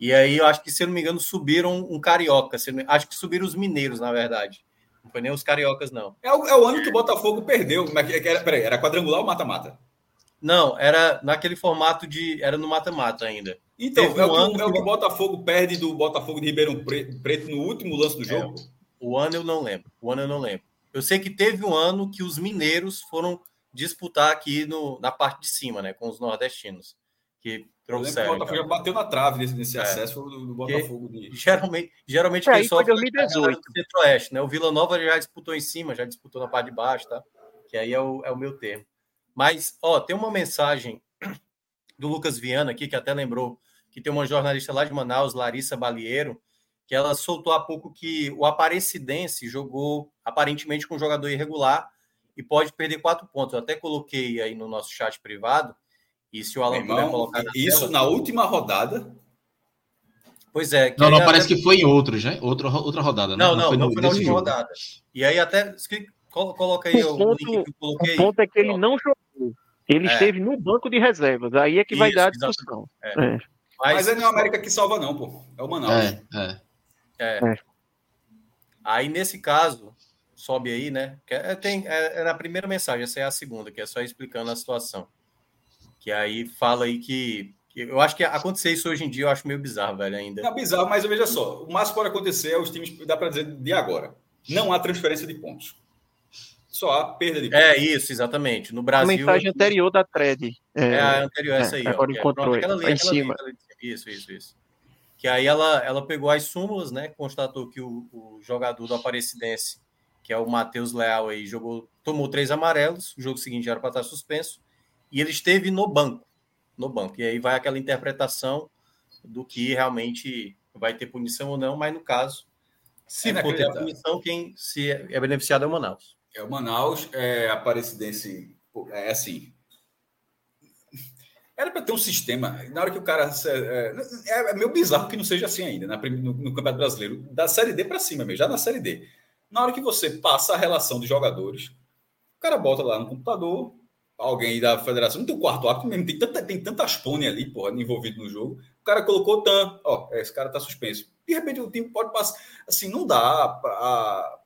E aí, eu acho que, se não me engano, subiram um carioca. Acho que subiram os mineiros, na verdade. Não foi nem os cariocas, não. É o, é o ano que o Botafogo perdeu. É era, peraí, era quadrangular ou mata-mata? Não, era naquele formato de. Era no mata-mata ainda. Então, é, um o, ano é o que o Botafogo perde do Botafogo de Ribeirão Preto no último lance do é, jogo? É, o ano eu não lembro. O ano eu não lembro. Eu sei que teve um ano que os mineiros foram disputar aqui no, na parte de cima, né? Com os nordestinos. Que trouxeram. O Botafogo já bateu na trave nesse, nesse é. acesso do, do Botafogo. De... Geralmente, geralmente é, quem sofre 2018. É Centro-Oeste, né? O Vila Nova já disputou em cima, já disputou na parte de baixo, tá? Que aí é o, é o meu termo. Mas, ó, tem uma mensagem do Lucas Viana aqui, que até lembrou que tem uma jornalista lá de Manaus, Larissa Balieiro, que ela soltou há pouco que o Aparecidense jogou aparentemente com um jogador irregular e pode perder quatro pontos. Eu até coloquei aí no nosso chat privado. E se o Alan irmão, puder colocar na Isso tela, na última rodada. Pois é. não, não, parece até... que foi em outros, né? Outra, outra rodada. Né? Não, não, não, foi, não foi na última jogo. rodada. E aí até. Coloca aí o, o ponto, link que eu coloquei. O ponto é que ele não jogou. Ele é. esteve no banco de reservas. Aí é que vai Isso, dar a discussão. É. É. Mas, Mas é não é o América que salva, não, pô. É o Manaus. É, é. É. é. Aí, nesse caso, sobe aí, né? É, tem, é, é, na primeira mensagem, essa é a segunda, que é só explicando a situação. Que aí fala aí que. eu acho que acontecer isso hoje em dia eu acho meio bizarro, velho, ainda. Não, bizarro, mas veja só: o máximo pode acontecer é os times, dá para dizer, de agora. Não há transferência de pontos. Só há perda de pontos. É isso, exatamente. No Brasil. A mensagem anterior da thread. É, é a anterior, essa aí. Agora ó, encontrou. É, pronto, aquela, em cima. isso, isso, isso. Que aí ela, ela pegou as súmulas, né? Constatou que o, o jogador do Aparecidense, que é o Matheus Leal, aí, jogou, tomou três amarelos. O jogo seguinte era para estar suspenso. E ele esteve no banco. No banco. E aí vai aquela interpretação do que realmente vai ter punição ou não, mas no caso, se é for ter punição, quem se é beneficiado é o Manaus. É o Manaus, é Aparecidense, é assim, era para ter um sistema. Na hora que o cara. É, é, é meio bizarro que não seja assim ainda, na, no, no Campeonato Brasileiro. Da Série D para cima mesmo, já na Série D. Na hora que você passa a relação dos jogadores, o cara bota lá no computador, alguém da federação, não tem o quarto árbitro mesmo, tem, tanta, tem tantas pônei ali, porra, envolvido no jogo. O cara colocou tan, ó, esse cara tá suspenso. De repente o time pode passar. Assim, não dá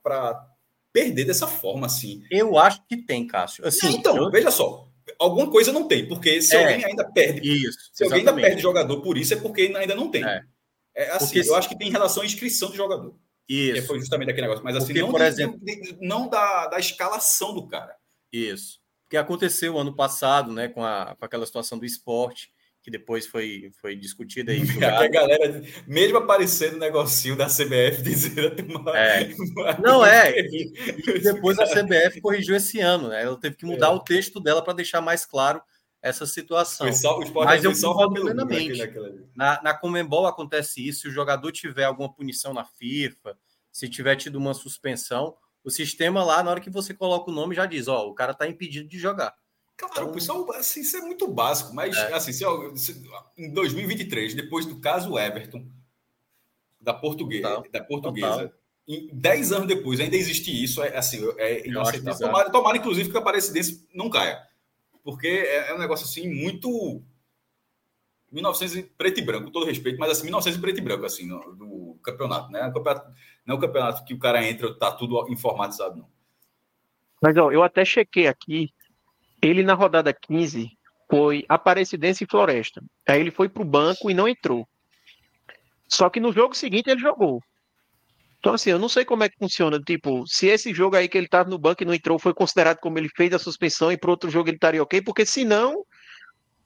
para perder dessa forma, assim. Eu acho que tem, Cássio. Assim, então, eu... veja só alguma coisa não tem, porque se é, alguém ainda perde, isso, se alguém ainda perde jogador por isso, é porque ainda não tem. É, é assim, porque eu acho que tem relação à inscrição do jogador. Isso. Que foi justamente aquele negócio. Mas assim, porque, não, por exemplo, não da, da escalação do cara. Isso. Porque aconteceu ano passado, né, com, a, com aquela situação do esporte, que depois foi, foi discutida aí. a galera, mesmo aparecendo o negocinho da CBF dizendo uma, é. Não é. E depois a CBF corrigiu esse ano, né? Ela teve que mudar é. o texto dela para deixar mais claro essa situação. Só, Mas eu concordo plenamente. Na, na Comembol acontece isso, se o jogador tiver alguma punição na FIFA, se tiver tido uma suspensão, o sistema lá, na hora que você coloca o nome, já diz, ó, o cara está impedido de jogar. Claro, pessoal, assim, isso é muito básico, mas é. assim, se, em 2023, depois do caso Everton, da portuguesa, Total. da portuguesa, em 10 anos depois ainda existe isso, é assim, é inaceitável. Tomara, tomara, inclusive, que a Aparecidense não caia. Porque é, é, um negócio assim muito 1900 em preto e branco, todo respeito, mas assim, 1900 em preto e branco, assim, campeonato, né? O campeonato, não é o campeonato que o cara entra, tá tudo informatizado, não. Mas, ó, eu até chequei aqui, ele, na rodada 15, foi Aparecidense e Floresta. Aí ele foi para o banco e não entrou. Só que no jogo seguinte ele jogou. Então, assim, eu não sei como é que funciona. Tipo, se esse jogo aí que ele estava no banco e não entrou foi considerado como ele fez a suspensão e para outro jogo ele estaria ok, porque senão,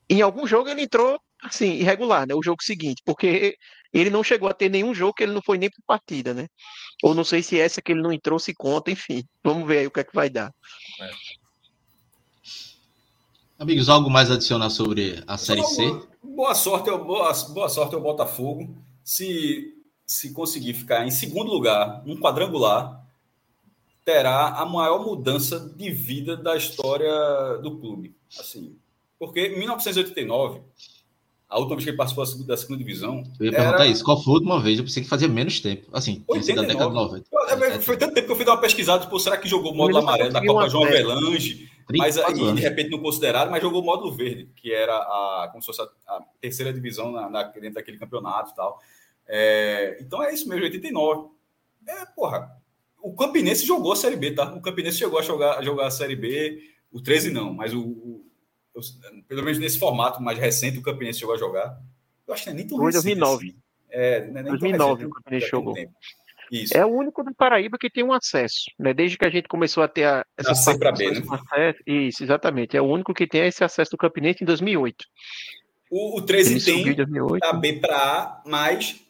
em algum jogo ele entrou, assim, irregular, né? O jogo seguinte, porque ele não chegou a ter nenhum jogo que ele não foi nem para partida, né? Ou não sei se essa que ele não entrou se conta, enfim. Vamos ver aí o que é que vai dar. É. Amigos, algo mais a adicionar sobre a Série C? Boa sorte, boa, boa sorte ao Botafogo. Se, se conseguir ficar em segundo lugar, um quadrangular, terá a maior mudança de vida da história do clube. Assim, porque em 1989, a última vez que ele participou da segunda divisão. Eu ia perguntar isso. Qual foi a última vez? Eu pensei que fazia menos tempo. Assim, 89. da década de 90. Foi tanto tempo que eu fui dar uma pesquisada, tipo, será que jogou o módulo amarelo da Copa João Avelange? Mas aí, de repente, não considerado, mas jogou o módulo verde, que era a, como se fosse a, a terceira divisão na, na, dentro daquele campeonato e tal. É, então é isso mesmo, 89. É, porra. O Campinense jogou a Série B, tá? O Campinense chegou a jogar, a jogar a Série B, o 13 não, mas o, o eu, pelo menos nesse formato mais recente, o Campinense chegou a jogar. Eu acho que não é nem tão Foi 2009. Assim. É, é nem 2009 o Campinense jogou. Isso. É o único do Paraíba que tem um acesso, né? Desde que a gente começou a ter a, essas para B, né? Acesso, isso, exatamente. É o único que tem esse acesso do Campinense em 2008. O, o 13 Ele tem da B para A, mas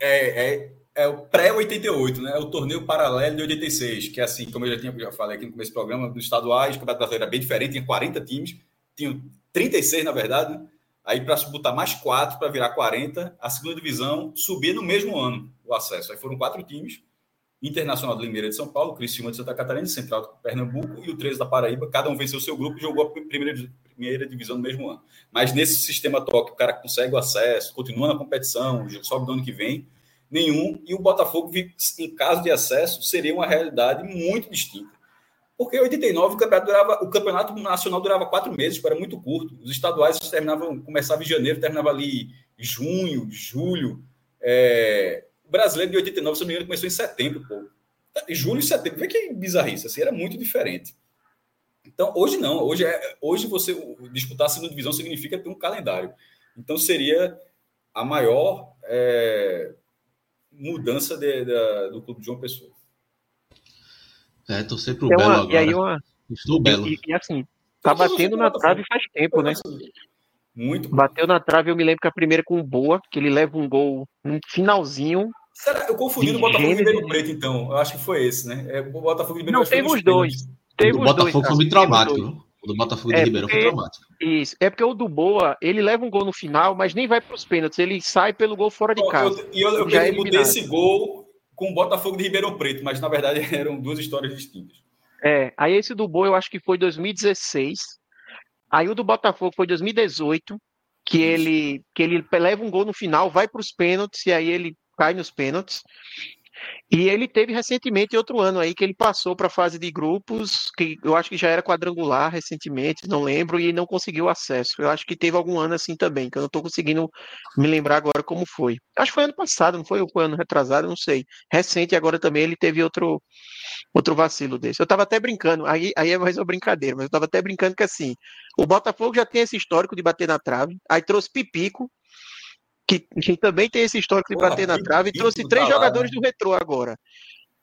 é, é, é o pré-88, né? É o torneio paralelo de 86, que é assim, como eu já tinha já falei aqui no começo do programa, nos estaduais, o Campeonato Brasileiro era bem diferente, tinha 40 times, tinha 36, na verdade, né? Aí, para botar mais quatro para virar 40, a segunda divisão subia no mesmo ano o acesso. Aí foram quatro times: Internacional de Limeira de São Paulo, Criciúma de Santa Catarina, Central de Pernambuco e o 13 da Paraíba. Cada um venceu seu grupo e jogou a primeira, primeira divisão no mesmo ano. Mas nesse sistema atual que o cara consegue o acesso, continua na competição, sobe do ano que vem, nenhum. E o Botafogo, em caso de acesso, seria uma realidade muito distinta. Porque em 89 o campeonato, durava, o campeonato nacional durava quatro meses, era muito curto. Os estaduais terminavam, começavam em janeiro, terminava ali em junho, julho. É... O brasileiro de 89, se não me engano, começou em setembro, pô. Julho e setembro. Vê que bizarrice, assim, era muito diferente. Então, hoje não. Hoje, é, hoje você disputar a segunda divisão significa ter um calendário. Então, seria a maior é, mudança de, de, do clube de João Pessoa. É, torcer pro Belo uma, agora. E aí uma... Estou Belo. E, e, assim, tá batendo na trave faz tempo, né? Muito. Bateu na trave, eu me lembro que a primeira com o Boa, que ele leva um gol no finalzinho. Será? Eu confundi o Botafogo e Ribeiro Preto, então. Eu acho que foi esse, né? É, o Botafogo e Ribeiro Não, teve os dois. Teve o do Botafogo dois, foi muito traumático. O do Botafogo de é Ribeirão foi traumático. Isso. É porque o do Boa, ele leva um gol no final, mas nem vai para os pênaltis. Ele sai pelo gol fora de casa. E eu, eu, eu, eu mudei esse gol com o Botafogo de Ribeirão Preto, mas na verdade eram duas histórias distintas. É, aí esse do Boa eu acho que foi 2016. Aí o do Botafogo foi 2018, que ele que ele leva um gol no final, vai para os pênaltis e aí ele cai nos pênaltis. E ele teve recentemente outro ano aí que ele passou para a fase de grupos, que eu acho que já era quadrangular recentemente, não lembro, e não conseguiu acesso. Eu acho que teve algum ano assim também, que eu não estou conseguindo me lembrar agora como foi. Acho que foi ano passado, não foi? Ou foi ano retrasado, não sei. Recente agora também ele teve outro outro vacilo desse. Eu estava até brincando, aí, aí é mais uma brincadeira, mas eu estava até brincando que assim, o Botafogo já tem esse histórico de bater na trave, aí trouxe Pipico, que, que também tem esse histórico de Porra, bater na trave, e trouxe três lá, jogadores né? do retrô agora.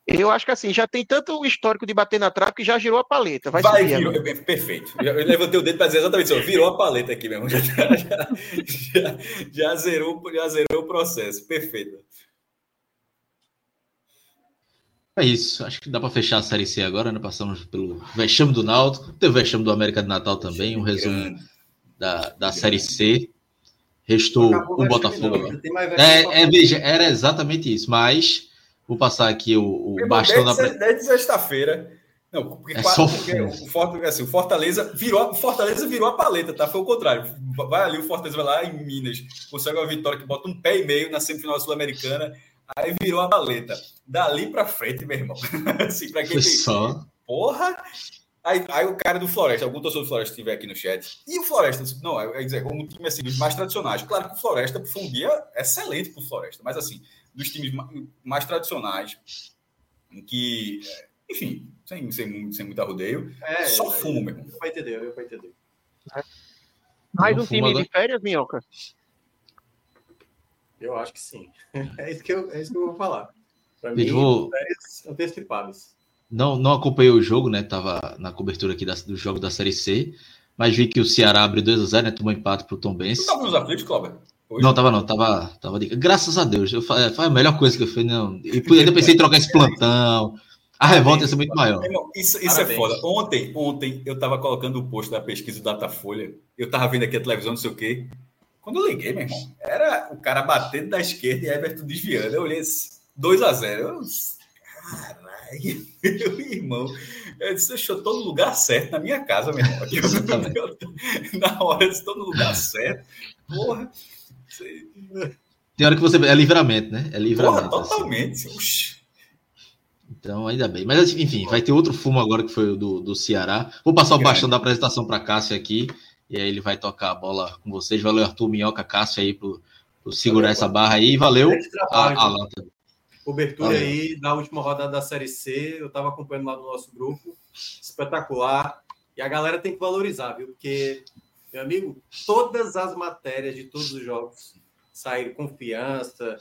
Eu acho que assim, já tem tanto histórico de bater na trave que já girou a paleta. Vai, Vai virou, perfeito. Eu levantei o dedo para dizer exatamente isso. Virou a paleta aqui mesmo. Já, já, já, já, zerou, já zerou o processo. Perfeito. É isso. Acho que dá para fechar a Série C agora, né? Passamos pelo vexame do Náutico. Teve o vexame do América de Natal também. Um resumo da, da Série C. Restou o Botafogo. É, é, veja, era exatamente isso. Mas vou passar aqui o, o bastão da. Desde sexta-feira. Não, porque, é quase, porque o, Fortaleza, assim, o Fortaleza virou, Fortaleza virou a paleta, tá? Foi o contrário. Vai ali, o Fortaleza vai lá em Minas, consegue uma vitória que bota um pé e meio na semifinal sul-americana, aí virou a paleta. Dali para frente, meu irmão. assim, para quem tem... só. Porra, Aí, aí, o cara do Floresta, algum torcedor do Floresta estiver aqui no chat, e o Floresta, não, é dizer, como um time assim, dos mais tradicionais. Claro que o Floresta foi um dia excelente para o Floresta, mas assim, dos times mais tradicionais, em que, enfim, sem, sem, sem muito arrodeio, é, só fumo mesmo. Vai entender, vai entender. Mais um time de férias, Minhoca? Eu acho que sim. É isso que eu, é isso que eu vou falar. Para mim, vou... férias antecipadas. Não, não acompanhei o jogo, né? Tava na cobertura aqui da, do jogo da Série C, mas vi que o Ceará abriu 2x0, né? Tomou empate pro Tom Benz. Não tava nos aflitos, Cláudio? Não, tava não, tava, tava de... Graças a Deus, eu, foi a melhor coisa que eu fiz, não. E ainda pensei em trocar esse plantão. A revolta ia ser muito maior. Isso, isso é foda. Ontem, ontem eu tava colocando o post da pesquisa do Datafolha. Eu tava vendo aqui a televisão, não sei o quê. Quando eu liguei, meu irmão, era o cara batendo da esquerda e Everton desviando. Eu olhei 2x0. Eu... Caralho. Aí, meu irmão, eu disse, eu estou no lugar certo na minha casa, meu irmão. Eu, na hora, eu estou no lugar certo. Porra. Você... Tem hora que você. É livramento, né? É livramento. Porra, assim. totalmente. Assim. Então, ainda bem. Mas, enfim, vai ter outro fumo agora que foi o do, do Ceará. Vou passar o bastão da apresentação para Cássio aqui. E aí ele vai tocar a bola com vocês. Valeu, Arthur Minhoca, Cássio aí, por, por segurar Valeu, essa barra aí. Valeu, Alan também. Cobertura Valeu. aí da última rodada da Série C. Eu estava acompanhando lá no nosso grupo. Espetacular. E a galera tem que valorizar, viu? Porque, meu amigo, todas as matérias de todos os jogos saíram confiança.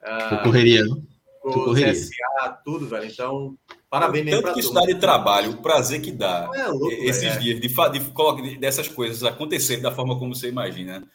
Uh, correria, né? O CSA, tudo, velho. Então, parabéns mesmo Tanto que isso dá de trabalho, o prazer que dá é louco, esses é. dias, de, de, de, dessas coisas acontecerem da forma como você imagina.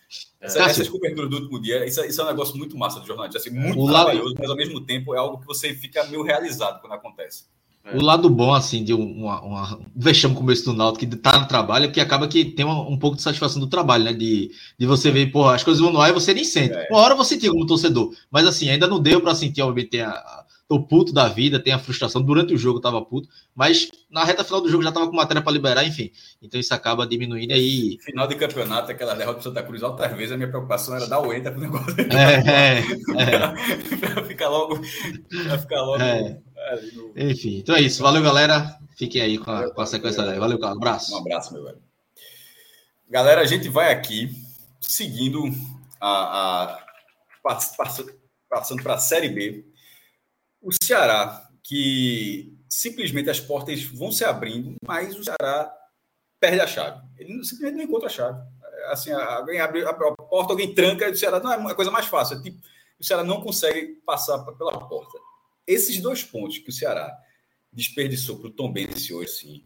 É. Essa, essas coberturas do último dia, isso, isso, é um negócio muito massa do jornalista, assim, muito o trabalhoso, lado... mas ao mesmo tempo é algo que você fica meio realizado quando acontece. O lado bom, assim, de uma, uma, um vexame começo do Náutico que tá no trabalho, é que acaba que tem uma, um pouco de satisfação do trabalho, né? De, de você ver, pô, as coisas vão no ar e você nem sente. É. Uma hora você sentiu como torcedor, mas assim, ainda não deu para sentir, obviamente, tem a, tô puto da vida, tem a frustração. Durante o jogo eu tava puto, mas na reta final do jogo já tava com matéria para liberar, enfim. Então isso acaba diminuindo aí. Final de campeonato, aquela derrota do Santa Cruz, outras vezes a minha preocupação era dar o enter pro negócio. É, é, é. pra ficar logo. Pra ficar logo. É. Enfim, então é isso. Valeu, galera. Fiquem aí com a, com a sequência daí. Valeu, cara. Um abraço. Um abraço, meu velho. Galera, a gente vai aqui seguindo a, a passando para a Série B. O Ceará, que simplesmente as portas vão se abrindo, mas o Ceará perde a chave. Ele simplesmente não encontra a chave. Assim, alguém abre a porta, alguém tranca, e o Ceará não é a coisa mais fácil. É tipo, o Ceará não consegue passar pela porta esses dois pontos que o Ceará desperdiçou para o Tom Benz hoje, sim,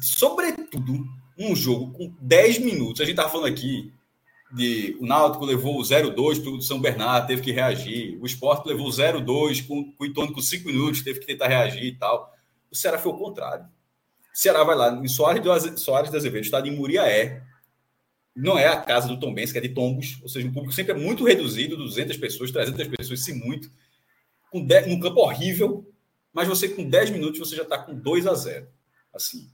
sobretudo um jogo com 10 minutos, a gente estava falando aqui de o Náutico levou o 0-2 para o São Bernardo, teve que reagir, o Sport levou o 0-2 com, em torno com 5 minutos, teve que tentar reagir e tal. O Ceará foi o contrário. O Ceará vai lá em Soares, do Soares de Azevedo, estado em Muriaé, não é a casa do Tom Benz, que é de Tombos, ou seja, um público sempre é muito reduzido, 200 pessoas, 300 pessoas, se muito com 10, num campo horrível, mas você com 10 minutos você já está com 2 a 0. Assim,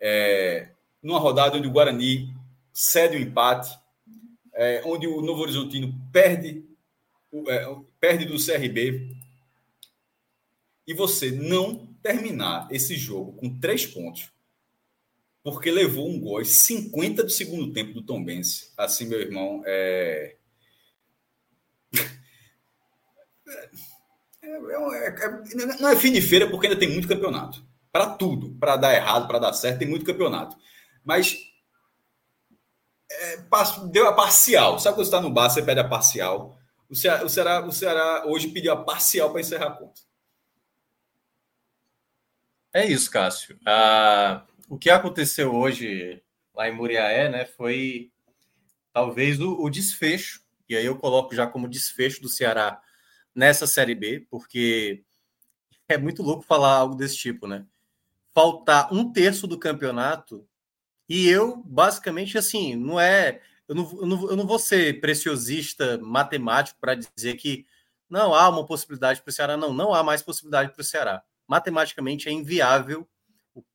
é, numa rodada onde o Guarani cede o empate, é, onde o Novo Horizontino perde, é, perde do CRB, e você não terminar esse jogo com três pontos, porque levou um gol aos 50 do segundo tempo do Tom Benz. Assim, meu irmão, é. É, é, é, não é fim de feira porque ainda tem muito campeonato. Para tudo, para dar errado, para dar certo, tem muito campeonato. Mas é, deu a parcial. Sabe quando você está no bar, você pede a parcial. O Ceará, o Ceará, o Ceará hoje pediu a parcial para encerrar a conta. É isso, Cássio. Ah, o que aconteceu hoje lá em Muriaé né, foi talvez o, o desfecho, e aí eu coloco já como desfecho do Ceará nessa Série B, porque é muito louco falar algo desse tipo, né? Faltar um terço do campeonato e eu, basicamente, assim, não é. Eu não, eu não, eu não vou ser preciosista matemático para dizer que não há uma possibilidade para o Ceará. Não, não há mais possibilidade para o Ceará. Matematicamente é inviável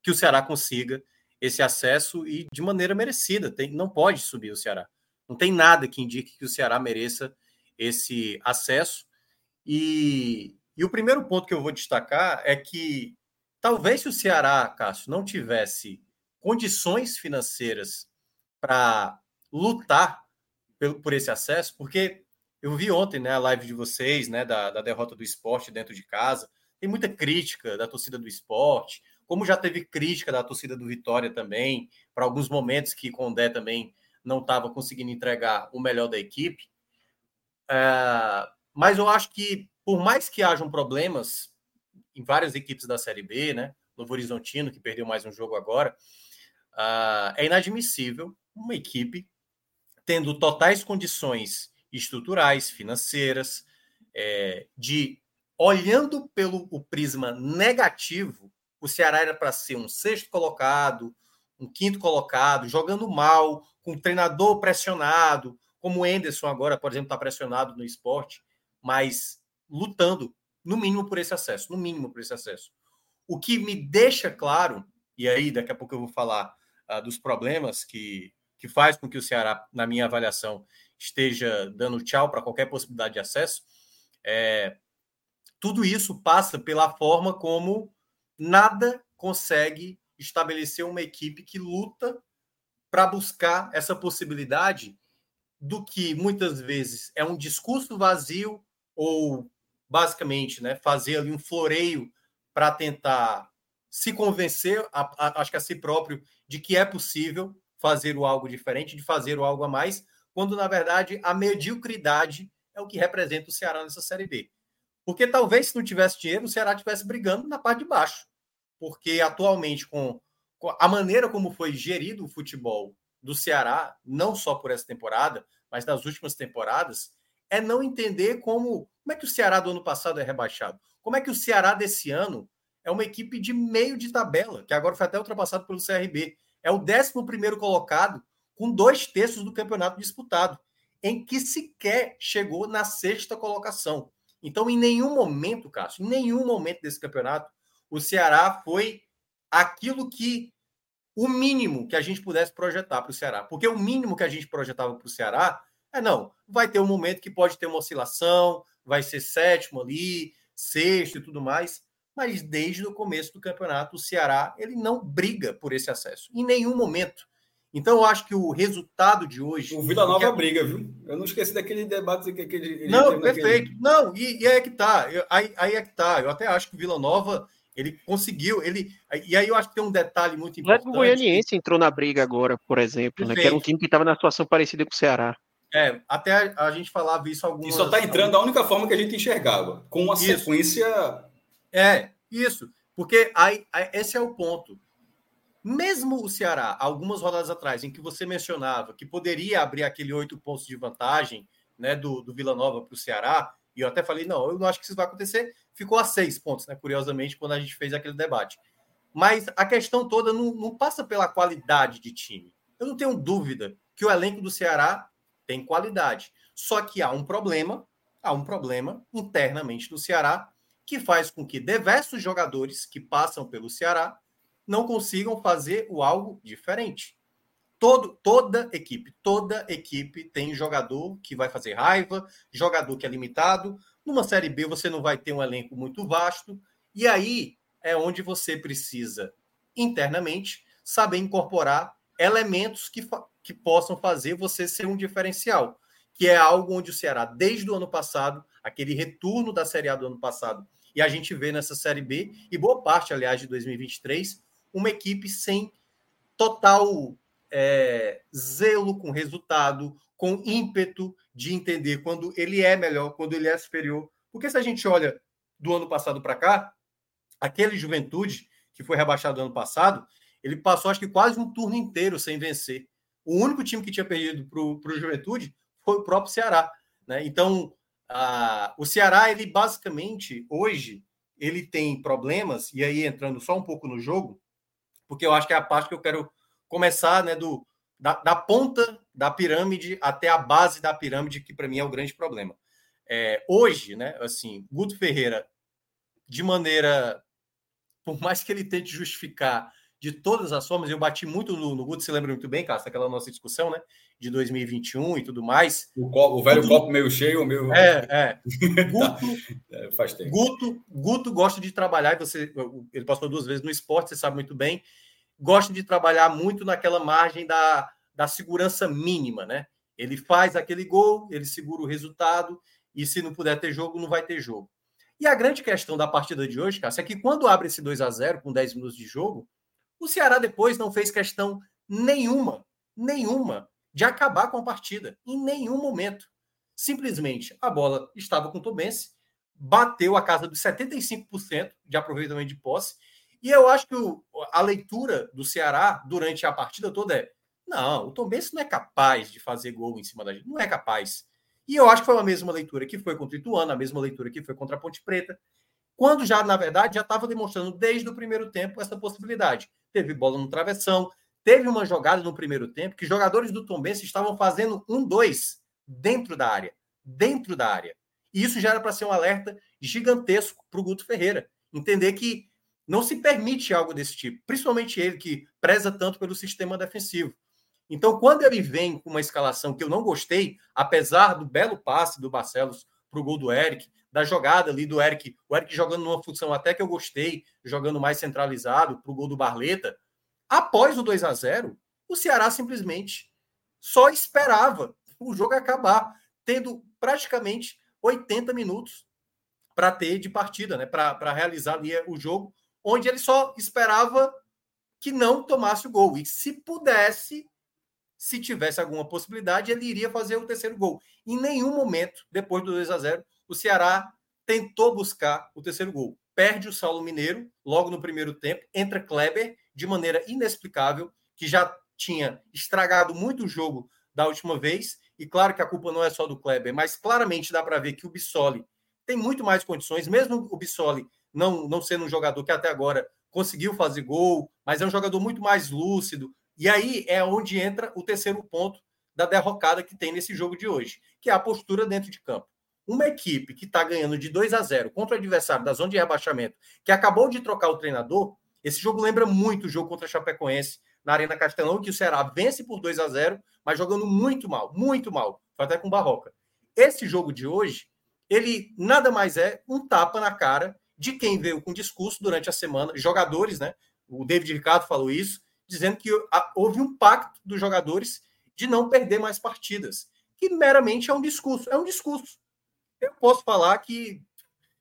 que o Ceará consiga esse acesso e de maneira merecida. Tem, não pode subir o Ceará. Não tem nada que indique que o Ceará mereça esse acesso. E, e o primeiro ponto que eu vou destacar é que talvez se o Ceará, Cássio, não tivesse condições financeiras para lutar por, por esse acesso, porque eu vi ontem né, a live de vocês, né, da, da derrota do esporte dentro de casa. Tem muita crítica da torcida do esporte, como já teve crítica da torcida do Vitória também, para alguns momentos que Condé também não estava conseguindo entregar o melhor da equipe. É, mas eu acho que, por mais que hajam problemas em várias equipes da Série B, né? Novo Horizontino, que perdeu mais um jogo agora, uh, é inadmissível uma equipe tendo totais condições estruturais, financeiras, é, de olhando pelo o prisma negativo, o Ceará era para ser um sexto colocado, um quinto colocado, jogando mal, com um treinador pressionado, como o Enderson agora, por exemplo, está pressionado no esporte mas lutando, no mínimo, por esse acesso, no mínimo por esse acesso. O que me deixa claro, e aí daqui a pouco eu vou falar uh, dos problemas que, que faz com que o Ceará, na minha avaliação, esteja dando tchau para qualquer possibilidade de acesso, é, tudo isso passa pela forma como nada consegue estabelecer uma equipe que luta para buscar essa possibilidade do que muitas vezes é um discurso vazio ou basicamente né, fazer ali um floreio para tentar se convencer, a, a, acho que a si próprio, de que é possível fazer o algo diferente, de fazer o algo a mais, quando na verdade a mediocridade é o que representa o Ceará nessa Série B. Porque talvez se não tivesse dinheiro, o Ceará estivesse brigando na parte de baixo. Porque atualmente, com, com a maneira como foi gerido o futebol do Ceará, não só por essa temporada, mas nas últimas temporadas, é não entender como, como é que o Ceará do ano passado é rebaixado. Como é que o Ceará desse ano é uma equipe de meio de tabela, que agora foi até ultrapassado pelo CRB. É o 11 colocado, com dois terços do campeonato disputado, em que sequer chegou na sexta colocação. Então, em nenhum momento, Cássio, em nenhum momento desse campeonato, o Ceará foi aquilo que o mínimo que a gente pudesse projetar para o Ceará. Porque o mínimo que a gente projetava para o Ceará é não, vai ter um momento que pode ter uma oscilação, vai ser sétimo ali, sexto e tudo mais. Mas desde o começo do campeonato, o Ceará ele não briga por esse acesso, em nenhum momento. Então, eu acho que o resultado de hoje. O Vila Nova é... briga, viu? Eu não esqueci daquele debate que, que ele. Não, perfeito. Naquele... Não, e, e, é que tá. aí, aí, é que tá. Eu até acho que o Vila Nova ele conseguiu. ele E aí eu acho que tem um detalhe muito importante. O Goianiense entrou na briga agora, por exemplo, né, que era um time que estava na situação parecida com o Ceará. É, até a, a gente falava isso algumas. E só está entrando a única forma que a gente enxergava, com uma isso. sequência. É, isso. Porque aí, aí, esse é o ponto. Mesmo o Ceará, algumas rodadas atrás, em que você mencionava que poderia abrir aquele oito pontos de vantagem né, do, do Vila Nova para o Ceará, e eu até falei, não, eu não acho que isso vai acontecer, ficou a seis pontos, né? Curiosamente, quando a gente fez aquele debate. Mas a questão toda não, não passa pela qualidade de time. Eu não tenho dúvida que o elenco do Ceará tem qualidade. Só que há um problema, há um problema internamente do Ceará que faz com que diversos jogadores que passam pelo Ceará não consigam fazer o algo diferente. Todo, toda equipe, toda equipe tem jogador que vai fazer raiva, jogador que é limitado. Numa Série B você não vai ter um elenco muito vasto, e aí é onde você precisa, internamente, saber incorporar elementos que, que possam fazer você ser um diferencial, que é algo onde o Ceará, desde o ano passado, aquele retorno da Série A do ano passado, e a gente vê nessa Série B, e boa parte, aliás, de 2023, uma equipe sem total é, zelo com resultado, com ímpeto de entender quando ele é melhor, quando ele é superior. Porque se a gente olha do ano passado para cá, aquele Juventude que foi rebaixado ano passado, ele passou acho que quase um turno inteiro sem vencer. O único time que tinha perdido para o Juventude foi o próprio Ceará. Né? Então, a, o Ceará, ele basicamente, hoje, ele tem problemas, e aí entrando só um pouco no jogo, porque eu acho que é a parte que eu quero começar, né, do, da, da ponta da pirâmide até a base da pirâmide, que para mim é o grande problema. É, hoje, né, assim, Guto Ferreira, de maneira, por mais que ele tente justificar de todas as formas, eu bati muito no, no Guto, você lembra muito bem, Cássio, daquela nossa discussão, né, de 2021 e tudo mais. O, copo, o velho Guto, copo meio cheio, meio... É, é. Guto, é, faz tempo. Guto, Guto gosta de trabalhar, você, ele passou duas vezes no esporte, você sabe muito bem, gosta de trabalhar muito naquela margem da, da segurança mínima, né? Ele faz aquele gol, ele segura o resultado, e se não puder ter jogo, não vai ter jogo. E a grande questão da partida de hoje, Cássio, é que quando abre esse 2 a 0 com 10 minutos de jogo, o Ceará depois não fez questão nenhuma, nenhuma, de acabar com a partida, em nenhum momento. Simplesmente a bola estava com o Tobense, bateu a casa dos 75% de aproveitamento de posse e eu acho que o, a leitura do Ceará durante a partida toda é: não, o Tom Benz não é capaz de fazer gol em cima da gente, não é capaz. E eu acho que foi a mesma leitura que foi contra o Ituano, a mesma leitura que foi contra a Ponte Preta, quando já, na verdade, já estava demonstrando desde o primeiro tempo essa possibilidade. Teve bola no travessão, teve uma jogada no primeiro tempo que jogadores do Tom Benz estavam fazendo um dois dentro da área, dentro da área. E isso já era para ser um alerta gigantesco para o Guto Ferreira. Entender que não se permite algo desse tipo, principalmente ele que preza tanto pelo sistema defensivo. Então, quando ele vem com uma escalação que eu não gostei, apesar do belo passe do Barcelos para o gol do Eric, da jogada ali do Eric, o Eric jogando numa função até que eu gostei, jogando mais centralizado para o gol do Barleta, após o 2 a 0 o Ceará simplesmente só esperava o jogo acabar, tendo praticamente 80 minutos para ter de partida, né, para realizar ali o jogo onde ele só esperava que não tomasse o gol. E se pudesse, se tivesse alguma possibilidade, ele iria fazer o terceiro gol. Em nenhum momento, depois do 2 a 0 o Ceará tentou buscar o terceiro gol. Perde o Saulo Mineiro logo no primeiro tempo, entra Kleber de maneira inexplicável, que já tinha estragado muito o jogo da última vez. E claro que a culpa não é só do Kleber, mas claramente dá para ver que o Bissoli tem muito mais condições, mesmo o Bissoli não, não sendo um jogador que até agora conseguiu fazer gol, mas é um jogador muito mais lúcido. E aí é onde entra o terceiro ponto da derrocada que tem nesse jogo de hoje, que é a postura dentro de campo. Uma equipe que está ganhando de 2 a 0 contra o adversário da zona de rebaixamento, que acabou de trocar o treinador, esse jogo lembra muito o jogo contra a Chapecoense na Arena Castelão, que o Ceará vence por 2 a 0 mas jogando muito mal, muito mal, foi até com Barroca. Esse jogo de hoje, ele nada mais é um tapa na cara de quem veio com discurso durante a semana, jogadores, né? O David Ricardo falou isso, dizendo que houve um pacto dos jogadores de não perder mais partidas, que meramente é um discurso, é um discurso. Eu posso falar que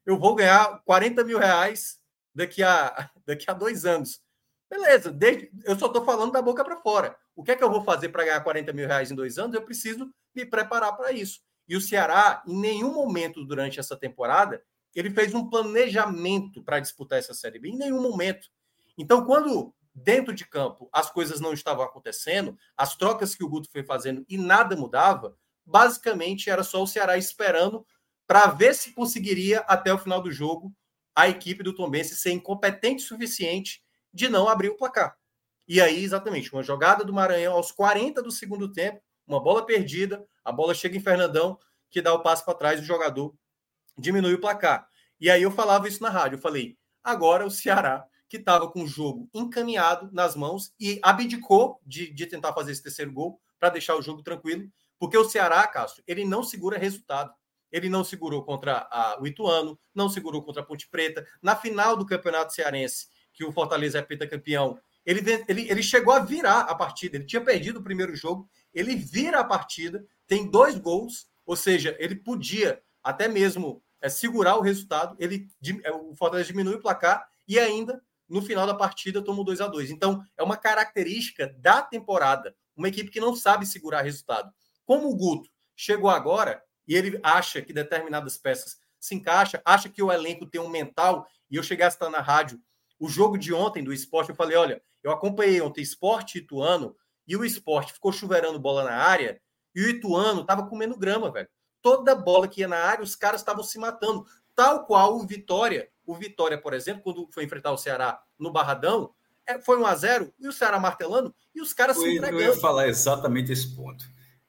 eu vou ganhar 40 mil reais daqui a, daqui a dois anos. Beleza, desde, eu só estou falando da boca para fora. O que é que eu vou fazer para ganhar 40 mil reais em dois anos? Eu preciso me preparar para isso. E o Ceará, em nenhum momento durante essa temporada, ele fez um planejamento para disputar essa Série B, em nenhum momento. Então, quando dentro de campo as coisas não estavam acontecendo, as trocas que o Guto foi fazendo e nada mudava, basicamente era só o Ceará esperando para ver se conseguiria até o final do jogo a equipe do Tombense ser incompetente o suficiente de não abrir o placar. E aí, exatamente, uma jogada do Maranhão aos 40 do segundo tempo, uma bola perdida, a bola chega em Fernandão, que dá o passo para trás, o jogador diminui o placar. E aí eu falava isso na rádio, eu falei, agora o Ceará, que estava com o jogo encaminhado nas mãos e abdicou de, de tentar fazer esse terceiro gol para deixar o jogo tranquilo, porque o Ceará, Cássio, ele não segura resultado. Ele não segurou contra a, o Ituano, não segurou contra a Ponte Preta. Na final do Campeonato Cearense, que o Fortaleza é pentacampeão, ele, ele, ele chegou a virar a partida. Ele tinha perdido o primeiro jogo, ele vira a partida, tem dois gols, ou seja, ele podia até mesmo é, segurar o resultado. Ele, é, o Fortaleza diminui o placar e ainda no final da partida tomou 2 a 2 Então, é uma característica da temporada. Uma equipe que não sabe segurar resultado. Como o Guto chegou agora e ele acha que determinadas peças se encaixam, acha que o elenco tem um mental, e eu cheguei a estar na rádio o jogo de ontem do esporte, eu falei: olha, eu acompanhei ontem esporte Ituano e o esporte ficou chuveirando bola na área e o Ituano estava comendo grama, velho. Toda bola que ia na área, os caras estavam se matando. Tal qual o Vitória. O Vitória, por exemplo, quando foi enfrentar o Ceará no Barradão, é, foi 1 a 0 e o Ceará martelando e os caras eu, se entregando. Eu ia falar exatamente esse ponto.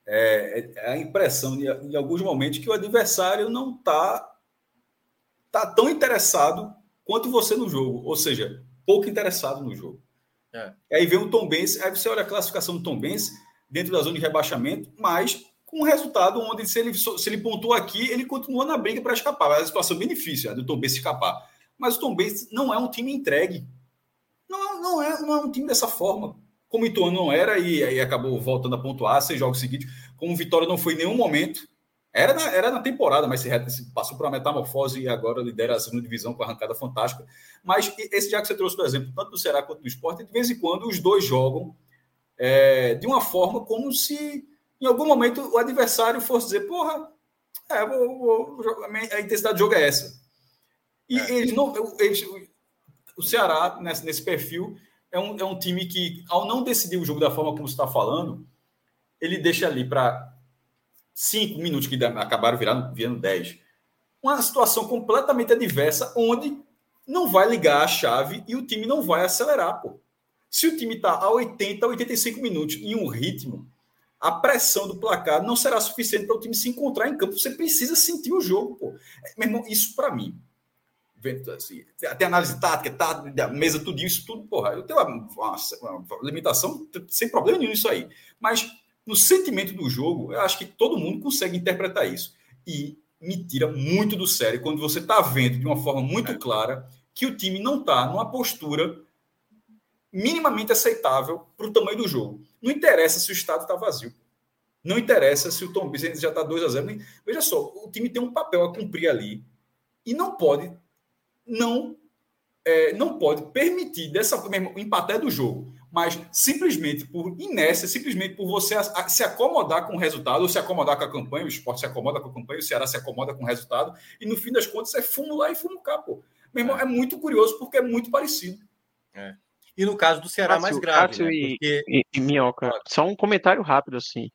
É, é a impressão, de, em alguns momentos, que o adversário não está tá tão interessado quanto você no jogo, ou seja, pouco interessado no jogo. É. Aí vem o Tom Benz, aí você olha a classificação do Tom Benz dentro da zona de rebaixamento, mas com um resultado onde se ele, se ele aqui, ele continua na briga para escapar. É uma situação bem difícil a do Tom Benz escapar. Mas o Tom Benz não é um time entregue. Não, não, é, não é um time dessa forma. Como o Ituano não era e aí acabou voltando a pontuar seis jogos seguidos. Como o Vitória não foi em nenhum momento era na, era na temporada, mas se, passou por uma metamorfose e agora lidera a segunda divisão com a arrancada fantástica. Mas esse já que você trouxe, por exemplo, tanto do Ceará quanto do esporte, de vez em quando os dois jogam é, de uma forma como se em algum momento o adversário fosse dizer: porra, é, vou, vou, a intensidade do jogo é essa. E é. eles não. Eles, o Ceará, nesse, nesse perfil, é um, é um time que, ao não decidir o jogo da forma como você está falando, ele deixa ali para cinco minutos que acabaram virando, virando dez. Uma situação completamente adversa, onde não vai ligar a chave e o time não vai acelerar, pô. Se o time está a 80, 85 minutos em um ritmo, a pressão do placar não será suficiente para o time se encontrar em campo. Você precisa sentir o jogo, pô. É, meu irmão, isso para mim. Assim, até análise tática, tá, mesa, tudo isso, tudo, porra. Eu tenho uma, uma, uma limitação sem problema nenhum isso aí. Mas no sentimento do jogo, eu acho que todo mundo consegue interpretar isso. E me tira muito do sério quando você está vendo de uma forma muito é. clara que o time não está numa postura minimamente aceitável para o tamanho do jogo. Não interessa se o estado está vazio. Não interessa se o Tom Benz já está 2 a 0 Veja só, o time tem um papel a cumprir ali e não pode não é, não pode permitir dessa mesmo empatar do jogo Mas simplesmente por inércia, simplesmente por você se acomodar com o resultado, ou se acomodar com a campanha, o esporte se acomoda com a campanha, o Ceará se acomoda com o resultado, e no fim das contas é fumo lá e fumo cá, pô. Meu irmão, é, é muito curioso porque é muito parecido. É. E no caso do Ceará, Cássio, mais grave. Cássio né? e, porque... e, e Minhoca, só um comentário rápido assim.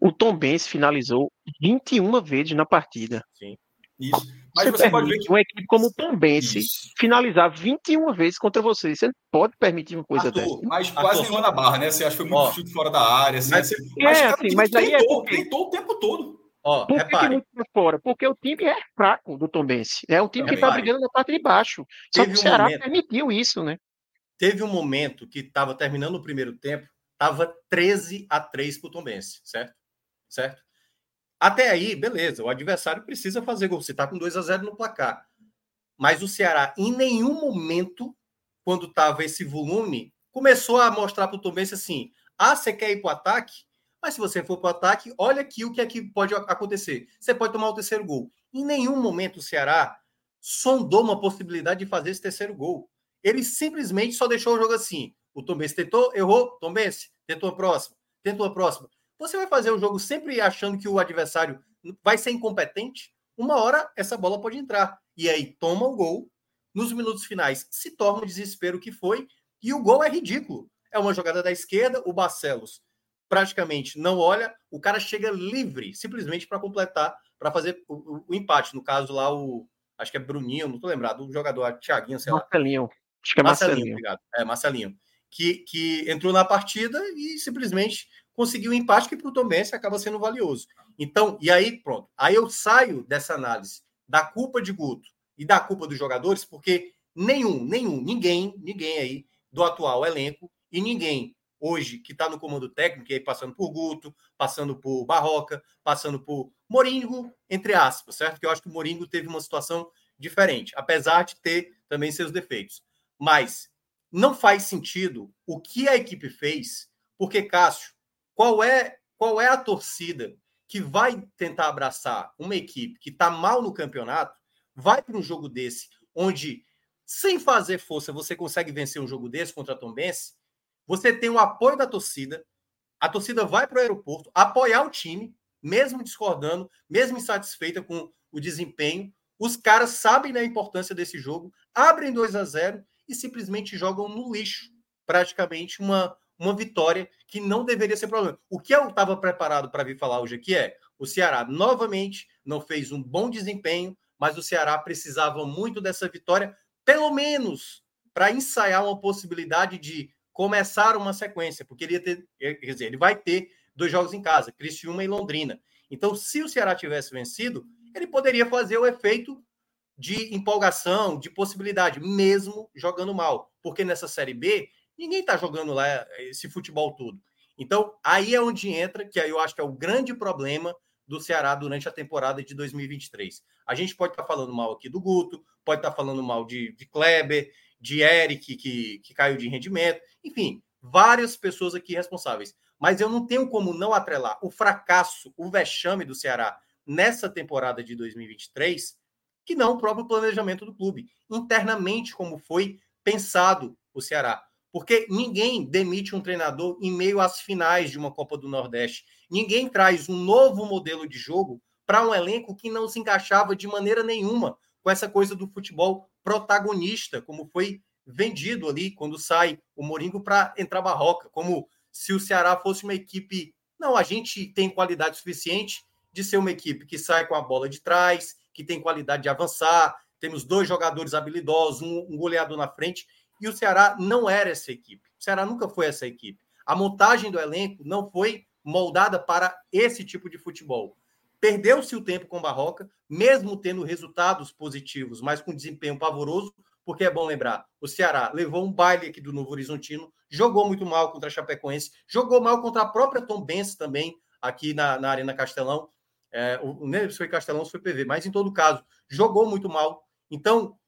O Tom Benz finalizou 21 vezes na partida. Sim. Isso. Mas você, você pode ver que uma equipe como o Tom Benz finalizar 21 vezes contra você. Você não pode permitir uma coisa Arthur, dessa. Mas quase Arthur, nenhuma na barra, né? Você acha que foi muito Ó, chute fora da área. Assim, mas, assim, é, mas, cara, assim, mas aí tentou, é porque... tentou o tempo todo. Ó, Por que, que não fora? Porque o time é fraco do Tom Benz. É um time que está brigando na parte de baixo. Só que o Ceará momento... permitiu isso, né? Teve um momento que estava terminando o primeiro tempo, estava 13 a 3 para o Tom Benz, certo? Certo? Até aí, beleza, o adversário precisa fazer gol. Você está com 2 a 0 no placar. Mas o Ceará, em nenhum momento, quando estava esse volume, começou a mostrar para o Tom Benz assim: ah, você quer ir para o ataque? Mas se você for para o ataque, olha aqui o que é que pode acontecer. Você pode tomar o terceiro gol. Em nenhum momento o Ceará sondou uma possibilidade de fazer esse terceiro gol. Ele simplesmente só deixou o jogo assim. O Tom Benz tentou, errou, Tom Benz tentou a próxima, tentou a próxima. Você vai fazer o jogo sempre achando que o adversário vai ser incompetente? Uma hora essa bola pode entrar. E aí toma o gol. Nos minutos finais se torna o desespero que foi. E o gol é ridículo. É uma jogada da esquerda, o Barcelos praticamente não olha, o cara chega livre, simplesmente para completar, para fazer o, o, o, empate. No caso lá, o. Acho que é Bruninho, não tô lembrado, o jogador Thiaguinho, sei Marcelinho. lá. Acho que é Marcelinho. Marcelinho, obrigado. É, Marcelinho. Que, que entrou na partida e simplesmente conseguiu um empate que para o Tomense acaba sendo valioso. Então, e aí, pronto. Aí eu saio dessa análise da culpa de Guto e da culpa dos jogadores, porque nenhum, nenhum, ninguém, ninguém aí do atual elenco e ninguém hoje que está no comando técnico, aí passando por Guto, passando por Barroca, passando por Moringo, entre aspas, certo? Que eu acho que o Moringo teve uma situação diferente, apesar de ter também seus defeitos. Mas não faz sentido o que a equipe fez, porque Cássio, qual é, qual é a torcida que vai tentar abraçar uma equipe que está mal no campeonato, vai para um jogo desse, onde, sem fazer força, você consegue vencer um jogo desse contra a Tombense, você tem o apoio da torcida, a torcida vai para o aeroporto apoiar o time, mesmo discordando, mesmo insatisfeita com o desempenho. Os caras sabem da importância desse jogo, abrem 2 a 0 e simplesmente jogam no lixo, praticamente uma, uma vitória que não deveria ser problema. O que eu estava preparado para vir falar hoje aqui é: o Ceará novamente não fez um bom desempenho, mas o Ceará precisava muito dessa vitória, pelo menos para ensaiar uma possibilidade de começar uma sequência, porque ele ter, quer dizer, ele vai ter dois jogos em casa, Criciúma e Londrina. Então, se o Ceará tivesse vencido, ele poderia fazer o efeito de empolgação, de possibilidade, mesmo jogando mal, porque nessa Série B Ninguém está jogando lá esse futebol todo. Então, aí é onde entra, que aí eu acho que é o grande problema do Ceará durante a temporada de 2023. A gente pode estar tá falando mal aqui do Guto, pode estar tá falando mal de, de Kleber, de Eric, que, que caiu de rendimento, enfim, várias pessoas aqui responsáveis. Mas eu não tenho como não atrelar o fracasso, o vexame do Ceará nessa temporada de 2023, que não o próprio planejamento do clube, internamente, como foi pensado o Ceará. Porque ninguém demite um treinador em meio às finais de uma Copa do Nordeste. Ninguém traz um novo modelo de jogo para um elenco que não se encaixava de maneira nenhuma com essa coisa do futebol protagonista, como foi vendido ali quando sai o Moringo para entrar Barroca, como se o Ceará fosse uma equipe. Não, a gente tem qualidade suficiente de ser uma equipe que sai com a bola de trás, que tem qualidade de avançar, temos dois jogadores habilidosos, um, goleador na frente. E o Ceará não era essa equipe. O Ceará nunca foi essa equipe. A montagem do elenco não foi moldada para esse tipo de futebol. Perdeu-se o tempo com Barroca, mesmo tendo resultados positivos, mas com desempenho pavoroso, porque é bom lembrar, o Ceará levou um baile aqui do Novo Horizontino, jogou muito mal contra a Chapecoense, jogou mal contra a própria Tom Benz também, aqui na, na Arena Castelão. É, o, nem se foi Castelão, foi PV, mas em todo caso, jogou muito mal. Então,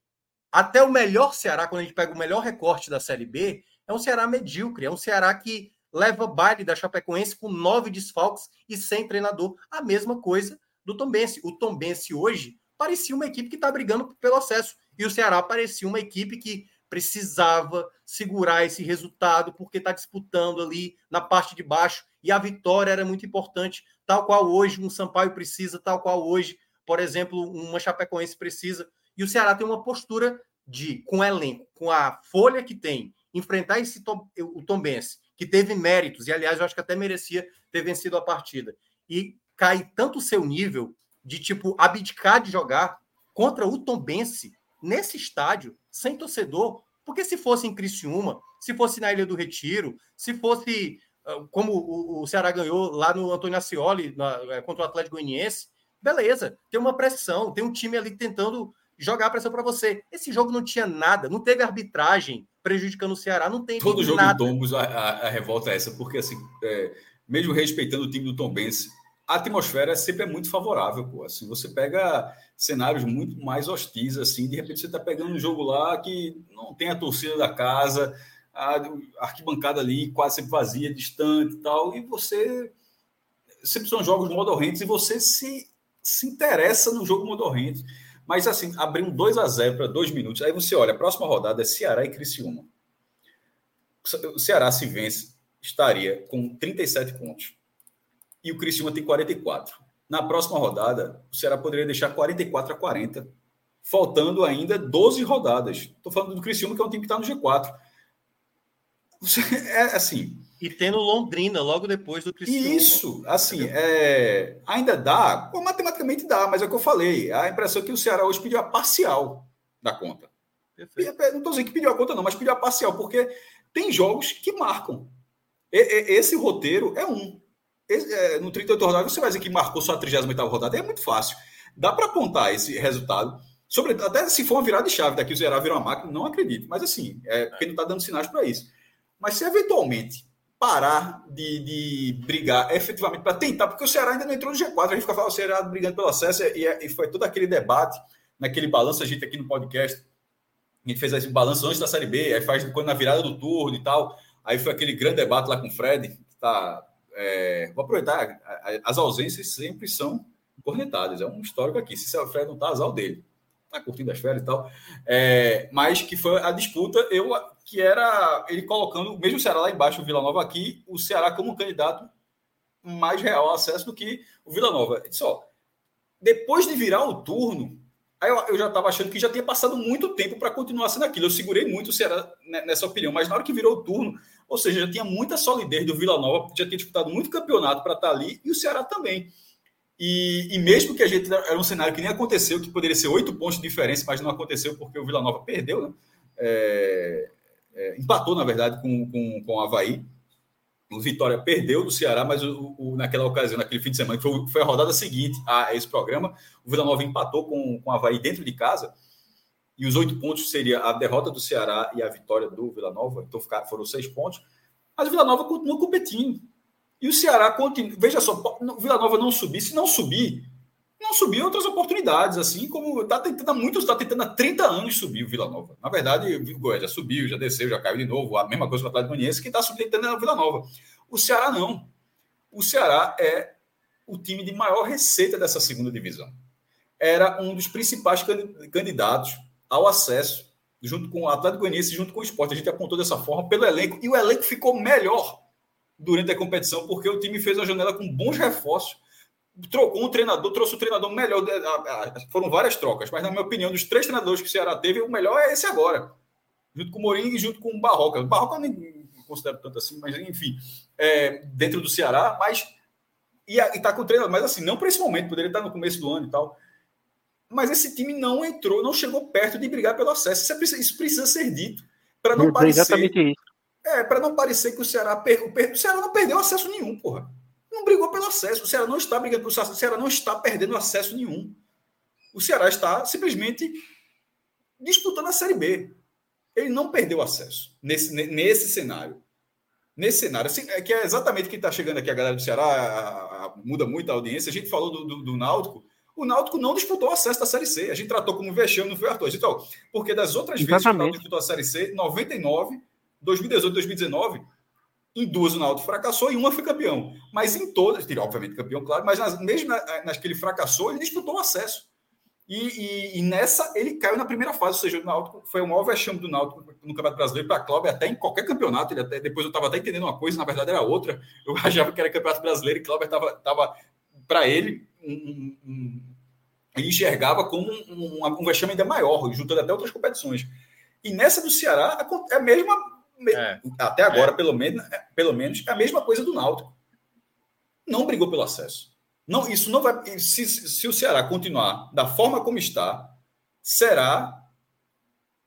até o melhor Ceará, quando a gente pega o melhor recorte da Série B, é um Ceará medíocre, é um Ceará que leva baile da Chapecoense com nove desfalques e sem treinador. A mesma coisa do Tombense. O Tombense hoje parecia uma equipe que está brigando pelo acesso. E o Ceará parecia uma equipe que precisava segurar esse resultado porque está disputando ali na parte de baixo e a vitória era muito importante, tal qual hoje um Sampaio precisa, tal qual hoje, por exemplo, uma Chapecoense precisa. E o Ceará tem uma postura de, com o elenco, com a folha que tem, enfrentar esse tom, o Tombense, que teve méritos, e aliás, eu acho que até merecia ter vencido a partida, e cai tanto o seu nível de tipo abdicar de jogar contra o Tombense nesse estádio, sem torcedor, porque se fosse em Criciúma, se fosse na Ilha do Retiro, se fosse ah, como o, Ceará ganhou lá no Antônio Ascioli na, eh, contra o Atlético Goianiense, beleza, tem uma pressão, tem um time ali tentando jogar a pressão para você. Esse jogo não tinha nada, não teve arbitragem prejudicando o Ceará, não tem Todo jogo nada. do Tombos, a, a, a, revolta é essa, porque assim, é, mesmo respeitando o time do Tom Benz, a atmosfera sempre é muito favorável, pô. Assim, você pega cenários muito mais hostis, assim, de repente você está pegando um jogo lá que não tem a torcida da casa, a arquibancada ali quase sempre vazia, distante e tal, e você sempre são jogos modorrentes e você se, se interessa no jogo modorrento. Mas assim, abriu um 2 a 0 para dois minutos. Aí você olha, a próxima rodada é Ceará e Criciúma. O Ceará se vence, estaria com 37 pontos. E o Criciúma tem 44. Na próxima rodada, o Ceará poderia deixar 44 a 40, faltando ainda 12 rodadas. Estou falando do Criciúma, que é um time que está no G4. É assim, e tendo Londrina logo depois do Cristiano. Isso, assim, é, ainda dá, Pô, matematicamente dá, mas é o que eu falei. A impressão é que o Ceará hoje pediu a parcial da conta. Perfeito. Não estou dizendo que pediu a conta, não, mas pediu a parcial, porque tem jogos que marcam. Esse roteiro é um. É, no 38 rodadas, você vai dizer que marcou só a 38 rodada, é muito fácil. Dá para apontar esse resultado. Sobre, até se for uma virada de chave, daqui o Ceará virou uma máquina, não acredito. Mas assim, é porque não está dando sinais para isso. Mas se eventualmente parar de, de brigar efetivamente para tentar, porque o Ceará ainda não entrou no G4, a gente fica falando o Ceará brigando pelo acesso e, e foi todo aquele debate, naquele balanço, a gente aqui no podcast, a gente fez esse balanço antes da Série B, aí faz quando na virada do turno e tal, aí foi aquele grande debate lá com o Fred, que tá, é, vou aproveitar, as ausências sempre são cornetadas, é um histórico aqui, se o Fred não tá, azar dele tá curtindo as férias e tal. É, mas que foi a disputa, eu que era ele colocando, mesmo o Ceará lá embaixo, o Vila Nova aqui, o Ceará como candidato mais real ao acesso do que o Vila Nova. Só, depois de virar o turno, aí eu, eu já estava achando que já tinha passado muito tempo para continuar sendo aquilo. Eu segurei muito o Ceará nessa opinião, mas na hora que virou o turno, ou seja, já tinha muita solidez do Vila Nova, já tinha disputado muito campeonato para estar tá ali, e o Ceará também. E, e, mesmo que a gente era um cenário que nem aconteceu, que poderia ser oito pontos de diferença, mas não aconteceu porque o Vila Nova perdeu, né? É, é, empatou, na verdade, com, com, com o Havaí. O Vitória perdeu do Ceará, mas o, o, naquela ocasião, naquele fim de semana, que foi, foi, a rodada seguinte a esse programa, o Vila Nova empatou com, com o Havaí dentro de casa. E os oito pontos seria a derrota do Ceará e a vitória do Vila Nova, então foram seis pontos. Mas o Vila Nova continua competindo. E o Ceará continua. Veja só, o Vila Nova não subir, se não subir, não subir outras oportunidades, assim como está tentando há muitos, está tentando há 30 anos subir o Vila Nova. Na verdade, o Goiás já subiu, já desceu, já caiu de novo. A mesma coisa com o Atlético Goianiense, que está tentando o Vila Nova. O Ceará não. O Ceará é o time de maior receita dessa segunda divisão. Era um dos principais candidatos ao acesso, junto com o Atlético Goianiense, junto com o Esporte. A gente apontou dessa forma pelo elenco, e o elenco ficou melhor durante a competição, porque o time fez uma janela com bons reforços, trocou um treinador, trouxe o treinador melhor. Foram várias trocas, mas na minha opinião, dos três treinadores que o Ceará teve, o melhor é esse agora, junto com o Mourinho e junto com o Barroca. O Barroca eu nem considero tanto assim, mas enfim, é, dentro do Ceará, mas e, está com o treinador, mas assim, não para esse momento, poderia estar no começo do ano e tal. Mas esse time não entrou, não chegou perto de brigar pelo acesso. Isso, é, isso precisa ser dito. Para não parecer. Exatamente isso é, para não parecer que o Ceará, per... o Ceará não perdeu acesso nenhum, porra. Não brigou pelo acesso. O Ceará não está brigando pelo acesso. O Ceará não está perdendo acesso nenhum. O Ceará está simplesmente disputando a Série B. Ele não perdeu acesso nesse, nesse cenário. Nesse cenário, assim, é que é exatamente o que está chegando aqui a galera do Ceará, a, a, muda muito a audiência. A gente falou do, do, do, Náutico. O Náutico não disputou acesso da Série C. A gente tratou como vexame, não foi Arthur. Então, porque das outras exatamente. vezes que o Náutico disputou a Série C, 99 2018, 2019, em duas o Náutico fracassou e uma foi campeão. Mas em todas, obviamente campeão, claro, mas nas, mesmo nas que ele fracassou, ele disputou o acesso. E, e, e, nessa ele caiu na primeira fase, ou seja, o Náutico foi o maior vexame do Náutico no Campeonato Brasileiro para Cláudio, até em qualquer campeonato. Ele até, depois eu estava até entendendo uma coisa, na verdade era outra. Eu achava que era Campeonato Brasileiro e Cláudio estava, tava, para ele, um, um, ele enxergava como um, um, um vexame ainda maior, juntando até outras competições. E nessa do Ceará é a mesma, é, até agora, é. pelo, menos, é, pelo menos, é a mesma coisa do Náutico. Não brigou pelo acesso. Não, isso não vai. Se, se o Ceará continuar da forma como está, será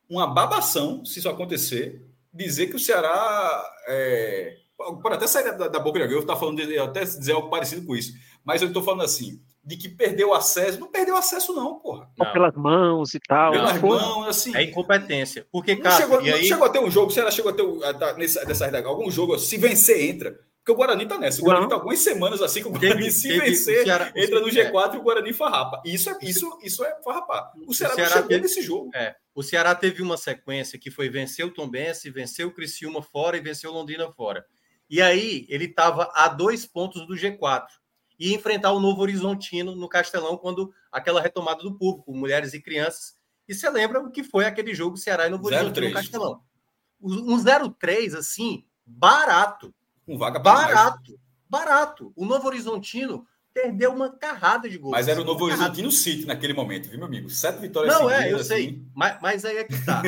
uma babação, se isso acontecer, dizer que o Ceará. É, pode até sair da, da boca de alguém, eu estou falando de, até dizer algo parecido com isso, mas eu estou falando assim, de que perdeu acesso. Não perdeu acesso, não, porra. Não. Pelas mãos e tal. Pelas mãos, assim. É incompetência. Porque, cara, não chegou, aí... chegou a ter um jogo, o Ceará chegou a ter um, nessa, nessa algum jogo, se vencer, entra. Porque o Guarani tá nessa. O Guarani não. tá algumas semanas assim que o Guarani, teve, se teve, vencer, Ceará, entra no G4 é. e o Guarani farrapa. Isso é, isso, isso é farrapar. O Ceará, o Ceará chegou teve, nesse jogo. É. O Ceará teve uma sequência que foi vencer o Tombense, vencer o Criciúma fora e vencer o Londrina fora. E aí ele estava a dois pontos do G4 e enfrentar o Novo Horizontino no Castelão quando aquela retomada do público, mulheres e crianças. E você lembra o que foi aquele jogo Ceará e Novo Horizontino no Castelão? Um 0-3 assim, barato com vaga barato. Mais. Barato. O Novo Horizontino perdeu uma carrada de gols. Mas era o Novo Horizontino City naquele momento, viu, meu amigo? Sete vitórias Não, é, eu assim. sei. Mas, mas aí é que tá.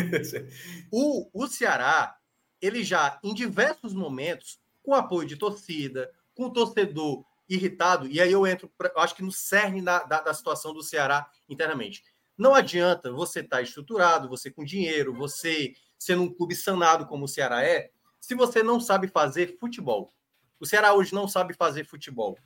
o, o Ceará, ele já, em diversos momentos, com apoio de torcida, com torcedor irritado, e aí eu entro, pra, eu acho que no cerne da, da, da situação do Ceará internamente. Não adianta você estar tá estruturado, você com dinheiro, você sendo um clube sanado como o Ceará é, se você não sabe fazer futebol. O Ceará hoje não sabe fazer futebol.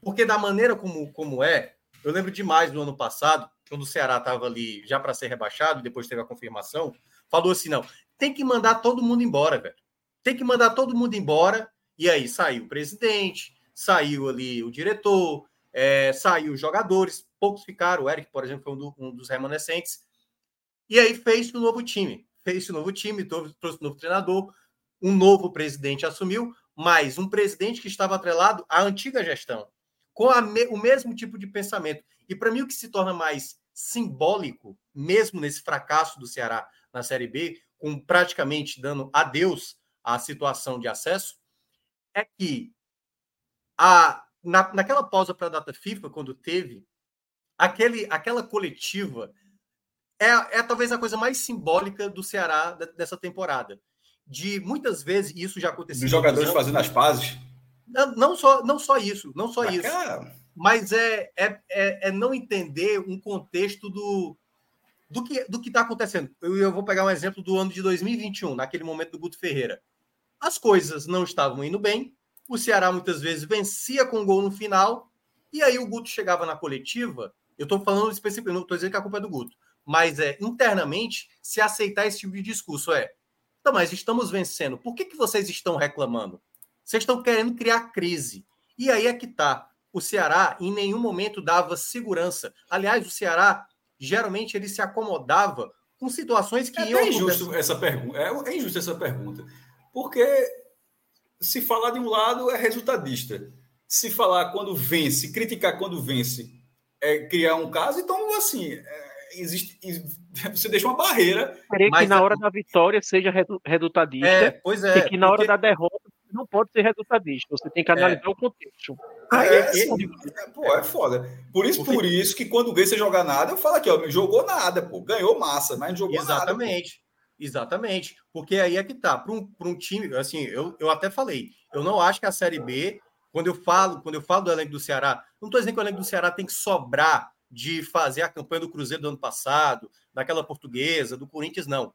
Porque da maneira como, como é, eu lembro demais do ano passado, quando o Ceará estava ali já para ser rebaixado, depois teve a confirmação, falou assim: não, tem que mandar todo mundo embora, velho. Tem que mandar todo mundo embora. E aí saiu o presidente, saiu ali o diretor, é, saiu os jogadores, poucos ficaram. O Eric, por exemplo, foi um, do, um dos remanescentes. E aí fez o novo time. Fez o novo time, trouxe o novo treinador, um novo presidente assumiu, mas um presidente que estava atrelado à antiga gestão, com me, o mesmo tipo de pensamento. E para mim, o que se torna mais simbólico, mesmo nesse fracasso do Ceará na Série B, com praticamente dando adeus à situação de acesso, é que a, na, naquela pausa para a data FIFA, quando teve, aquele, aquela coletiva é, é talvez a coisa mais simbólica do Ceará dessa temporada de muitas vezes, isso já aconteceu. Dos jogadores fazendo as pazes? Não, não, só, não só isso, não só isso. Mas é, é, é, é, não entender um contexto do, do que do está acontecendo. Eu, eu vou pegar um exemplo do ano de 2021, naquele momento do Guto Ferreira. As coisas não estavam indo bem, o Ceará muitas vezes vencia com gol no final, e aí o Guto chegava na coletiva. Eu estou falando especificamente, não estou dizendo que a culpa é do Guto, mas é internamente se aceitar esse tipo de discurso. É então, mas estamos vencendo. Por que, que vocês estão reclamando? Vocês estão querendo criar crise. E aí é que tá. O Ceará em nenhum momento dava segurança. Aliás, o Ceará geralmente ele se acomodava com situações que é iam. É injusto essa pergunta. É, é injusta essa pergunta. Porque se falar de um lado é resultadista. Se falar quando vence, criticar quando vence, é criar um caso, então assim. É existe, você deixa uma barreira. Querer que na hora da vitória seja redutadista. É, pois é. E que na hora da derrota não pode ser resultadista. Você tem que é. analisar é. o contexto. Ah, é, assim, é, pô, é foda. Por isso, por isso que quando ganha você joga nada, eu falo aqui, ó, jogou nada, pô. Ganhou massa, mas não jogou Exatamente. nada. Exatamente. Exatamente. Porque aí é que tá. Para um, um time, assim, eu, eu até falei, eu não acho que a Série B, quando eu falo, quando eu falo do elenco do Ceará, não estou dizendo que o elenco do Ceará tem que sobrar de fazer a campanha do Cruzeiro do ano passado, daquela portuguesa, do Corinthians, não.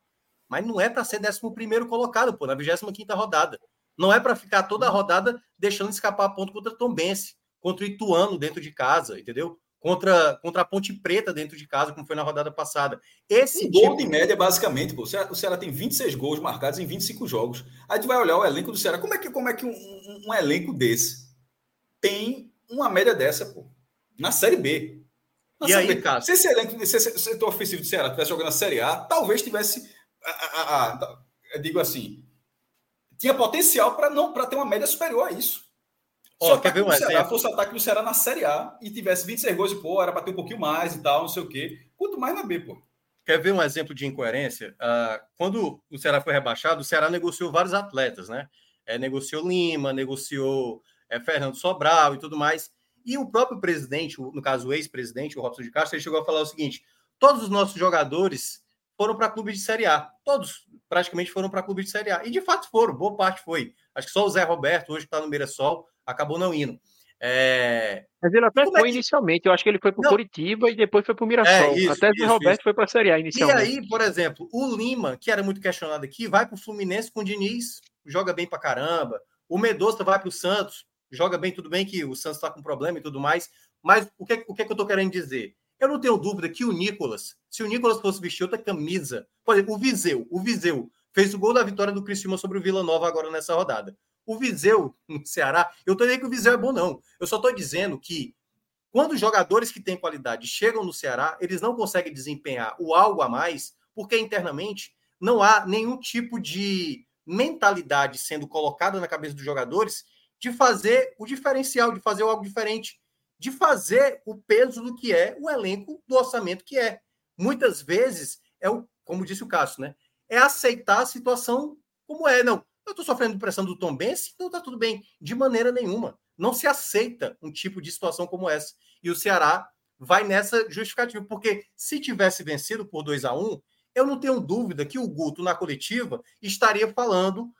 Mas não é para ser 11 colocado, pô, na 25 rodada. Não é para ficar toda a rodada deixando escapar ponto contra Tom Bense, contra o Ituano dentro de casa, entendeu? Contra, contra a Ponte Preta dentro de casa, como foi na rodada passada. Esse um tipo... gol de média, basicamente, pô. O Ceará, o Ceará tem 26 gols marcados em 25 jogos. Aí tu vai olhar o elenco do Ceará. Como é que, como é que um, um, um elenco desse tem uma média dessa, pô? Na Série B. Mas, e aí, cara? Se esse elenco, se esse setor ofensivo do Ceará estivesse jogando a Série A, talvez tivesse. A, a, a, eu digo assim. Tinha potencial para não para ter uma média superior a isso. Ó, quer ver um Ceará exemplo? fosse ataque do Ceará na Série A e tivesse 26 gols, e pô, era para ter um pouquinho mais e tal, não sei o quê. Quanto mais na B, pô. Quer ver um exemplo de incoerência? Uh, quando o Ceará foi rebaixado, o Ceará negociou vários atletas, né? É, negociou Lima, negociou é, Fernando Sobral e tudo mais. E o próprio presidente, no caso o ex-presidente, o Robson de Castro, ele chegou a falar o seguinte: todos os nossos jogadores foram para clubes de Série A. Todos praticamente foram para clubes de Série A. E de fato foram, boa parte foi. Acho que só o Zé Roberto, hoje que está no Mirassol, acabou não indo. É... Mas ele até foi é que... inicialmente, eu acho que ele foi para o Curitiba e depois foi para o Mirassol. É, isso, até o Roberto isso. foi para a Série A inicialmente. E aí, por exemplo, o Lima, que era muito questionado aqui, vai para o Fluminense com o Diniz, joga bem para caramba. O Medosta vai para o Santos, joga bem, tudo bem que o Santos está com problema e tudo mais. Mas o que, o que, é que eu estou querendo dizer? Eu não tenho dúvida que o Nicolas, se o Nicolas fosse vestir outra camisa, por exemplo, o Viseu, o Viseu fez o gol da vitória do Criciúma sobre o Vila Nova agora nessa rodada. O Viseu, no Ceará, eu tô dizendo que o Viseu é bom, não. Eu só estou dizendo que quando jogadores que têm qualidade chegam no Ceará, eles não conseguem desempenhar o algo a mais, porque internamente não há nenhum tipo de mentalidade sendo colocada na cabeça dos jogadores de fazer o diferencial, de fazer algo diferente, de fazer o peso do que é o elenco do orçamento que é. Muitas vezes é o, como disse o Cássio, né? É aceitar a situação como é. Não, eu estou sofrendo pressão do Tom Benz, então tá tudo bem. De maneira nenhuma. Não se aceita um tipo de situação como essa. E o Ceará vai nessa justificativa, porque se tivesse vencido por 2 a 1 eu não tenho dúvida que o Guto, na coletiva, estaria falando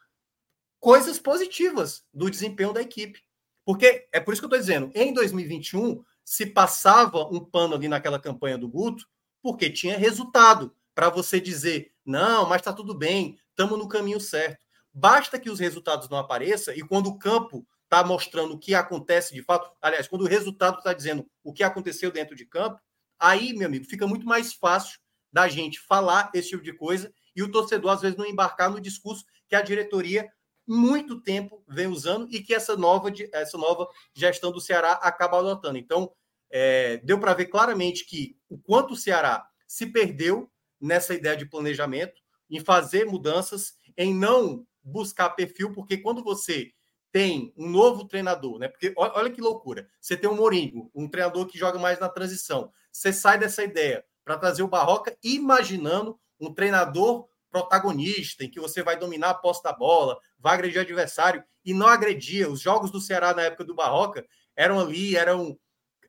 coisas positivas do desempenho da equipe. Porque é por isso que eu estou dizendo, em 2021 se passava um pano ali naquela campanha do Guto, porque tinha resultado para você dizer, não, mas está tudo bem, estamos no caminho certo. Basta que os resultados não apareçam e quando o campo está mostrando o que acontece de fato, aliás, quando o resultado está dizendo o que aconteceu dentro de campo, aí, meu amigo, fica muito mais fácil da gente falar esse tipo de coisa e o torcedor às vezes não embarcar no discurso que a diretoria muito tempo vem usando e que essa nova, essa nova gestão do Ceará acaba adotando. Então, é, deu para ver claramente que o quanto o Ceará se perdeu nessa ideia de planejamento, em fazer mudanças, em não buscar perfil, porque quando você tem um novo treinador, né? Porque olha que loucura. Você tem um Mourinho, um treinador que joga mais na transição. Você sai dessa ideia para trazer o Barroca, imaginando um treinador protagonista, em que você vai dominar a posse da bola, vai agredir o adversário, e não agredia. Os jogos do Ceará na época do Barroca eram ali, eram,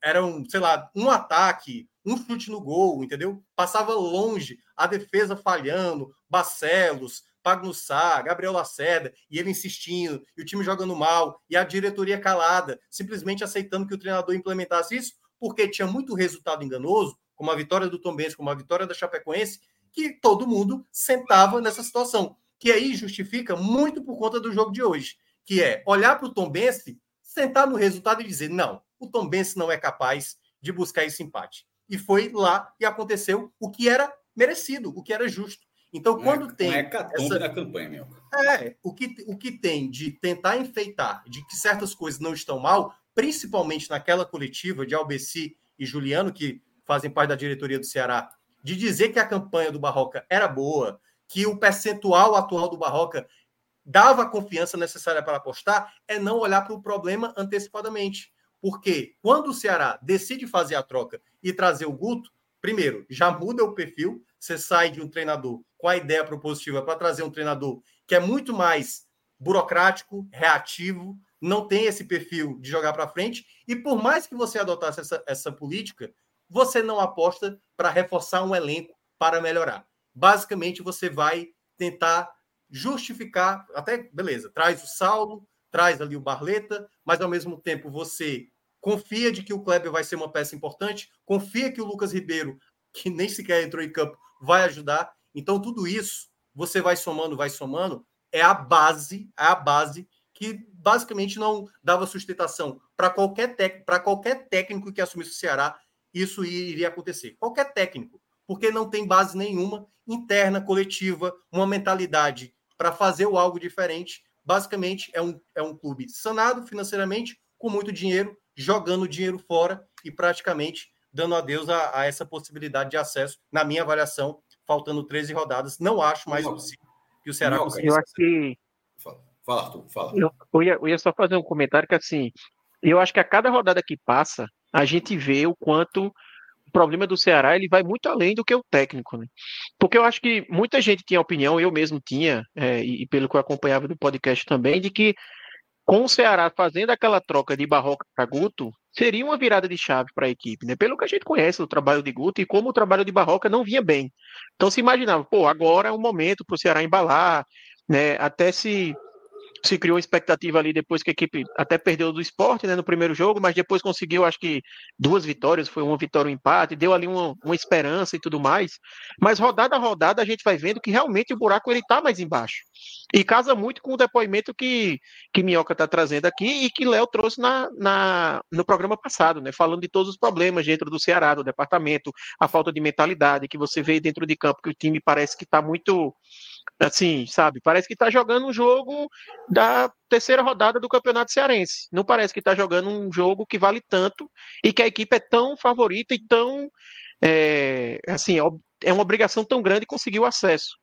eram sei lá, um ataque, um chute no gol, entendeu? Passava longe, a defesa falhando, Barcelos, Pagnussá, Gabriel Lacerda, e ele insistindo, e o time jogando mal, e a diretoria calada, simplesmente aceitando que o treinador implementasse isso, porque tinha muito resultado enganoso, como a vitória do Tom Benz, como a vitória da Chapecoense, que todo mundo sentava nessa situação. Que aí justifica muito por conta do jogo de hoje, que é olhar para o Tom Benz, sentar no resultado e dizer: não, o Tom Benz não é capaz de buscar esse empate. E foi lá e aconteceu o que era merecido, o que era justo. Então, não é quando é, tem. Não é essa... na campanha, meu. É, o que, o que tem de tentar enfeitar, de que certas coisas não estão mal, principalmente naquela coletiva de Albeci e Juliano, que fazem parte da diretoria do Ceará, de dizer que a campanha do Barroca era boa, que o percentual atual do Barroca dava a confiança necessária para apostar, é não olhar para o problema antecipadamente. Porque quando o Ceará decide fazer a troca e trazer o Guto, primeiro, já muda o perfil, você sai de um treinador com a ideia propositiva para trazer um treinador que é muito mais burocrático, reativo, não tem esse perfil de jogar para frente, e por mais que você adotasse essa, essa política, você não aposta para reforçar um elenco para melhorar. Basicamente, você vai tentar justificar, até beleza, traz o Saulo, traz ali o Barleta, mas ao mesmo tempo você confia de que o Kleber vai ser uma peça importante, confia que o Lucas Ribeiro, que nem sequer entrou em campo, vai ajudar. Então, tudo isso você vai somando, vai somando, é a base, é a base que basicamente não dava sustentação para qualquer, para qualquer técnico que assumisse o Ceará, isso iria acontecer. Qualquer técnico, porque não tem base nenhuma interna, coletiva, uma mentalidade para fazer algo diferente. Basicamente, é um, é um clube sanado financeiramente, com muito dinheiro, jogando dinheiro fora e praticamente dando adeus a, a essa possibilidade de acesso, na minha avaliação, faltando 13 rodadas. Não acho mais possível que o Ceará consiga. Eu acho que. Fala, fala Arthur, fala. Eu, eu, ia, eu ia só fazer um comentário que, assim, eu acho que a cada rodada que passa, a gente vê o quanto o problema do Ceará ele vai muito além do que o técnico, né? Porque eu acho que muita gente tinha opinião, eu mesmo tinha, é, e, pelo que eu acompanhava do podcast também, de que com o Ceará fazendo aquela troca de Barroca para Guto, seria uma virada de chave para a equipe, né? Pelo que a gente conhece do trabalho de Guto e como o trabalho de Barroca não vinha bem. Então se imaginava, pô, agora é o momento para o Ceará embalar, né? Até se se criou expectativa ali depois que a equipe até perdeu do esporte né, no primeiro jogo, mas depois conseguiu, acho que, duas vitórias, foi uma vitória um empate, deu ali uma, uma esperança e tudo mais. Mas rodada a rodada a gente vai vendo que realmente o buraco ele tá mais embaixo. E casa muito com o depoimento que, que Minhoca está trazendo aqui e que Léo trouxe na, na, no programa passado, né? Falando de todos os problemas dentro do Ceará, do departamento, a falta de mentalidade que você vê dentro de campo, que o time parece que está muito assim, sabe? Parece que está jogando um jogo da terceira rodada do Campeonato Cearense. Não parece que está jogando um jogo que vale tanto e que a equipe é tão favorita e tão é, assim, é uma obrigação tão grande conseguir o acesso.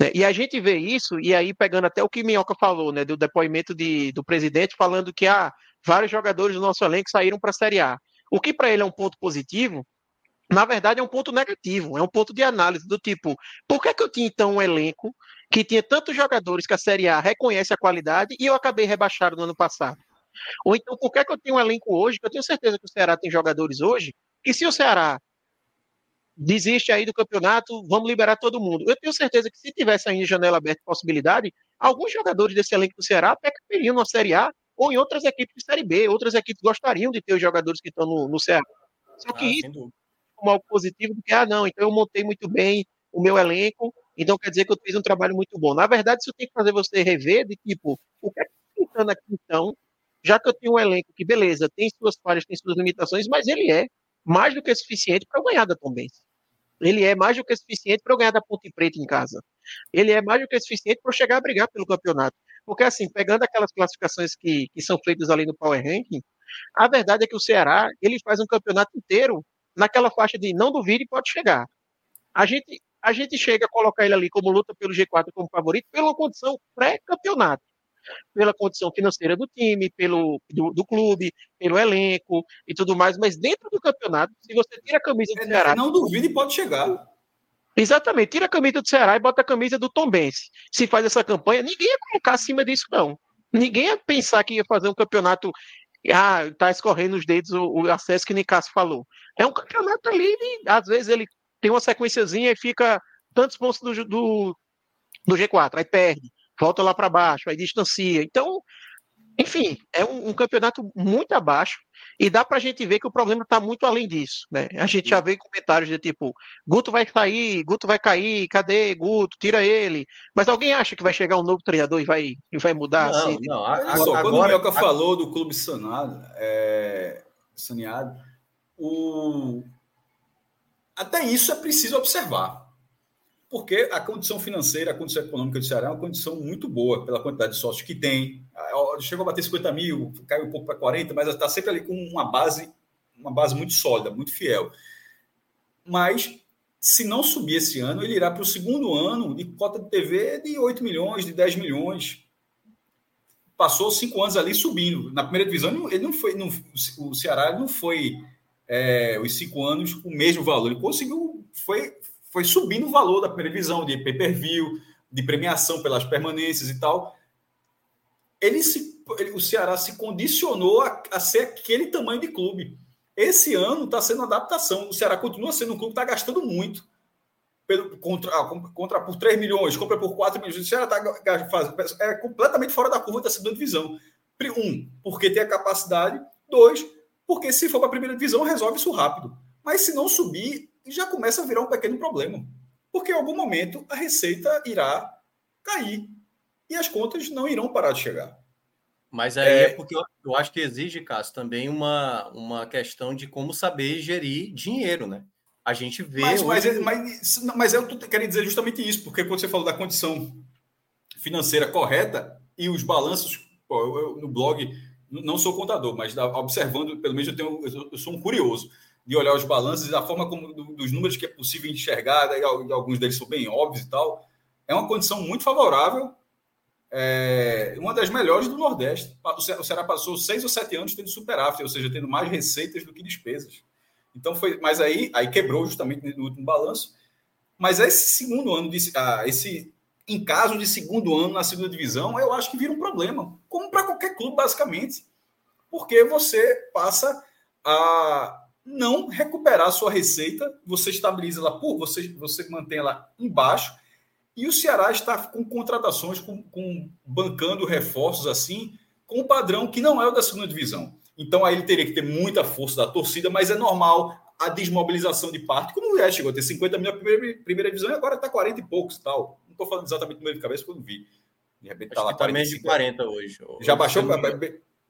Né? E a gente vê isso, e aí pegando até o que Minhoca falou, né, do depoimento de, do presidente, falando que ah, vários jogadores do nosso elenco saíram para a Série A. O que para ele é um ponto positivo, na verdade é um ponto negativo, é um ponto de análise do tipo, por que, que eu tinha então um elenco que tinha tantos jogadores que a Série A reconhece a qualidade e eu acabei rebaixado no ano passado? Ou então, por que, que eu tenho um elenco hoje, que eu tenho certeza que o Ceará tem jogadores hoje, que se o Ceará desiste aí do campeonato, vamos liberar todo mundo. Eu tenho certeza que se tivesse ainda janela aberta possibilidade, alguns jogadores desse elenco do Ceará pecariam na Série A ou em outras equipes de Série B, outras equipes gostariam de ter os jogadores que estão no, no Ceará. Só que ah, isso como algo positivo do que, ah, não, então eu montei muito bem o meu elenco, então quer dizer que eu fiz um trabalho muito bom. Na verdade, isso tem que fazer você rever de tipo, o que é que tá aqui então, já que eu tenho um elenco que, beleza, tem suas falhas, tem suas limitações, mas ele é mais do que suficiente para ganhar da Tombense. Ele é mais do que suficiente para ganhar da Ponte Preta em casa. Ele é mais do que suficiente para chegar a brigar pelo campeonato. Porque, assim, pegando aquelas classificações que, que são feitas ali no Power Ranking, a verdade é que o Ceará ele faz um campeonato inteiro naquela faixa de não duvide pode chegar. A gente, a gente chega a colocar ele ali como luta pelo G4 como favorito pela condição pré-campeonato. Pela condição financeira do time, pelo do, do, clube, pelo elenco e tudo mais, mas dentro do campeonato, se você tira a camisa do é, Ceará. Não duvide pode chegar. Exatamente, tira a camisa do Ceará e bota a camisa do Tom Bense. Se faz essa campanha, ninguém ia colocar acima disso, não. Ninguém ia pensar que ia fazer um campeonato ah, tá escorrendo os dedos o, acesso que Nicasso falou. É um campeonato ali, às vezes ele tem uma sequenciazinha e fica tantos pontos do, do, do G4, aí perde, volta lá para baixo, aí distancia. Então, enfim, é um, um, campeonato muito abaixo e dá para a gente ver que o problema está muito além disso. Né? A gente já vê comentários de tipo, Guto vai sair, Guto vai cair, cadê Guto? Tira ele. Mas alguém acha que vai chegar um novo treinador e vai, e vai mudar? Não, assim? não. Agora, só, quando agora, o Mioca falou do clube sanado, é, saneado, o... até isso é preciso observar porque a condição financeira, a condição econômica do Ceará é uma condição muito boa pela quantidade de sócios que tem. Chegou a bater 50 mil, caiu um pouco para 40, mas está sempre ali com uma base, uma base muito sólida, muito fiel. Mas se não subir esse ano, ele irá para o segundo ano de cota de TV de 8 milhões, de 10 milhões. Passou cinco anos ali subindo. Na primeira divisão, ele não foi. Não, o Ceará não foi é, os cinco anos o mesmo valor. Ele conseguiu. Foi, foi subindo o valor da previsão de pay-per-view, de premiação pelas permanências e tal. Ele se, ele, o Ceará se condicionou a, a, ser aquele tamanho de clube. Esse ano está sendo adaptação. O Ceará continua sendo um clube que está gastando muito. Pelo, contra, ah, contra por 3 milhões, compra por 4 milhões. O Ceará tá, é completamente fora da curva da segunda divisão. Um, porque tem a capacidade. Dois, porque se for para a primeira divisão, resolve isso rápido. Mas se não subir, já começa a virar um pequeno problema. Porque em algum momento a receita irá cair e as contas não irão parar de chegar. Mas aí é, é porque eu, eu, acho que exige, Cássio, também uma, uma questão de como saber gerir dinheiro, né? A gente vê. Mas, hoje... mas, mas, mas eu quero dizer justamente isso, porque quando você falou da condição financeira correta e os balanços, pô, eu, eu, no blog, não sou contador, mas observando, pelo menos eu, tenho, eu sou um curioso de olhar os balanços e da forma como dos números que é possível enxergar, e alguns deles são bem óbvios e tal, é uma condição muito favorável é, uma das melhores do Nordeste. O Ceará passou seis ou sete anos tendo superávit, ou seja, tendo mais receitas do que despesas. Então foi, mas aí, aí quebrou justamente no último balanço. Mas esse segundo ano, de, ah, esse em caso de segundo ano na segunda divisão, eu acho que vira um problema, como para qualquer clube, basicamente. Porque você passa a não recuperar a sua receita, você estabiliza ela por, você, você mantém ela embaixo, e o Ceará está com contratações, com, com bancando reforços assim, com um padrão que não é o da segunda divisão. Então aí ele teria que ter muita força da torcida, mas é normal a desmobilização de parte, como é, chegou a ter 50 mil na primeira, primeira divisão e agora está 40 e poucos tal. Não estou falando exatamente no meio de cabeça, porque eu não vi. De repente está lá. Tá menos de 40 hoje. Já baixou?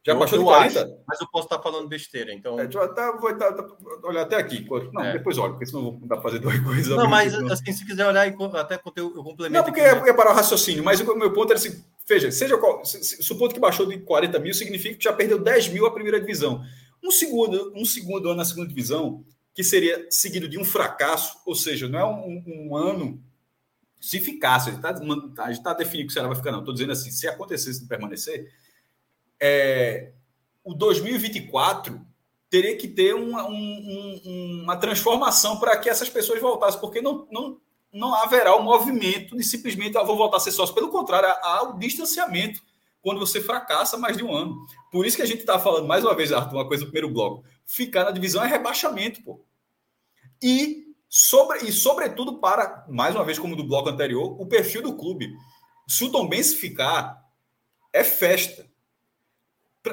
Já eu, baixou de 40? Acho, mas eu posso estar falando besteira, então. É, tá, vou tá, tá, olhar até aqui. Não, é. depois olha, porque senão não vou dar para fazer duas coisas. Não, mas assim, se quiser olhar, até eu, eu complemento. Não, porque aqui, é, para o raciocínio, mas o meu ponto era assim: veja, seja qual, supondo que baixou de 40 mil, significa que já perdeu 10 mil a primeira divisão. Um segundo, um segundo ano na segunda divisão, que seria seguido de um fracasso, ou seja, não é um, um ano se ficasse, a gente está tá definindo que o Ceará vai ficar, não. Estou dizendo assim, se acontecesse de permanecer, é, o 2024 teria que ter uma, um, uma transformação para que essas pessoas voltassem, porque não, não, não haverá o movimento de simplesmente ah, vou voltar a ser sócio. Pelo contrário, há o distanciamento quando você fracassa mais de um ano. Por isso que a gente está falando, mais uma vez, Arthur, uma coisa do primeiro bloco. Ficar na divisão é rebaixamento, pô. E, sobre, e sobretudo para, mais uma vez, como do bloco anterior, o perfil do clube. Se o Tom Benz ficar, é festa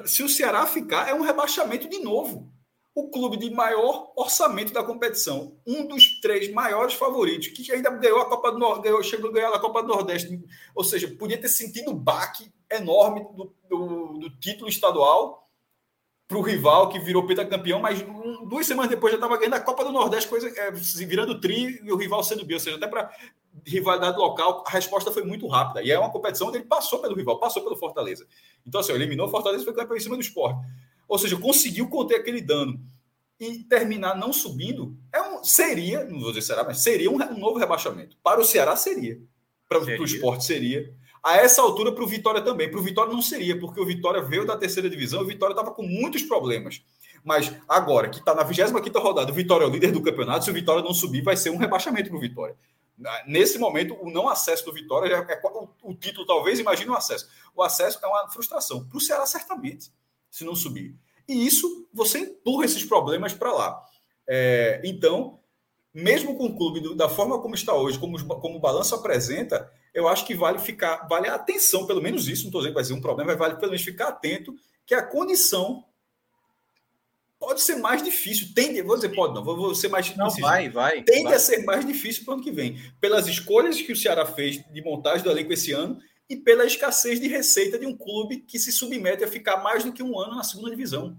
se o Ceará ficar, é um rebaixamento de novo. O clube de maior orçamento da competição, um dos três maiores favoritos, que ainda ganhou a Copa do Nordeste, chegou a ganhar a Copa do Nordeste, ou seja, podia ter sentido o baque enorme do, do, do título estadual para o rival que virou pentacampeão, mas um, duas semanas depois já estava ganhando a Copa do Nordeste, coisa é, virando tri e o rival sendo B, ou seja, até para rivalidade local, a resposta foi muito rápida. E é uma competição onde ele passou pelo rival, passou pelo Fortaleza. Então, assim, eliminou o Fortaleza e foi campeão em cima do esporte. Ou seja, conseguiu conter aquele dano. E terminar não subindo é um, seria, não vou dizer será, mas seria um, um novo rebaixamento. Para o Ceará seria. Para o esporte seria. A essa altura, para o Vitória também. Para o Vitória não seria, porque o Vitória veio da terceira divisão, o Vitória estava com muitos problemas. Mas agora, que está na 25 rodada, o Vitória é o líder do campeonato. Se o Vitória não subir, vai ser um rebaixamento para o Vitória. Nesse momento, o não acesso do Vitória é, o, título, talvez, imagine o acesso. O acesso é uma frustração. Para o Ceará, certamente, se não subir. E isso, você empurra esses problemas para lá. É, então, mesmo com o clube da forma como está hoje, como, como o balanço apresenta, eu acho que vale ficar, vale a atenção, pelo menos isso, não estou dizendo que vai ser um problema, mas vale pelo menos ficar atento que a condição pode ser mais difícil. Tende, vou dizer, pode não, vou ser mais Não, vai, vai. Tende vai. a ser mais difícil para o ano que vem, pelas escolhas que o Ceará fez de montagem do elenco esse ano e pela escassez de receita de um clube que se submete a ficar mais do que um ano na segunda divisão.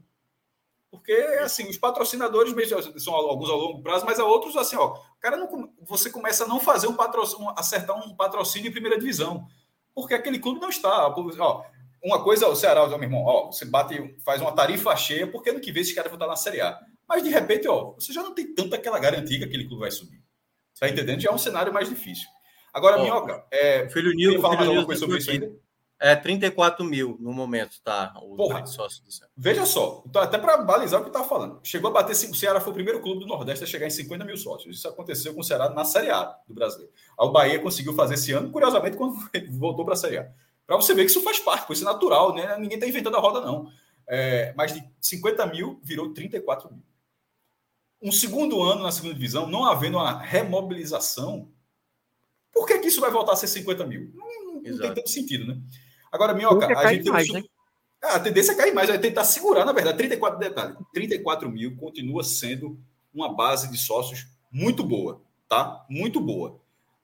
Porque, assim, os patrocinadores mesmo são alguns a longo prazo, mas há outros, assim, ó, cara não, você começa a não fazer um patrocínio, acertar um patrocínio em primeira divisão, porque aquele clube não está. Ó, uma coisa, o Ceará, meu irmão, ó, você bate, faz uma tarifa cheia, porque ano que vem esses caras vão estar na Série A. Mas de repente, ó, você já não tem tanta aquela garantia que aquele clube vai subir. Tá entendendo? Já é um cenário mais difícil. Agora, ó, Minhoca, é, filho Nil, falar mais alguma coisa sobre isso ainda? É 34 mil no momento, tá? O Porra, sócio do Ceará. Veja só, então, até para balizar o que eu estava falando. Chegou a bater, o Ceará foi o primeiro clube do Nordeste a chegar em 50 mil sócios. Isso aconteceu com o Ceará na Série A do Brasileiro. O Bahia conseguiu fazer esse ano, curiosamente, quando voltou para a Série A. Para você ver que isso faz parte, isso é natural, né? Ninguém está inventando a roda, não. É, mas de 50 mil virou 34 mil. Um segundo ano na segunda divisão, não havendo uma remobilização, por que, que isso vai voltar a ser 50 mil? Não, não tem tanto sentido, né? Agora, Minhoca, a gente mais, um... né? ah, a tendência é cair mais, vai tentar segurar, na verdade, 34 detalhes. 34 mil continua sendo uma base de sócios muito boa, tá? Muito boa.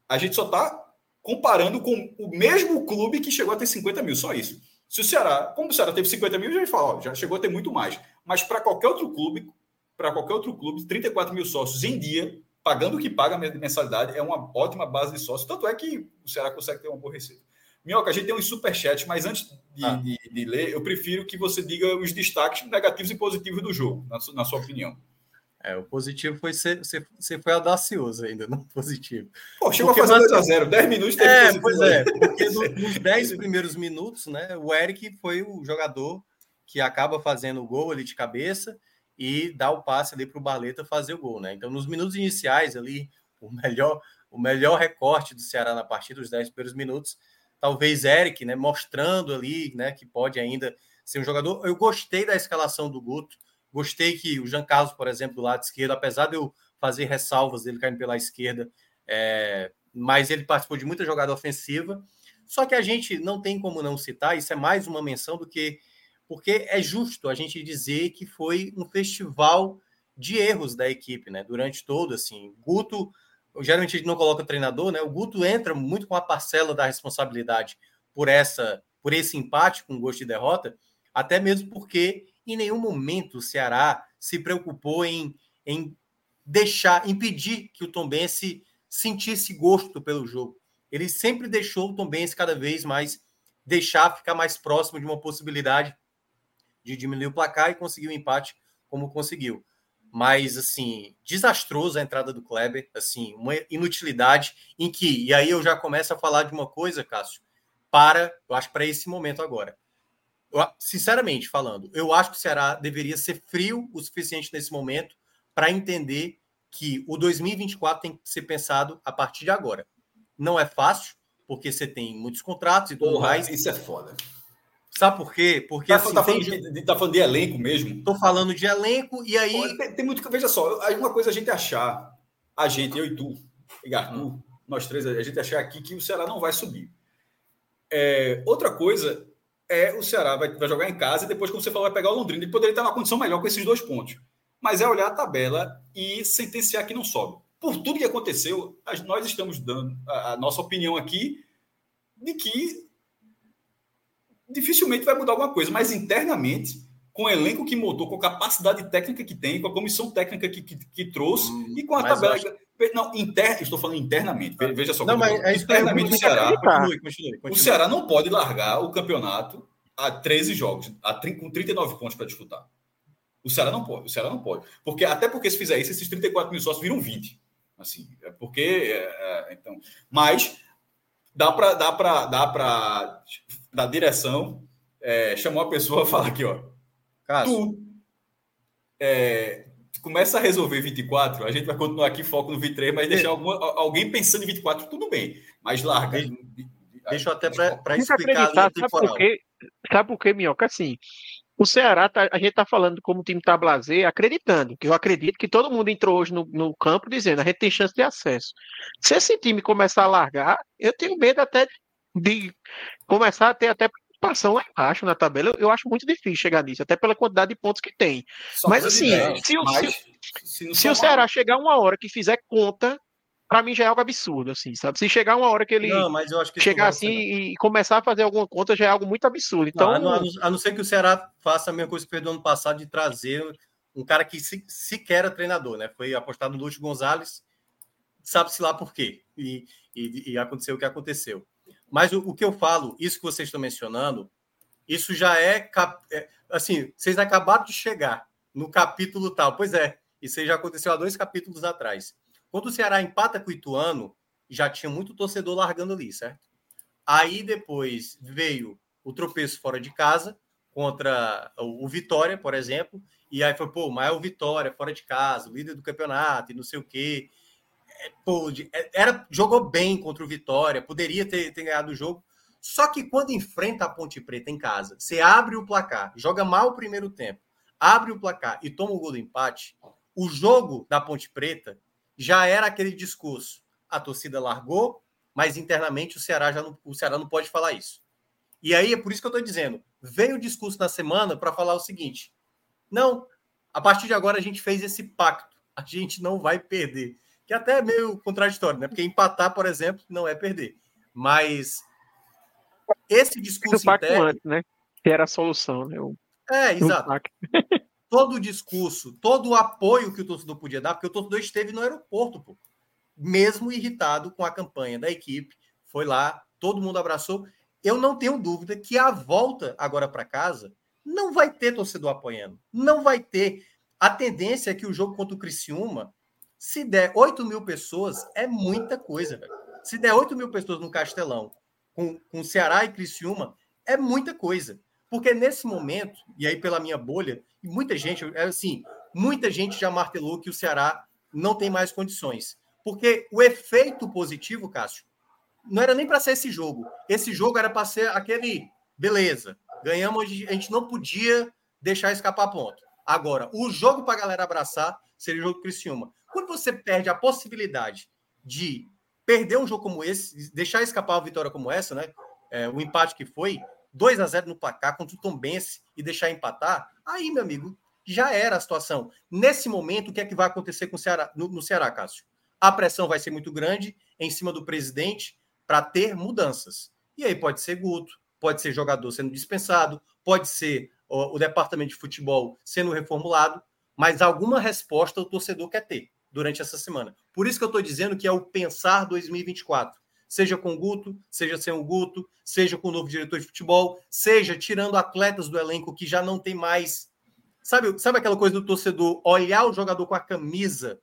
A gente só está comparando com o mesmo clube que chegou a ter 50 mil, só isso. Se o Ceará, como o Ceará teve 50 mil, já fala, ó, já chegou a ter muito mais. Mas para qualquer outro clube, para qualquer outro clube, 34 mil sócios em dia, pagando o que paga a mensalidade, é uma ótima base de sócios. Tanto é que o Ceará consegue ter uma boa receita. Minhoca, a gente tem um superchat, mas antes de, ah. de, de, ler, eu prefiro que você diga os destaques negativos e positivos do jogo, na, na sua opinião. É, o positivo foi ser, você, você foi audacioso ainda, não positivo. Pô, chegou porque, a fazer 2x0, 10 minutos teve É, pois é, porque nos 10 primeiros minutos, né, o Eric foi o jogador que acaba fazendo o gol ali de cabeça e dá o passe ali para o Barleta fazer o gol, né? Então, nos minutos iniciais ali, o melhor, o melhor recorte do Ceará na partida, os 10 primeiros minutos, talvez Eric, né, mostrando ali, né, que pode ainda ser um jogador. Eu gostei da escalação do Guto, gostei que o Jean Carlos, por exemplo, do lado esquerdo, apesar de eu fazer ressalvas dele caindo pela esquerda, é, mas ele participou de muita jogada ofensiva. Só que a gente não tem como não citar, isso é mais uma menção do que porque é justo a gente dizer que foi um festival de erros da equipe, né? Durante todo, assim, Guto, geralmente a gente não coloca treinador, né? O Guto entra muito com a parcela da responsabilidade por essa, por esse empate com gosto de derrota, até mesmo porque em nenhum momento o Ceará se preocupou em, em deixar, impedir que o Tombense sentisse gosto pelo jogo. Ele sempre deixou o Tombense cada vez mais deixar ficar mais próximo de uma possibilidade de diminuir o placar e conseguir o um empate como conseguiu. Mas, assim, desastroso a entrada do Kleber, assim, uma inutilidade em que, e aí eu já começo a falar de uma coisa, Cássio, para, eu acho, para esse momento agora. Sinceramente falando, eu acho que o Ceará deveria ser frio o suficiente nesse momento para entender que o 2024 tem que ser pensado a partir de agora. Não é fácil, porque você tem muitos contratos e tudo Porra, mais. Isso é foda. Sabe por quê? Porque tá, assim, tá, falando, tem... de, tá falando de elenco mesmo? Tô falando de elenco e aí. Tem, tem, muito que. Veja só, uma coisa a gente achar, a gente, eu e tu, e Arthur, hum. nós três, a gente achar aqui que o Ceará não vai subir. É, outra coisa é o Ceará vai, vai, jogar em casa e depois, como você falou, vai pegar o Londrina. Ele poderia estar numa condição melhor com esses dois pontos. Mas é olhar a tabela e sentenciar que não sobe. Por tudo que aconteceu, nós estamos dando a, a nossa opinião aqui de que dificilmente vai mudar alguma coisa, mas internamente, com o elenco que montou, com a capacidade técnica que tem, com a comissão técnica que, que, que trouxe hum, e com a tabela. Acho... Não, inter... estou falando internamente. Veja só. Não, mas é internamente o Ceará. Continue, continue, continue. O Ceará não pode largar o campeonato a 13 jogos, a, com 39 pontos para disputar. O Ceará não pode. O Ceará não pode. Porque, até porque se fizer isso, esses 34 mil sócios viram 20. Assim, é porque. É, é, então, mas dá para dá para dá para da direção é, chamou a pessoa falar aqui, ó. Tu é, começa a resolver 24, a gente vai continuar aqui foco no 23, mas deixar alguma, alguém pensando em 24, tudo bem. Mas larga. Deixa, deixa eu até para explicar. Sabe por, quê? sabe por quê, Minhoca? Assim, o Ceará, tá, a gente está falando como o time está blazer, acreditando, que eu acredito que todo mundo entrou hoje no, no, campo dizendo a gente tem chance de acesso. Se esse time começar a largar, eu tenho medo até de começar a ter até preocupação lá embaixo na tabela. Eu, eu acho muito difícil chegar nisso, até pela quantidade de pontos que tem. Só mas assim, se, o, se, se, se o Ceará chegar uma hora que fizer conta, para mim já é algo absurdo, assim, sabe? Se chegar uma hora que ele não, mas eu acho que chegar assim e começar a fazer alguma conta já é algo muito absurdo. Então, não, a, não, a, não, ser que o Ceará faça a mesma coisa que fez no ano passado de trazer um cara que se, sequer era treinador, né? Foi apostado no Lúcio Gonzalez, sabe-se lá por quê. E, e, e, aconteceu o que aconteceu. Mas o, o, que eu falo, isso que vocês estão mencionando, isso já é, é assim, vocês acabaram de chegar no capítulo tal. Pois é, isso aí já aconteceu há dois capítulos atrás. Quando o Ceará empata com o Ituano, já tinha muito torcedor largando ali, certo? Aí depois veio o tropeço fora de casa contra o Vitória, por exemplo, e aí foi, pô, mas é o Vitória fora de casa, líder do campeonato e não sei o quê. É, pô, é, era, jogou bem contra o Vitória, poderia ter, ter ganhado o jogo. Só que quando enfrenta a Ponte Preta em casa, você abre o placar, joga mal o primeiro tempo, abre o placar e toma o gol do empate, o jogo da Ponte Preta já era aquele discurso. A torcida largou, mas internamente o Ceará já não, o Ceará não pode falar isso. E aí é por isso que eu estou dizendo: veio o discurso na semana para falar o seguinte: não, a partir de agora a gente fez esse pacto, a gente não vai perder. Que até é meio contraditório, né? Porque empatar, por exemplo, não é perder. Mas esse discurso interno, antes, né? Que era a solução, né? O... É, exato. todo o discurso, todo o apoio que o torcedor podia dar, porque o torcedor esteve no aeroporto, pô, mesmo irritado com a campanha da equipe, foi lá, todo mundo abraçou. Eu não tenho dúvida que a volta agora para casa não vai ter torcedor apoiando, não vai ter. a tendência é que o jogo contra o Criciúma, se der 8 mil pessoas, é muita coisa, velho. Se der 8 mil pessoas no Castelão, com, com Ceará e Criciúma, é muita coisa. Porque nesse momento, e aí pela minha bolha, muita gente, é assim, muita gente já martelou que o Ceará não tem mais condições. Porque o efeito positivo, Cássio, não era nem para ser esse jogo. Esse jogo era para ser aquele, beleza, ganhamos, a gente não podia deixar escapar ponto. Agora, o jogo para a galera abraçar seria o jogo do Criciúma. Quando você perde a possibilidade de perder um jogo como esse, deixar escapar uma vitória como essa, né? É, o empate que foi, 2 a 0 no placar contra o Tom Bense e deixar empatar, aí, meu amigo, já era a situação. Nesse momento, o que é que vai acontecer com o Ceará, no, no Ceará, Cássio? A pressão vai ser muito grande em cima do presidente para ter mudanças. E aí pode ser Guto, pode ser jogador sendo dispensado, pode ser o, o departamento de futebol sendo reformulado, mas alguma resposta o torcedor quer ter durante essa semana. Por isso que eu estou dizendo que é o pensar 2024 seja com o Guto, seja sem o Guto, seja com o novo diretor de futebol, seja tirando atletas do elenco que já não tem mais. Sabe, sabe aquela coisa do torcedor olhar o jogador com a camisa,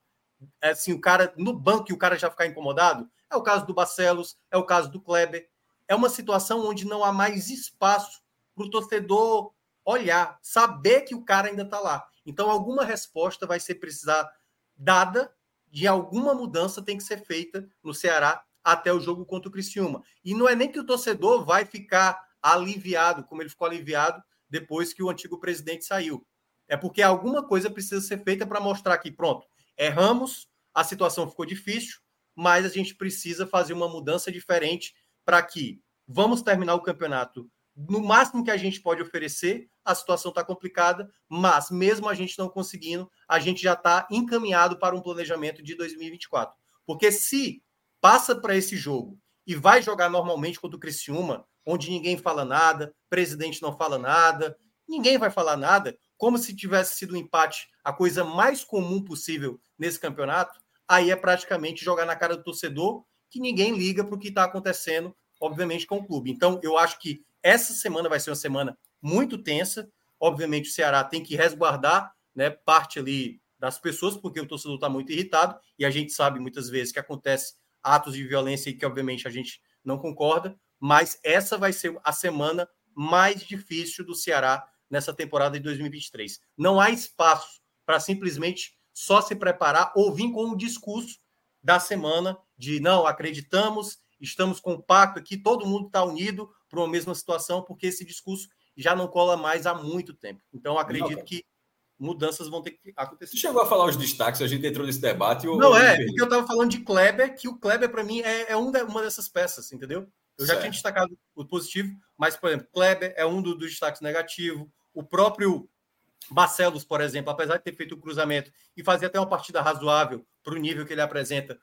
assim, o cara no banco e o cara já ficar incomodado? É o caso do Barcelos, é o caso do Kleber. É uma situação onde não há mais espaço para o torcedor olhar, saber que o cara ainda está lá. Então, alguma resposta vai ser precisar dada, de alguma mudança tem que ser feita no Ceará até o jogo contra o Criciúma. E não é nem que o torcedor vai ficar aliviado, como ele ficou aliviado depois que o antigo presidente saiu. É porque alguma coisa precisa ser feita para mostrar que, pronto, erramos, a situação ficou difícil, mas a gente precisa fazer uma mudança diferente para que vamos terminar o campeonato no máximo que a gente pode oferecer. A situação está complicada, mas mesmo a gente não conseguindo, a gente já está encaminhado para um planejamento de 2024. Porque se passa para esse jogo e vai jogar normalmente contra o Criciúma, onde ninguém fala nada, presidente não fala nada, ninguém vai falar nada, como se tivesse sido um empate, a coisa mais comum possível nesse campeonato, aí é praticamente jogar na cara do torcedor que ninguém liga para o que está acontecendo, obviamente, com o clube. Então, eu acho que essa semana vai ser uma semana muito tensa. Obviamente, o Ceará tem que resguardar né, parte ali das pessoas, porque o torcedor está muito irritado, e a gente sabe muitas vezes que acontece atos de violência e que, obviamente, a gente não concorda, mas essa vai ser a semana mais difícil do Ceará nessa temporada de 2023. Não há espaço para simplesmente só se preparar ou vir com o discurso da semana de não, acreditamos, estamos compactos aqui, todo mundo está unido para uma mesma situação, porque esse discurso já não cola mais há muito tempo. Então, acredito não, que mudanças vão ter que acontecer. Você chegou a falar os destaques, a gente entrou nesse debate. Ou... Não, é, porque eu estava falando de Kleber, que o Kleber, para mim, é, é um uma dessas peças, entendeu? Eu já certo. tinha destacado o positivo, mas, por exemplo, Kleber é um do, dos destaques negativos. O próprio Barcelos, por exemplo, apesar de ter feito o cruzamento e fazer até uma partida razoável para o nível que ele apresenta,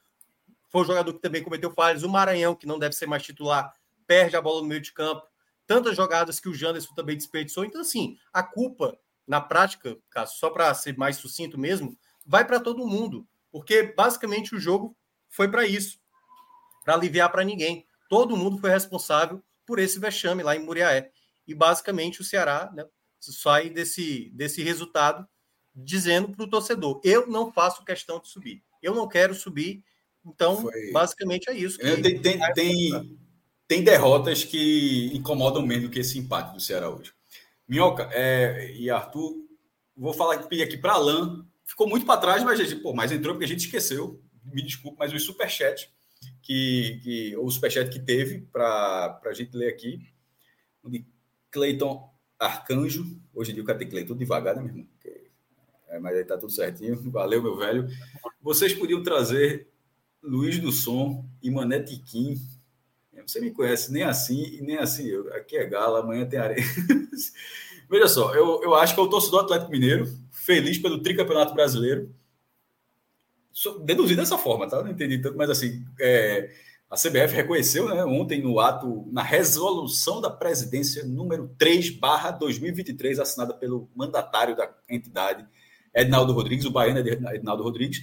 foi um jogador que também cometeu falhas. O Maranhão, que não deve ser mais titular, perde a bola no meio de campo. Tantas jogadas que o Janderson também desperdiçou. Então, assim, a culpa na prática, só para ser mais sucinto mesmo, vai para todo mundo, porque basicamente o jogo foi para isso, para aliviar para ninguém. Todo mundo foi responsável por esse vexame lá em Muriaé. E basicamente o Ceará né, sai desse, desse resultado dizendo para o torcedor: eu não faço questão de subir, eu não quero subir. Então, foi... basicamente é isso. Que tem, tem, tem, tem derrotas que incomodam menos do que esse empate do Ceará hoje. Minhoca é, e Arthur, vou falar pedir aqui para Alain. Ficou muito para trás, mas, gente, pô, mas entrou porque a gente esqueceu. Me desculpe, mas o superchat que, que o superchat que teve para a gente ler aqui, de Cleiton Arcanjo. Hoje em dia o cara tem que ler tudo devagar, né, meu irmão? É, mas aí tá tudo certinho. Valeu, meu velho. Vocês podiam trazer Luiz do Som e Mané Tiquim você me conhece nem assim e nem assim. Eu, aqui é gala, amanhã tem areia. Veja só, eu, eu acho que é o torcedor Atlético Mineiro, feliz pelo tricampeonato brasileiro. Deduzido dessa forma, tá? Não entendi tanto, mas assim, é, a CBF reconheceu né, ontem no ato, na resolução da presidência número 3 barra 2023, assinada pelo mandatário da entidade, Ednaldo Rodrigues, o baiano Ednaldo Rodrigues,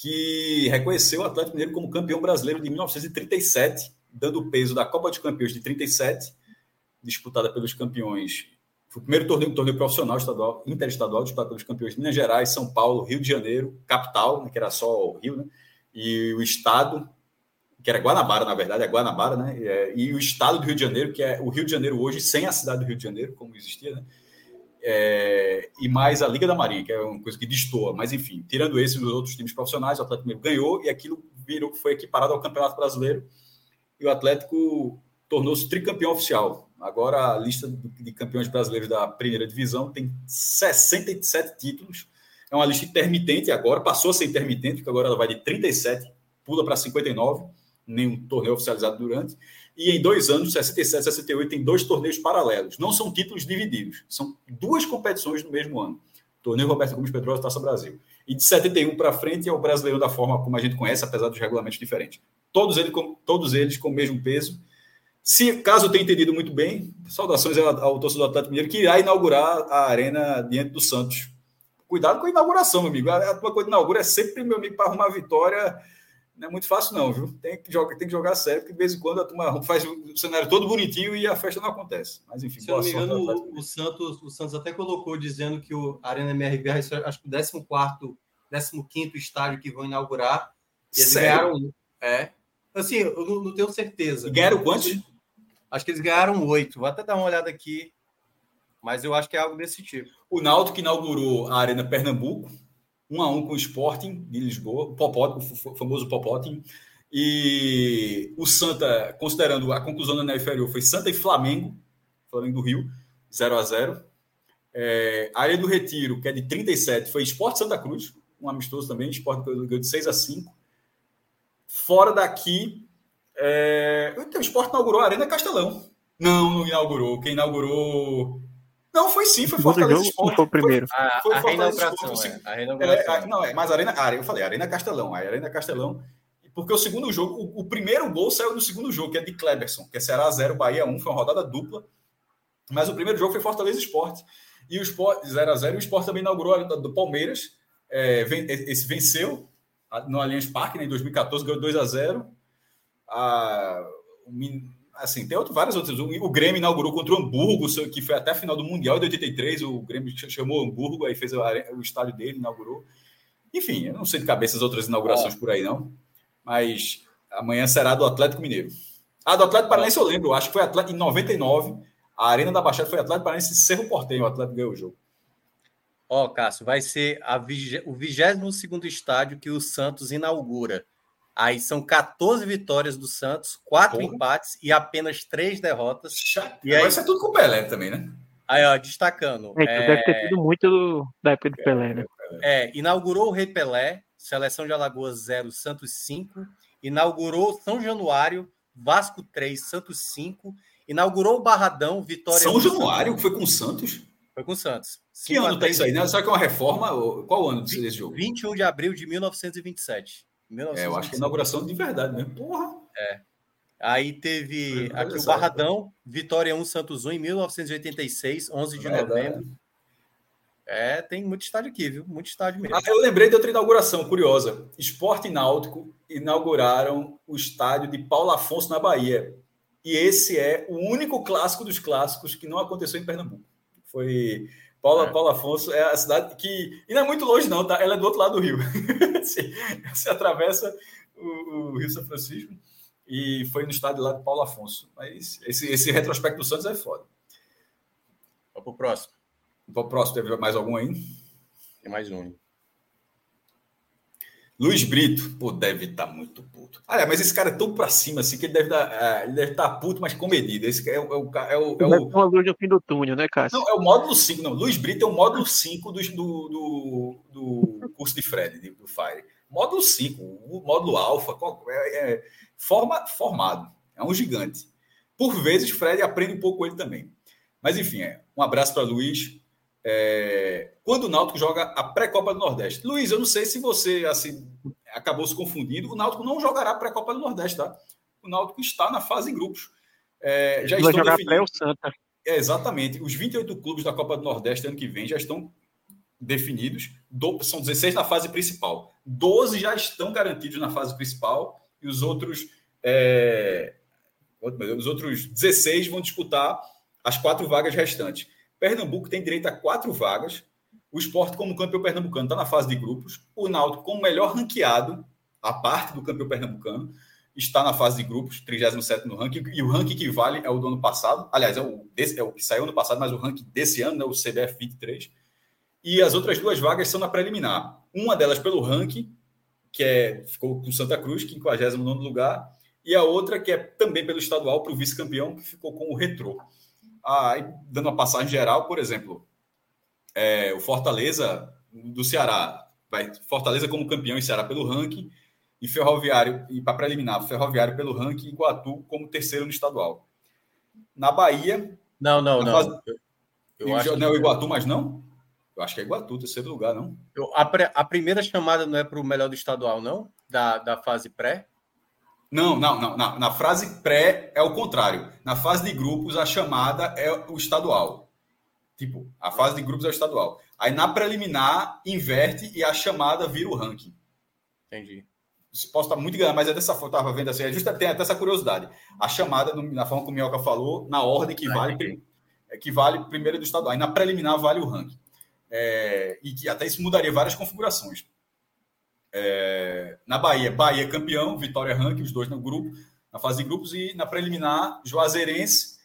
que reconheceu o Atlético Mineiro como campeão brasileiro de 1937 dando o peso da Copa dos Campeões de 37, disputada pelos campeões Foi o primeiro torneio, torneio profissional estadual, interestadual, disputado pelos campeões de Minas Gerais, São Paulo, Rio de Janeiro, capital, né, que era só o Rio, né? E o estado, que era Guanabara, na verdade, é Guanabara, né? É, e, o estado do Rio de Janeiro, que é o Rio de Janeiro hoje, sem a cidade do Rio de Janeiro, como existia, né? É, e mais a Liga da Marinha, que é uma coisa que destoa. Mas, enfim, tirando esse e os outros times profissionais, o Atlético Mineiro ganhou e aquilo virou, foi equiparado ao Campeonato Brasileiro. E o Atlético tornou-se tricampeão oficial. Agora a lista de campeões brasileiros da primeira divisão tem 67 títulos. É uma lista intermitente agora, passou a ser intermitente, porque agora ela vai de 37, pula para 59, nenhum torneio oficializado durante. E em dois anos, 67 e 68, tem dois torneios paralelos. Não são títulos divididos, são duas competições no mesmo ano. Torneio Roberto Gomes Pedrosa Taça Brasil. E de 71 para frente é o brasileiro da forma como a gente conhece, apesar dos regulamentos diferentes. Todos eles com, todos eles com o mesmo peso se caso eu tenha entendido muito bem, saudações ao torcedor do Atlético Mineiro que irá inaugurar a arena diante do Santos. Cuidado com a inauguração, meu amigo. A tua coisa inaugura é sempre, meu amigo, para arrumar vitória. Não é muito fácil, não, viu? Tem que jogar, tem que jogar sério, porque de vez em quando a turma faz o cenário todo bonitinho e a festa não acontece. Mas enfim, Se não me engano, o, o, Santos, o Santos até colocou dizendo que o Arena MRV é acho que o 14, 15 estádio que vão inaugurar. E eles Sério? ganharam. É. Assim, eu não, não tenho certeza. E ganharam quantos? Acho que eles ganharam oito. Vou até dar uma olhada aqui. Mas eu acho que é algo desse tipo. O Náutico que inaugurou a Arena Pernambuco, um a um com o Sporting de Lisboa, o, famoso Popotin. E o Santa, considerando a conclusão da neve foi Santa e Flamengo, Flamengo do Rio, 0 a 0 é, A área do Retiro, que é de 37, foi Esporte Santa Cruz, um amistoso também, Esporte de 6 a 5 Fora daqui, é... O esporte inaugurou a Arena Castelão. Não, não inaugurou. Quem inaugurou. Não, foi sim, foi Fortaleza Esporte. Foi o primeiro. Foi, a, foi a reinauguração, é. A. É, não, é, mas a Arena, eu falei, Arena Castelão. A Arena Castelão. Porque o segundo jogo, o, o, primeiro gol saiu do segundo jogo, que é de Kleberson, que é Ceará 0, Bahia 1, foi uma rodada dupla. Mas o primeiro jogo foi Fortaleza Esporte. E o Esporte 0 a 0 o Esporte também inaugurou a do Palmeiras. É, esse venceu no Allianz Parque né, em 2014, ganhou 2 a 0 a, assim, tem outro, várias outras. O, Grêmio inaugurou contra o Hamburgo, que foi até a final do Mundial de 83. O Grêmio chamou Hamburgo, aí fez o, o estádio dele, inaugurou. Enfim, eu não sei de cabeça as outras inaugurações por aí, não. Mas amanhã será do Atlético Mineiro. Ah, do Atlético Paranaense eu lembro, acho que foi Atlético, em 99. A Arena da Baixada foi Atlético Paranaense Cerro Porteño, o Atlético ganhou o jogo. Ó, oh, Cássio, vai ser a, o 22 estádio que o Santos inaugura. Aí são 14 vitórias do Santos, quatro Porra. empates e apenas três derrotas. Chato. E aí, Vai ser tudo com o Pelé também, né? Aí, ó, destacando. É, é... Deve ter sido muito da época do Pelé, né? É, inaugurou o Rei Pelé, Seleção de Alagoas 0, Santos 5. Inaugurou São Januário, Vasco 3, Santos 5. Inaugurou o Barradão, Vitória. São Januário, que foi com o Santos? Foi com o Santos. Que ano tá isso aí, né? Será que é uma reforma? Qual ano desse jogo? 21 de abril de 1927. É, eu acho que inauguração de verdade mesmo. Porra! É. Aí teve aqui o Barradão, Vitória 1 Santos 1 em 1986, 11 de é novembro. É, tem muito estádio aqui, viu? Muito estádio mesmo. Ah, eu lembrei de outra inauguração curiosa. Esporte e Náutico inauguraram o estádio de Paulo Afonso na Bahia. E esse é o único clássico dos clássicos que não aconteceu em Pernambuco. Foi Paulo, é. Paulo Afonso é a cidade que. E não é muito longe, não, tá? Ela é do outro lado do rio. você, você atravessa o, o, Rio São Francisco e foi no estádio lá de Paulo Afonso. Mas esse, esse retrospecto do Santos é foda. Vamos para o próximo. Para o próximo, teve mais algum aí? Tem mais um. Luiz Brito, pô, deve estar tá muito puto. Ah, mas esse cara é tão pra cima assim que ele deve é, deve estar tá puto, mas com medida. Esse é, é, o. É o, é o... uma luz no fim do túnel, né, Cássio? Não, é o módulo 5. Não, Luiz Brito é o módulo 5 do, do, do, curso de Fred, do Fire. Módulo 5, o módulo alfa, é, é, forma, formado. É um gigante. Por vezes, Fred aprende um pouco com ele também. Mas, enfim, é, um abraço para Luiz. É, quando o Náutico joga a pré-Copa do Nordeste. Luiz, eu não sei se você assim acabou se confundindo. O Náutico não jogará a pré-Copa do Nordeste, tá? O Náutico está na fase em grupos. É, já Vai estão jogar pré o Santa. É, exatamente. Os 28 clubes da Copa do Nordeste ano que vem já estão definidos. Do, são 16 na fase principal. 12 já estão garantidos na fase principal e os outros é, os outros 16 vão disputar as quatro vagas restantes. Pernambuco tem direito a quatro vagas. O esporte, como campeão pernambucano, está na fase de grupos. O Náutico, como melhor ranqueado, a parte do campeão pernambucano, está na fase de grupos, 37 no ranking. E o ranking que vale é o do ano passado. Aliás, é o, desse, é o que saiu ano passado, mas o ranking desse ano é o CBF 23. E as outras duas vagas são na preliminar. Uma delas pelo ranking, que é, ficou com Santa Cruz, 59 lugar, e a outra que é também pelo estadual para o vice-campeão, que ficou com o Retrô. Ah, dando uma passagem geral, por exemplo, é, o Fortaleza do Ceará, vai Fortaleza como campeão e Ceará pelo ranking, e Ferroviário, e para preliminar, Ferroviário pelo ranking e Iguatu como terceiro no estadual. Na Bahia. Não, não, não. Fase... Eu, eu acho não é o Iguatu, mas não? Eu acho que é Iguatu, terceiro lugar, não? Eu, a, pre, a, primeira chamada não é para o melhor do estadual, não? Da, da fase pré? Não, não, não, não. Na fase pré é o contrário. Na fase de grupos, a chamada é o estadual. Tipo, a fase de grupos é o estadual. Aí na preliminar, inverte e a chamada vira o ranking. Entendi. Posso estar muito enganado, mas é dessa forma, estava vendo assim, é justa, tem até essa curiosidade. A chamada, na forma como o Mioca falou, na ordem que vale, que vale primeiro do estadual. Aí na preliminar vale o ranking. É, e que até isso mudaria várias configurações. É, na Bahia, Bahia campeão, Vitória Ranking, os dois no grupo, na fase de grupos, e na preliminar, Juazeirense,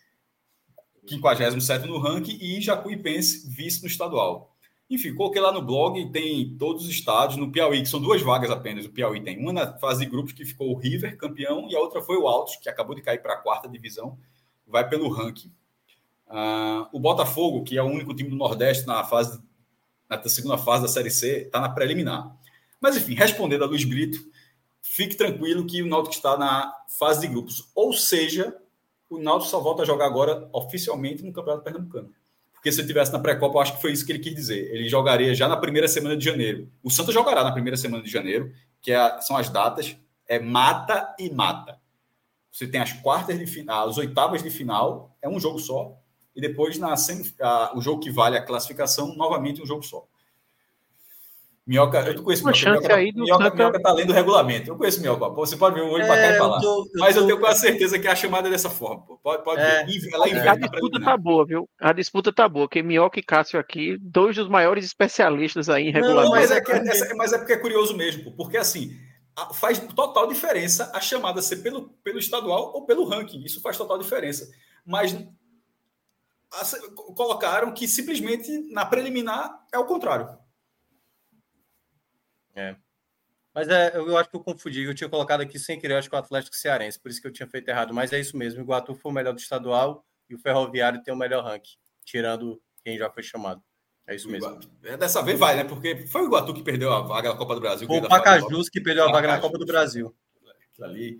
57 no ranking, e Jacuipense, vice no estadual. Enfim, coloquei lá no blog, tem todos os estados, no Piauí, que são duas vagas apenas, o Piauí tem uma na fase de grupos, que ficou o River, campeão, e a outra foi o Altos, que acabou de cair para a quarta divisão, vai pelo ranking. Uh, o Botafogo, que é o único time do Nordeste na fase na segunda fase da Série C, está na preliminar. Mas, enfim, respondendo a Luiz Brito, fique tranquilo que o Náutico está na fase de grupos. Ou seja, o Náutico só volta a jogar agora oficialmente no Campeonato Pernambucano. Porque se ele tivesse na pré-copa, eu acho que foi isso que ele quis dizer. Ele jogaria já na primeira semana de janeiro. O Santos jogará na primeira semana de janeiro, que é, são as datas, é mata e mata. Você tem as quartas de final, as oitavas de final, é um jogo só, e depois na a, o jogo que vale a classificação, novamente um jogo só. Minhoca, eu conheço Uma Minhoca. Minhoca, aí do Minhoca, Santa... Minhoca tá lendo o regulamento. Eu conheço Minhoca. Você pode ver o olho é, para cá e falar. Eu tô, eu Mas tô... eu tenho quase certeza que a chamada é dessa forma. Pode, pode é, ver. Ela é. A disputa tá boa, viu? A disputa tá boa. Que Minhoca e Cássio aqui, dois dos maiores especialistas aí em regulamento. Não, mas, é que, é, mas é porque é curioso mesmo. Porque assim, faz total diferença a chamada ser pelo, pelo estadual ou pelo ranking. Isso faz total diferença. Mas colocaram que simplesmente na preliminar é o contrário. É. Mas é, eu acho que eu confundi. Eu tinha colocado aqui sem querer, acho que o Atlético Cearense, por isso que eu tinha feito errado. Mas é isso mesmo. O Iguatu foi o melhor do estadual e o Ferroviário tem o melhor ranking, tirando quem já foi chamado. É isso mesmo. É, dessa vez vai, né? Porque foi o Iguatu que perdeu a vaga na Copa do Brasil. Foi o Pacajus que perdeu a vaga na Copa do Brasil. Aquilo ali.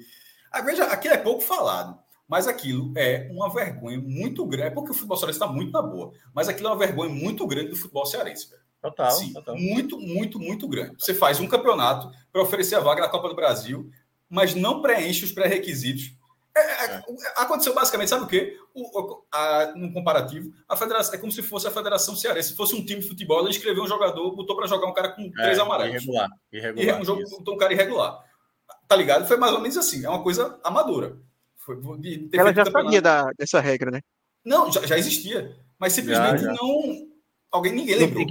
Ah, veja, aquilo é pouco falado. Mas aquilo é uma vergonha muito grande. É porque o futebol cearense está muito na boa. Mas aquilo é uma vergonha muito grande do futebol cearense, velho. Total, Sim, total. Muito, muito, muito grande. Você faz um campeonato para oferecer a vaga na Copa do Brasil, mas não preenche os pré-requisitos. É, é, é. Aconteceu basicamente, sabe o quê? O, a, no comparativo, a federação é como se fosse a Federação Cearense. Se fosse um time de futebol, ela escreveu um jogador, botou para jogar um cara com é, três amarelos. Irregular. irregular e um jogo, botou um cara irregular. Tá ligado? Foi mais ou menos assim. É uma coisa amadora. Foi, de, ela já sabia da, dessa regra, né? Não, já, já existia. Mas simplesmente já, já. não. Alguém, ninguém lembrou.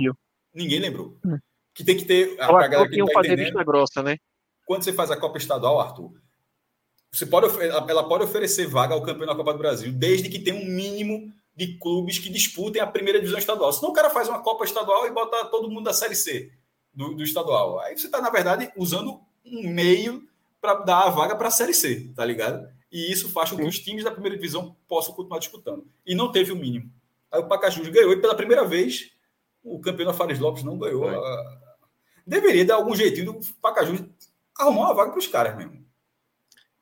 Ninguém lembrou. Hum. Que tem que ter. A, a galera que não tá fazer vista grossa, né? Quando você faz a Copa Estadual, Arthur, você pode, ela pode oferecer vaga ao campeão da Copa do Brasil, desde que tenha um mínimo de clubes que disputem a primeira divisão estadual. Senão o cara faz uma Copa Estadual e bota todo mundo da Série C do, do estadual. Aí você está, na verdade, usando um meio para dar a vaga para a Série C, tá ligado? E isso faz com que os times da primeira divisão possam continuar disputando. E não teve o mínimo. Aí o Pacajus ganhou e pela primeira vez o campeão da Fares Lopes não ganhou. A... Deveria dar algum jeitinho do Pacajus arrumar uma vaga para os caras mesmo.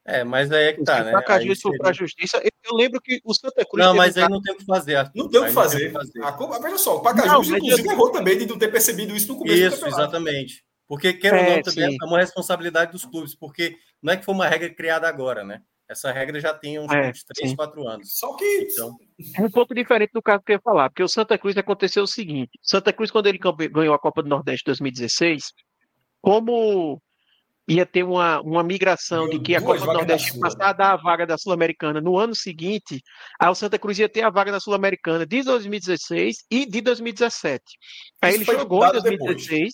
É, mas aí é que tá, né? O Pacajus foi para a justiça. Eu lembro que o Santa Cruz. Não, mas aí não tem o que fazer. Arthur. Não tem o que fazer. fazer. A, veja só, o Pacajus, não, inclusive, errou também de não ter percebido isso no começo isso, do campeonato. exatamente. Porque, quer é, ou não, também é uma responsabilidade dos clubes, porque não é que foi uma regra criada agora, né? Essa regra já tem uns, é, 3, 4 anos. Só que. Então... É um pouco diferente do caso que eu ia falar, porque o Santa Cruz aconteceu o seguinte: Santa Cruz, quando ele ganhou a Copa do Nordeste 2016, como ia ter uma, uma migração de que a Copa do Nordeste ia passar a dar a vaga da Sul-Americana no ano seguinte, aí o Santa Cruz ia ter a vaga da Sul-Americana de 2016 e de 2017. Aí Isso ele jogou em 2016. Depois.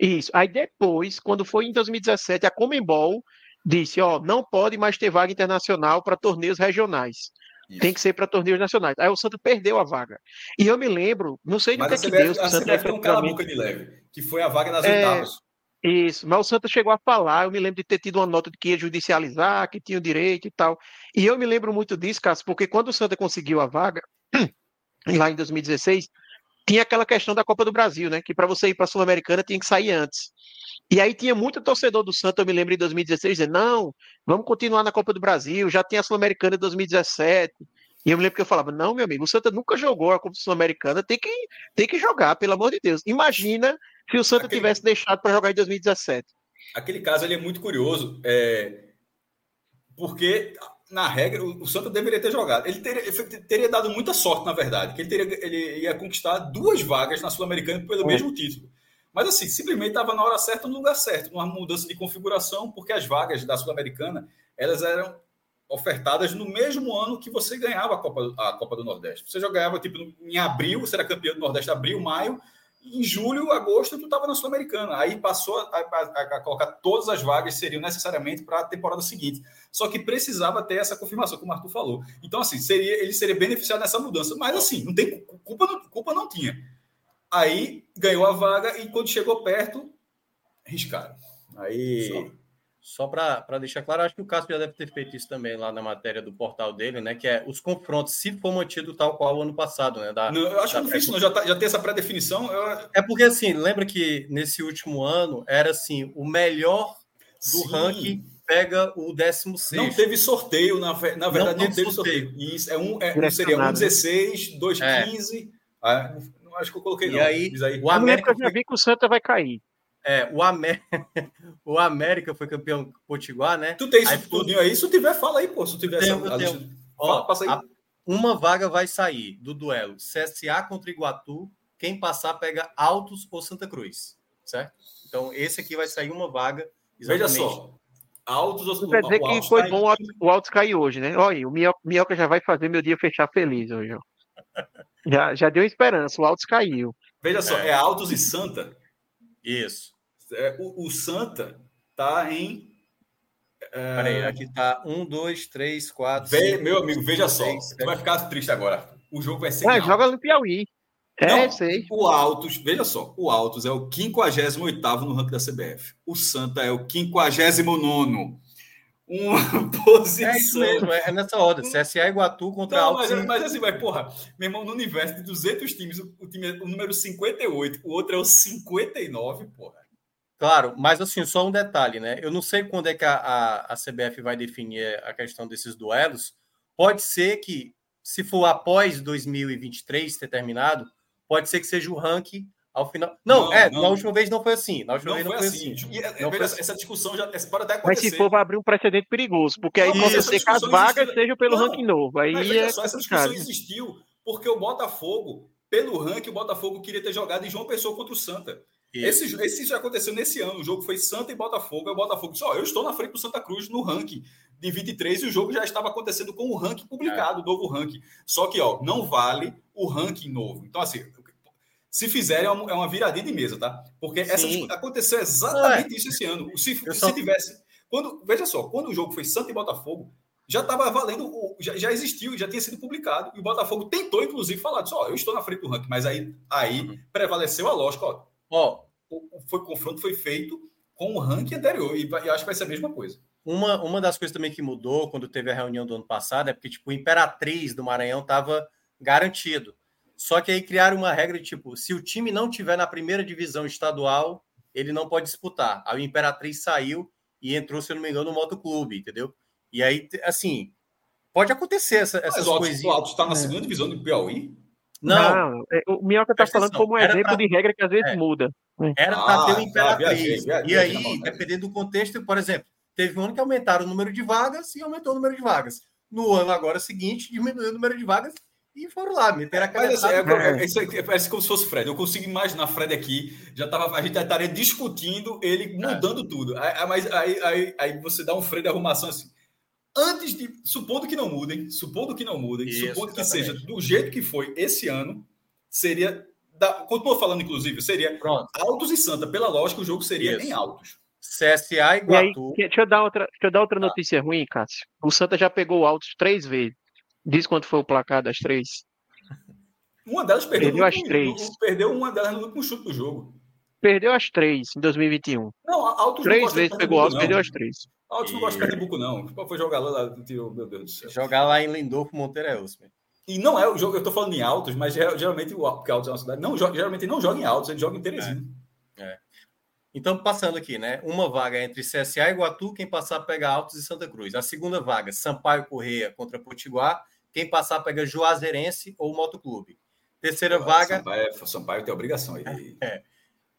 Isso. Aí depois, quando foi em 2017, a Comembol disse, ó, não pode mais ter vaga internacional para torneios regionais. Isso. Tem que ser para torneios nacionais. Aí o Santa perdeu a vaga. E eu me lembro, não sei do que, é que deu. A Santa tem um cala-boca de leve, que foi a vaga nas é, oitavas. Isso, mas o Santa chegou a falar, eu me lembro de ter tido uma nota de que ia judicializar, que tinha o direito e tal. E eu me lembro muito disso, Cássio, porque quando o Santa conseguiu a vaga, lá em 2016, tinha aquela questão da Copa do Brasil, né? Que para você ir para a Sul-Americana tinha que sair antes. E aí tinha muito torcedor do Santa, eu me lembro em 2016, dizendo, não, vamos continuar na Copa do Brasil, já tem a Sul-Americana em 2017. E eu me lembro que eu falava, não, meu amigo, o Santa nunca jogou a Copa Sul-Americana, tem que, tem que jogar, pelo amor de Deus. Imagina se o Santa Aquele... tivesse deixado para jogar em 2017. Aquele caso ele é muito curioso, é... porque na regra o Santa deveria ter jogado. Ele teria, ele teria dado muita sorte, na verdade, que ele, teria, ele ia conquistar duas vagas na Sul-Americana pelo é. mesmo título. Mas assim, simplesmente estava na hora certa, no lugar certo, numa mudança de configuração, porque as vagas da Sul-Americana elas eram ofertadas no mesmo ano que você ganhava a Copa, a Copa do Nordeste. Você já ganhava tipo em abril, você era campeão do Nordeste abril, maio, em julho, agosto, tu estava na Sul-Americana. Aí passou a, a, a, colocar todas as vagas seriam necessariamente para a temporada seguinte. Só que precisava ter essa confirmação, como o Arthur falou. Então, assim, seria, ele seria beneficiado nessa mudança. Mas, assim, não tem culpa, não, culpa não tinha. Aí ganhou a vaga e quando chegou perto, riscaram. Aí. Só. Só para deixar claro, acho que o Cássio já deve ter feito isso também lá na matéria do portal dele, né? Que é os confrontos, se for mantido tal qual o ano passado, né? Da, não, eu acho da, que não fiz, não. Já, tá, já tem essa pré-definição. Eu... É porque, assim, lembra que nesse último ano era assim: o melhor do Sim. ranking pega o 16. Não teve sorteio, na, na verdade, não, não teve sorteio. sorteio. Isso, é um, é, seria um 16, 2, é. 15. Ah, não acho que eu coloquei, e não. Aí, aí. O América eu já vi que o Santa vai cair. É, o, Amé... o América foi campeão Potiguar, né? Tu tem isso aí, tudo aí? Se tiver, fala aí, pô. Se tiver tenho, essa... tenho. Ó, passa aí. A... Uma vaga vai sair do duelo CSA contra Iguatu. Quem passar pega Altos ou Santa Cruz, certo? Então, esse aqui vai sair uma vaga. Exatamente. Veja só. Altos ou Quer dizer que foi bom o Altos cair hoje, né? Olha, o Minhoca já vai fazer meu dia fechar feliz hoje. Já, já deu esperança, o Altos caiu. Veja só, é, é Altos e Santa? Isso. É, o, o, Santa tá em. É... Peraí, aqui tá um, dois, três, quatro. Ve, cinco, meu amigo, veja só. Você vai ficar triste agora. O jogo vai ser. Ah, joga no Piauí. É, Não, sei. O Altos, veja só, o Altos é o 58 no ranking da CBF. O Santa é o 59 uma posição. É isso mesmo, é nessa ordem. CSA Iguatu contra Não, Altos. Mas, mas assim, vai, porra, meu irmão, no universo de 200 times, o, time é o número 58, o outro é o 59, porra. Claro, mas assim, só um detalhe, né? Eu não sei quando é que a, a, a CBF vai definir a questão desses duelos. Pode ser que, se for após 2023 ter terminado, pode ser que seja o ranking ao final. Não, não é, não. na última vez não foi assim. Na última não vez não foi assim. assim. E, é, não foi assim. Essa discussão já pode até acontecer. Mas se for, vai abrir um precedente perigoso, porque aí pode ser que as vagas sejam pelo ranking novo. Aí é só, essa discussão existiu porque o Botafogo, pelo ranking, o Botafogo queria ter jogado em João Pessoa contra o Santa. Esse, esse já aconteceu nesse ano. O jogo foi Santa e Botafogo. Aí o Botafogo disse: Ó, eu estou na frente do Santa Cruz no ranking de 23 e o jogo já estava acontecendo com o ranking publicado, o é. novo ranking. Só que, ó, não vale o ranking novo. Então, assim, se fizerem, é uma, é uma viradinha de mesa, tá? Porque essa, aconteceu exatamente é. isso esse ano. Se, se tivesse. Quando, veja só, quando o jogo foi Santa e Botafogo, já estava valendo, já, já, existiu, já tinha sido publicado, e o Botafogo tentou, inclusive, falar só, eu estou na frente do ranking, mas aí, aí uhum. prevaleceu a lógica, ó, Ó, o, foi, o confronto foi feito com o ranking anterior, e, e, acho que vai ser a mesma coisa. Uma, uma das coisas também que mudou quando teve a reunião do ano passado é porque, tipo, o Imperatriz do Maranhão estava garantido. Só que aí criaram uma regra de, tipo, se o time não tiver na primeira divisão estadual, ele não pode disputar. Aí o Imperatriz saiu e entrou, se eu não me engano, no Motoclube, entendeu? E aí, assim, pode acontecer essa, essas coisas. O Alto está na é. segunda divisão do Piauí? Não, não é, o Minhoca está falando como um exemplo pra... de regra que às vezes é. muda. Era para ah, ter o Imperatriz. Tá, viajei, viajei, e aí, dependendo do contexto, por exemplo, teve um ano que aumentaram o número de vagas e aumentou o número de vagas. No ano agora seguinte, diminuiu o número de vagas e foram lá, meteram a Mas, assim, é, é, é, parece como se fosse Fred. Eu consigo imaginar Fred aqui, já tava, a gente estaria discutindo ele mudando tudo. Aí, mas aí, aí, aí, você dá um freio de arrumação assim. Antes de. Supondo que não mudem, supondo que não mudem, Isso, supondo que exatamente. seja do jeito que foi esse ano, seria. Da, continuo falando, inclusive, seria Pronto. Altos e Santa. Pela lógica, o jogo seria Isso. em Altos. CSA e Guatu. E aí, deixa, eu dar outra, deixa eu dar outra tá. notícia ruim, Cássio. O Santa já pegou Altos três vezes. Diz quanto foi o placar das três? Uma delas perdeu, perdeu as três. perdeu uma delas no último chute do jogo. Perdeu as três em 2021. Não, Altos Três vezes pegou Altos, perdeu as três. Altos não gosta de Pernambuco, não. Qual foi jogar lá? Tirou, meu Deus do céu. Jogar lá em Lindolfo, Montereus. E não é o jogo, eu tô falando em Altos, mas geralmente o porque Altos é uma cidade, não, geralmente não joga em Altos, ele joga em Teresina. É. é. Então, passando aqui, né? Uma vaga entre CSA e Iguatu, quem passar pega Altos e Santa Cruz. A segunda vaga, Sampaio Correia contra Potiguar. Quem passar pega Juazeirense ou Motoclube. Terceira vaga. Sampaio, Sampaio tem obrigação aí. É.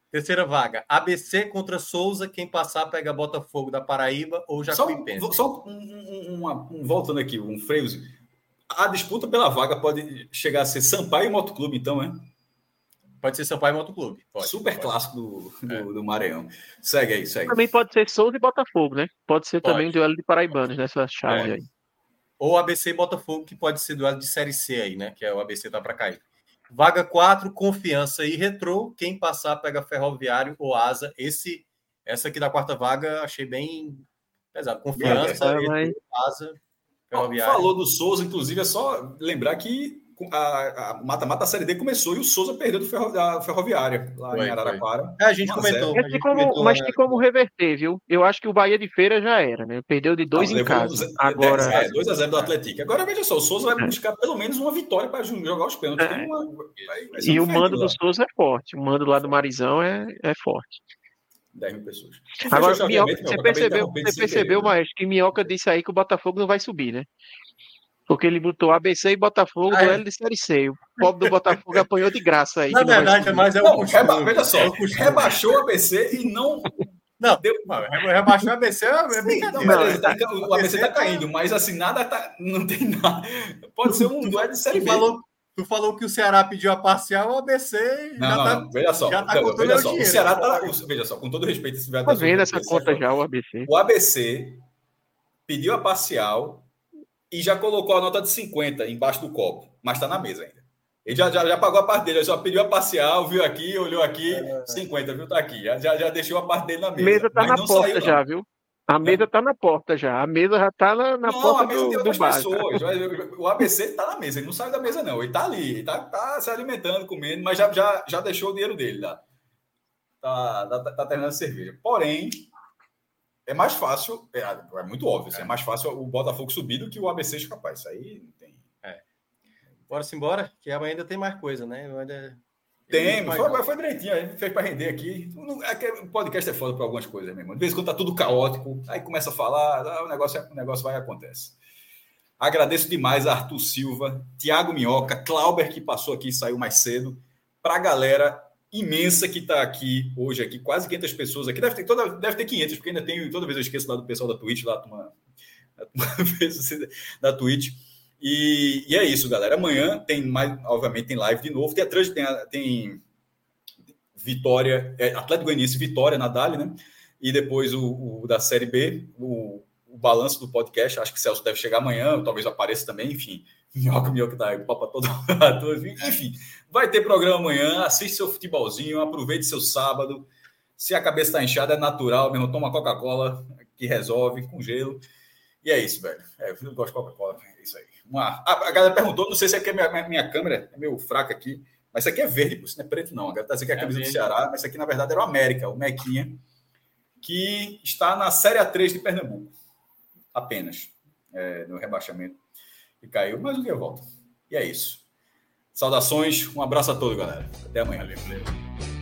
Terceira vaga, ABC contra Souza. Quem passar pega Botafogo da Paraíba ou Jacuipense. Só, só um, um, um, um, voltando aqui, um freio. A disputa pela vaga pode chegar a ser Sampaio e Motoclube, então, é? Pode ser Sampaio e Motoclube. Pode, Super pode. clássico do, do, é. do, Maranhão. Segue aí, segue. Também pode ser Souza e Botafogo, né? Pode ser pode. também duelo de paraibanos nessa chave é. aí. Ou ABC e Botafogo, que pode ser duelo de Série C aí, né? Que é o ABC tá para cair. Vaga 4, Confiança e Retrô. Quem passar pega Ferroviário ou Asa. Esse, essa aqui da quarta vaga achei bem pesado. Confiança, é, mas... Asa, Ferroviário. Falou do Souza, inclusive, é só lembrar que a mata-mata da Série D começou e o Souza perdeu do ferro, da Ferroviária, lá foi, em Araraquara. É, a gente comentou. Mas tem como, mas tem como reverter, viu? Eu acho que o Bahia de Feira já era, né? Perdeu de dois Não, em casa. Agora... É, 2 a 0 do Atlético. Agora, veja só, o Souza vai é. buscar pelo menos uma vitória para jogar os pênaltis. É. Uma... Vai, vai e o mando lá. do Souza é forte. O mando lá do Marizão é, é forte. 10 mil pessoas. Agora, Minhoca, você percebeu, você percebeu, mas que Minhoca disse aí que o Botafogo não vai subir, né? Porque ele botou ABC e Botafogo, ah, duelo é. de Série C. O pobre do Botafogo apanhou de graça aí. Na verdade, mas é o reba, Veja só, é rebaixou o ABC e não. Não, deu... rebaixou o ABC é Sim, não, mas tá, o ABC tá caindo, mas assim, nada tá. Não tem nada. Pode ser um duelo de Série B. Falou, tu falou que o Ceará pediu a parcial, o ABC. Não, já não, tá, veja só. Já tá não, veja só, dinheiro, o Ceará tá. Veja só, com todo respeito, esse Tá vendo essa conta já, o ABC. O ABC pediu a parcial e já colocou a nota de 50 embaixo do copo, mas está na mesa ainda. Ele já, já, já pagou a parte dele, só pediu a parcial, viu aqui, olhou aqui, é, 50, viu? Tá aqui. Já, já, já deixou a parte dele na mesa. A mesa tá na porta saiu, já, viu? A mesa tá na porta já. A mesa já tá na, na não, porta a mesa do, tem outras pessoas. O ABC tá na mesa, ele não sai da mesa, não. Ele tá ali, ele tá, tá se alimentando, comendo, mas já, já, já deixou o dinheiro dele lá. Tá, tá, tá terminando a cerveja. Porém, é mais fácil, é, é muito óbvio, assim, é. é. mais fácil o Botafogo subir do que o ABC escapar. Isso aí não tem. É. Bora-se embora, que amanhã ainda tem mais coisa, né? Ainda... Tem, foi, foi direitinho, a gente fez para render aqui. É o podcast é foda para algumas coisas mesmo. De vez em quando tá tudo caótico, aí começa a falar, ah, o, negócio, o negócio vai e acontece. Agradeço demais a Arthur Silva, Tiago Minhoca, Clauber, que passou aqui e saiu mais cedo. Para a galera, imensa que está aqui hoje, aqui, quase 500 pessoas aqui. Deve ter, toda, deve ter 500, porque ainda tem, toda vez eu esqueço lá do pessoal da Twitch, lá uma, uma da Twitch. E, e, é isso, galera. Amanhã tem mais, obviamente, tem live de novo. Tem a trans, tem, a, tem Vitória, é, Atlético Goianiense Vitória na Dali, né? E depois o, o da Série B, o, o balanço do podcast. Acho que o Celso deve chegar amanhã, talvez apareça também, enfim. Minhoca, minhoca tá aí, papa todo. Enfim, vai ter programa amanhã. Assiste seu futebolzinho, aproveite seu sábado. Se a cabeça está inchada, é natural mesmo. Toma Coca-Cola, que resolve, com gelo. E é isso, velho. É, eu gosto de Coca-Cola, é isso aí. Uma... a galera perguntou, não sei se aqui é minha, minha câmera, é meio fraca aqui, mas isso aqui é verde, isso não é preto, não. A galera tá dizendo que é a é camisa é do Ceará, mas isso aqui, na verdade, era o América, o Mequinha, que está na Série A3 de Pernambuco. Apenas. É, no rebaixamento e caiu, mas um dia volta. E é isso. Saudações, um abraço a todos, galera. Até amanhã. Valeu, valeu.